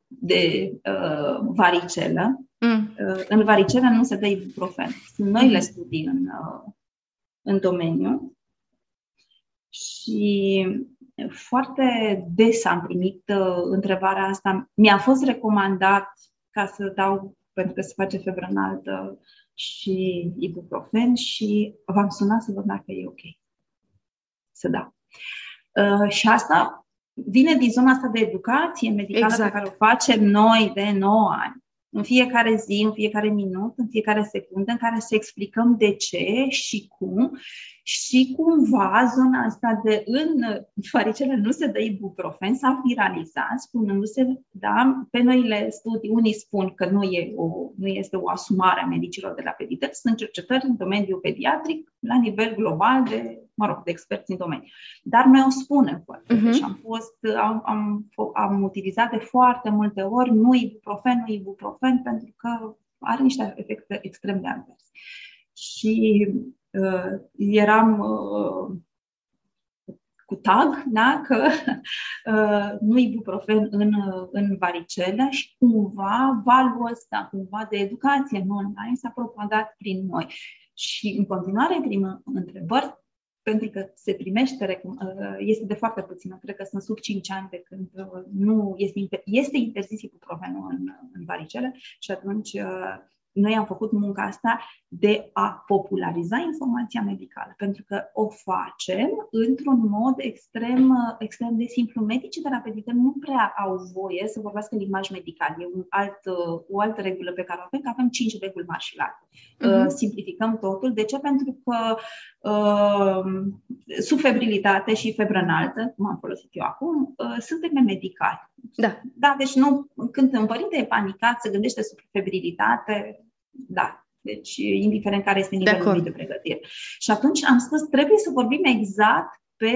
de uh, varicelă, mm. uh, în varicelă nu se dă ibuprofen. Sunt noile mm. studii în, uh, în domeniu și foarte des am primit uh, întrebarea asta. Mi-a fost recomandat ca să dau, pentru că se face febră înaltă și ibuprofen și v-am sunat să văd dacă e ok să dau. Uh, și asta vine din zona asta de educație medicală exact. pe care o facem noi de 9 ani. În fiecare zi, în fiecare minut, în fiecare secundă, în care să explicăm de ce și cum și cumva zona asta de în <laughs> faricele nu se dă ibuprofen s-a viralizat, spunându-se, da, pe noile studii, unii spun că nu, e o, nu este o asumare a medicilor de la pediatri, sunt cercetări în domeniul pediatric la nivel global de, mă rog, de experți în domeniu. Dar noi o spunem foarte uh-huh. deci am, fost, am, am, am utilizat de foarte multe ori nu ibuprofen, nu ibuprofen, pentru că are niște efecte extrem de adverse. Și uh, eram uh, cu tag, da, că <laughs> uh, nu ibuprofen în, în varicele și cumva valul ăsta, cumva de educație în online s-a propagat prin noi. Și în continuare primim întrebări pentru că se primește, uh, este de foarte puțină, cred că sunt sub 5 ani de când uh, nu este, este interzis ibuprofenul în, în varicele și atunci uh, noi am făcut munca asta de a populariza informația medicală, pentru că o facem într-un mod extrem, extrem de simplu. Medicii de la Peditel nu prea au voie să vorbească în limbaj medical. E un alt, o altă regulă pe care o avem, că avem cinci reguli mari și largi. Uh-huh. Simplificăm totul. De ce? Pentru că uh, sub febrilitate și febră înaltă, cum am folosit eu acum, uh, suntem medicali. Da. Da, deci nu, când un părinte e panicat, se gândește sub febrilitate, da, deci, indiferent care este nivelul de, de pregătire. Și atunci am spus, trebuie să vorbim exact pe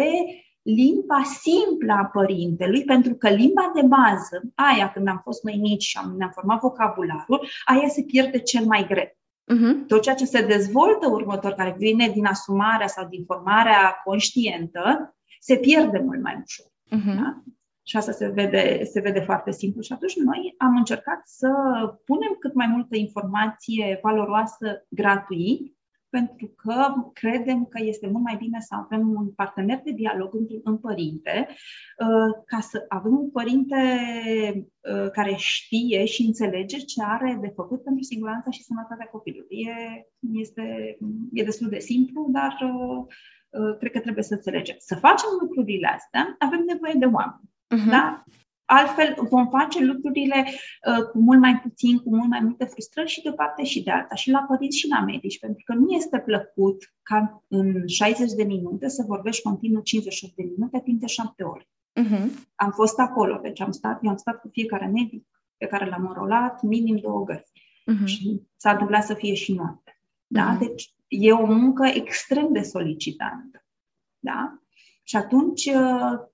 limba simplă a părintelui, pentru că limba de bază, aia când am fost mai mici și am, ne-am format vocabularul, aia se pierde cel mai greu. Uh-huh. Tot ceea ce se dezvoltă următor, care vine din asumarea sau din formarea conștientă, se pierde mult mai ușor. Uh-huh. Da? Și asta se vede, se vede foarte simplu. Și atunci noi am încercat să punem cât mai multă informație valoroasă gratuit pentru că credem că este mult mai bine să avem un partener de dialog în, în părinte, uh, ca să avem un părinte uh, care știe și înțelege ce are de făcut pentru siguranța și sănătatea copilului. E, este, e destul de simplu, dar uh, cred că trebuie să înțelegem. Să facem lucrurile astea, avem nevoie de oameni. Uh-huh. Da? Altfel vom face lucrurile uh, cu mult mai puțin, cu mult mai multe frustrări și de o parte și de alta, și la părinți și la medici, pentru că nu este plăcut ca în 60 de minute să vorbești continuu 58 de minute timp de 7 ore. Uh-huh. Am fost acolo, deci am stat, eu am stat cu fiecare medic pe care l-am înrolat, minim două găsi. Uh-huh. Și s-a întâmplat să fie și noapte. Da? Uh-huh. Deci e o muncă extrem de solicitantă. Da? Și atunci uh,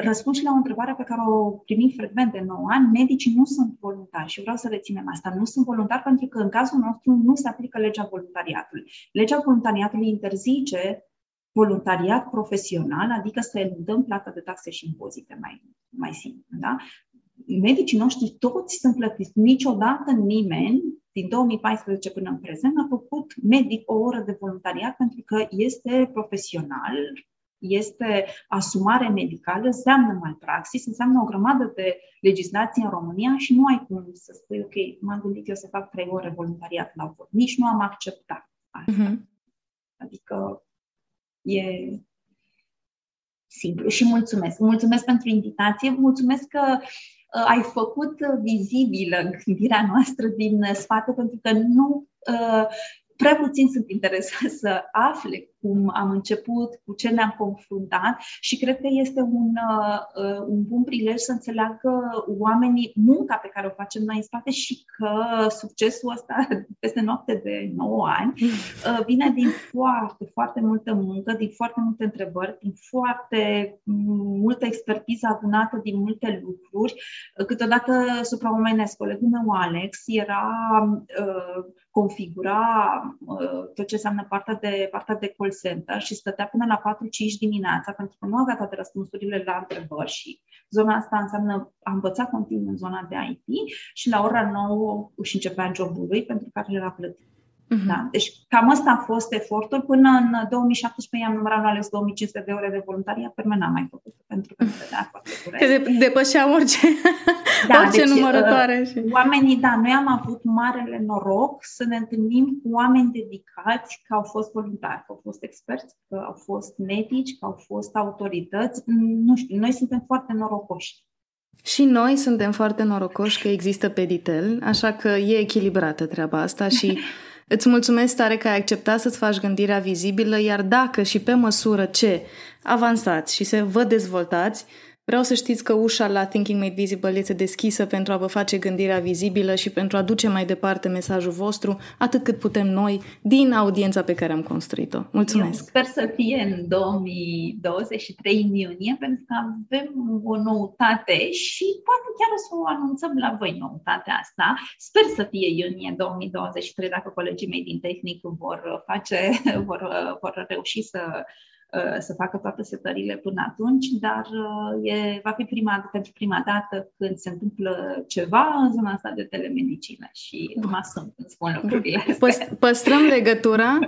răspund și la o întrebare pe care o primim frecvent de 9 ani. Medicii nu sunt voluntari și vreau să reținem asta. Nu sunt voluntari pentru că în cazul nostru nu se aplică legea voluntariatului. Legea voluntariatului interzice voluntariat profesional, adică să eludăm plata de taxe și impozite mai, mai simplu. Da? Medicii noștri toți sunt plătiți. Niciodată nimeni din 2014 până în prezent a făcut medic o oră de voluntariat pentru că este profesional, este asumare medicală, înseamnă malpraxis, înseamnă o grămadă de legislație în România și nu ai cum să spui, ok, m-am gândit eu să fac trei ore voluntariat la vot. Nici nu am acceptat asta. Uh-huh. Adică e simplu și mulțumesc. Mulțumesc pentru invitație, mulțumesc că uh, ai făcut vizibilă gândirea noastră din spate, pentru că nu uh, prea puțin sunt interesați să afle cum am început, cu ce ne-am confruntat și cred că este un, uh, un bun prilej să înțeleagă oamenii munca pe care o facem noi în spate și că succesul ăsta <laughs> peste noapte de 9 ani uh, vine din foarte, foarte multă muncă, din foarte multe întrebări, din foarte multă expertiză adunată din multe lucruri, uh, câteodată supraomenesc. Colegul meu, Alex, era uh, configura uh, tot ce înseamnă partea de, partea de call center și stătea până la 4-5 dimineața pentru că nu avea toate răspunsurile la întrebări și zona asta înseamnă a învăța continuu în zona de IT și la ora 9 își începea jobul lui pentru care era plătit. Uh-huh. Da? Deci cam asta a fost efortul. Până în 2017 am numărat ales 2500 de ore de voluntariat, pe mine n-am mai făcut pentru că <laughs> <laughs> da, foarte curent. de, depășea orice, da, orice deci, numărătoare. Uh, și... Oamenii, da, noi am avut marele noroc să ne întâlnim cu oameni dedicați, că au fost voluntari, că au fost experți, că au fost medici, că au fost autorități. Nu știu, noi suntem foarte norocoși. Și noi suntem foarte norocoși că există Peditel, așa că e echilibrată treaba asta și <laughs> Îți mulțumesc tare că ai acceptat să-ți faci gândirea vizibilă, iar dacă și pe măsură ce avansați și se vă dezvoltați, Vreau să știți că ușa la Thinking Made Visible este deschisă pentru a vă face gândirea vizibilă și pentru a duce mai departe mesajul vostru, atât cât putem noi, din audiența pe care am construit-o. Mulțumesc! Eu sper să fie în 2023, în iunie, pentru că avem o noutate și poate chiar o să o anunțăm la voi noutatea asta. Sper să fie iunie 2023, dacă colegii mei din tehnic vor face, <laughs> vor, vor reuși să Uh, să facă toate setările până atunci, dar uh, e, va fi prima, pentru prima dată când se întâmplă ceva în zona asta de telemedicină și mă sunt când spun lucrurile astea. Păstrăm legătura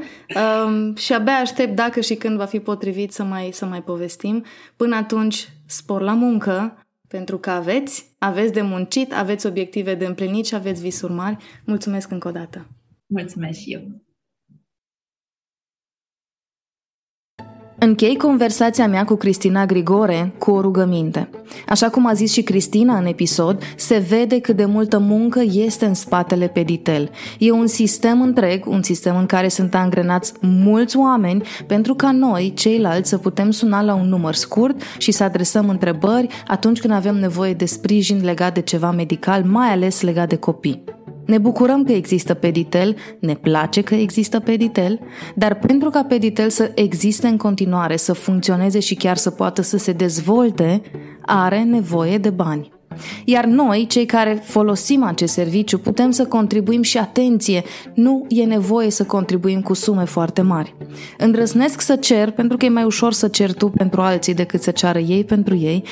um, și abia aștept dacă și când va fi potrivit să mai, să mai povestim. Până atunci, spor la muncă, pentru că aveți, aveți de muncit, aveți obiective de împlinit și aveți visuri mari. Mulțumesc încă o dată! Mulțumesc și eu! Închei conversația mea cu Cristina Grigore cu o rugăminte. Așa cum a zis și Cristina în episod, se vede cât de multă muncă este în spatele Peditel. E un sistem întreg, un sistem în care sunt angrenați mulți oameni pentru ca noi, ceilalți, să putem suna la un număr scurt și să adresăm întrebări atunci când avem nevoie de sprijin legat de ceva medical, mai ales legat de copii. Ne bucurăm că există Peditel, ne place că există Peditel, dar pentru ca Peditel să existe în continuare, să funcționeze și chiar să poată să se dezvolte, are nevoie de bani. Iar noi, cei care folosim acest serviciu, putem să contribuim și atenție, nu e nevoie să contribuim cu sume foarte mari. Îndrăznesc să cer, pentru că e mai ușor să cer tu pentru alții decât să ceară ei pentru ei,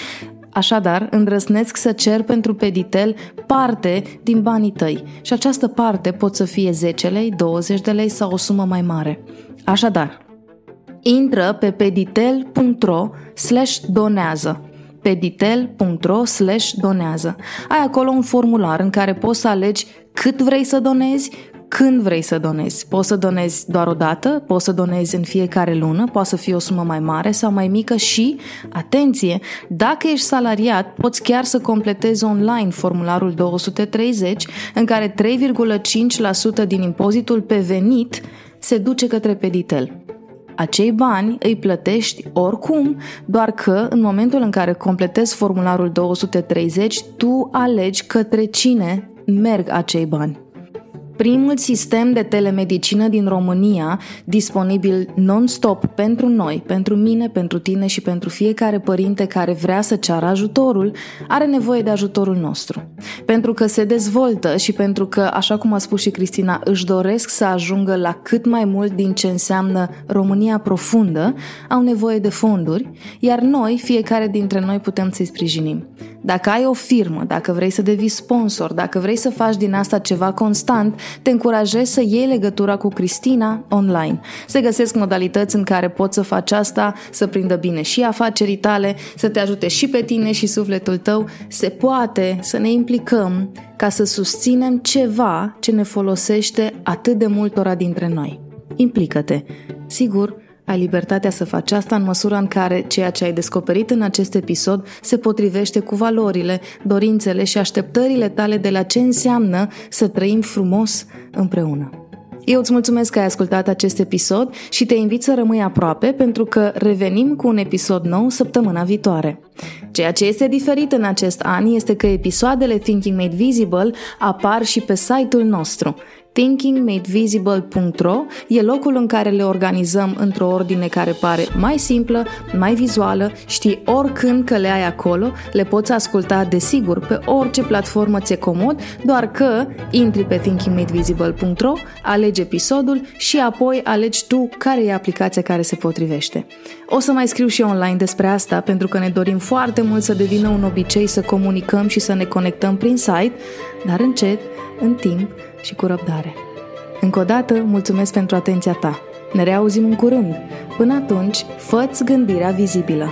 Așadar, îndrăznesc să cer pentru Peditel parte din banii tăi și această parte pot să fie 10 lei, 20 de lei sau o sumă mai mare. Așadar, intră pe peditel.ro slash donează peditel.ro slash donează. Ai acolo un formular în care poți să alegi cât vrei să donezi, când vrei să donezi. Poți să donezi doar o dată, poți să donezi în fiecare lună, poate să fie o sumă mai mare sau mai mică și, atenție, dacă ești salariat, poți chiar să completezi online formularul 230 în care 3,5% din impozitul pe venit se duce către Peditel. Acei bani îi plătești oricum, doar că în momentul în care completezi formularul 230, tu alegi către cine merg acei bani primul sistem de telemedicină din România, disponibil non-stop pentru noi, pentru mine, pentru tine și pentru fiecare părinte care vrea să ceară ajutorul, are nevoie de ajutorul nostru. Pentru că se dezvoltă și pentru că, așa cum a spus și Cristina, își doresc să ajungă la cât mai mult din ce înseamnă România profundă, au nevoie de fonduri, iar noi, fiecare dintre noi, putem să-i sprijinim. Dacă ai o firmă, dacă vrei să devii sponsor, dacă vrei să faci din asta ceva constant, te încurajez să iei legătura cu Cristina online. Se găsesc modalități în care poți să faci asta, să prindă bine și afacerii tale, să te ajute și pe tine și sufletul tău. Se poate să ne implicăm ca să susținem ceva ce ne folosește atât de multora dintre noi. Implică-te. Sigur, ai libertatea să faci asta în măsura în care ceea ce ai descoperit în acest episod se potrivește cu valorile, dorințele și așteptările tale de la ce înseamnă să trăim frumos împreună. Eu îți mulțumesc că ai ascultat acest episod și te invit să rămâi aproape pentru că revenim cu un episod nou săptămâna viitoare. Ceea ce este diferit în acest an este că episoadele Thinking Made Visible apar și pe site-ul nostru thinkingmadevisible.ro e locul în care le organizăm într-o ordine care pare mai simplă, mai vizuală, știi oricând că le ai acolo, le poți asculta desigur pe orice platformă ți-e comod, doar că intri pe thinkingmadevisible.ro, alegi episodul și apoi alegi tu care e aplicația care se potrivește. O să mai scriu și online despre asta pentru că ne dorim foarte mult să devină un obicei să comunicăm și să ne conectăm prin site, dar încet, în timp, și cu răbdare. Încă o dată, mulțumesc pentru atenția ta. Ne reauzim în curând. Până atunci, fă gândirea vizibilă.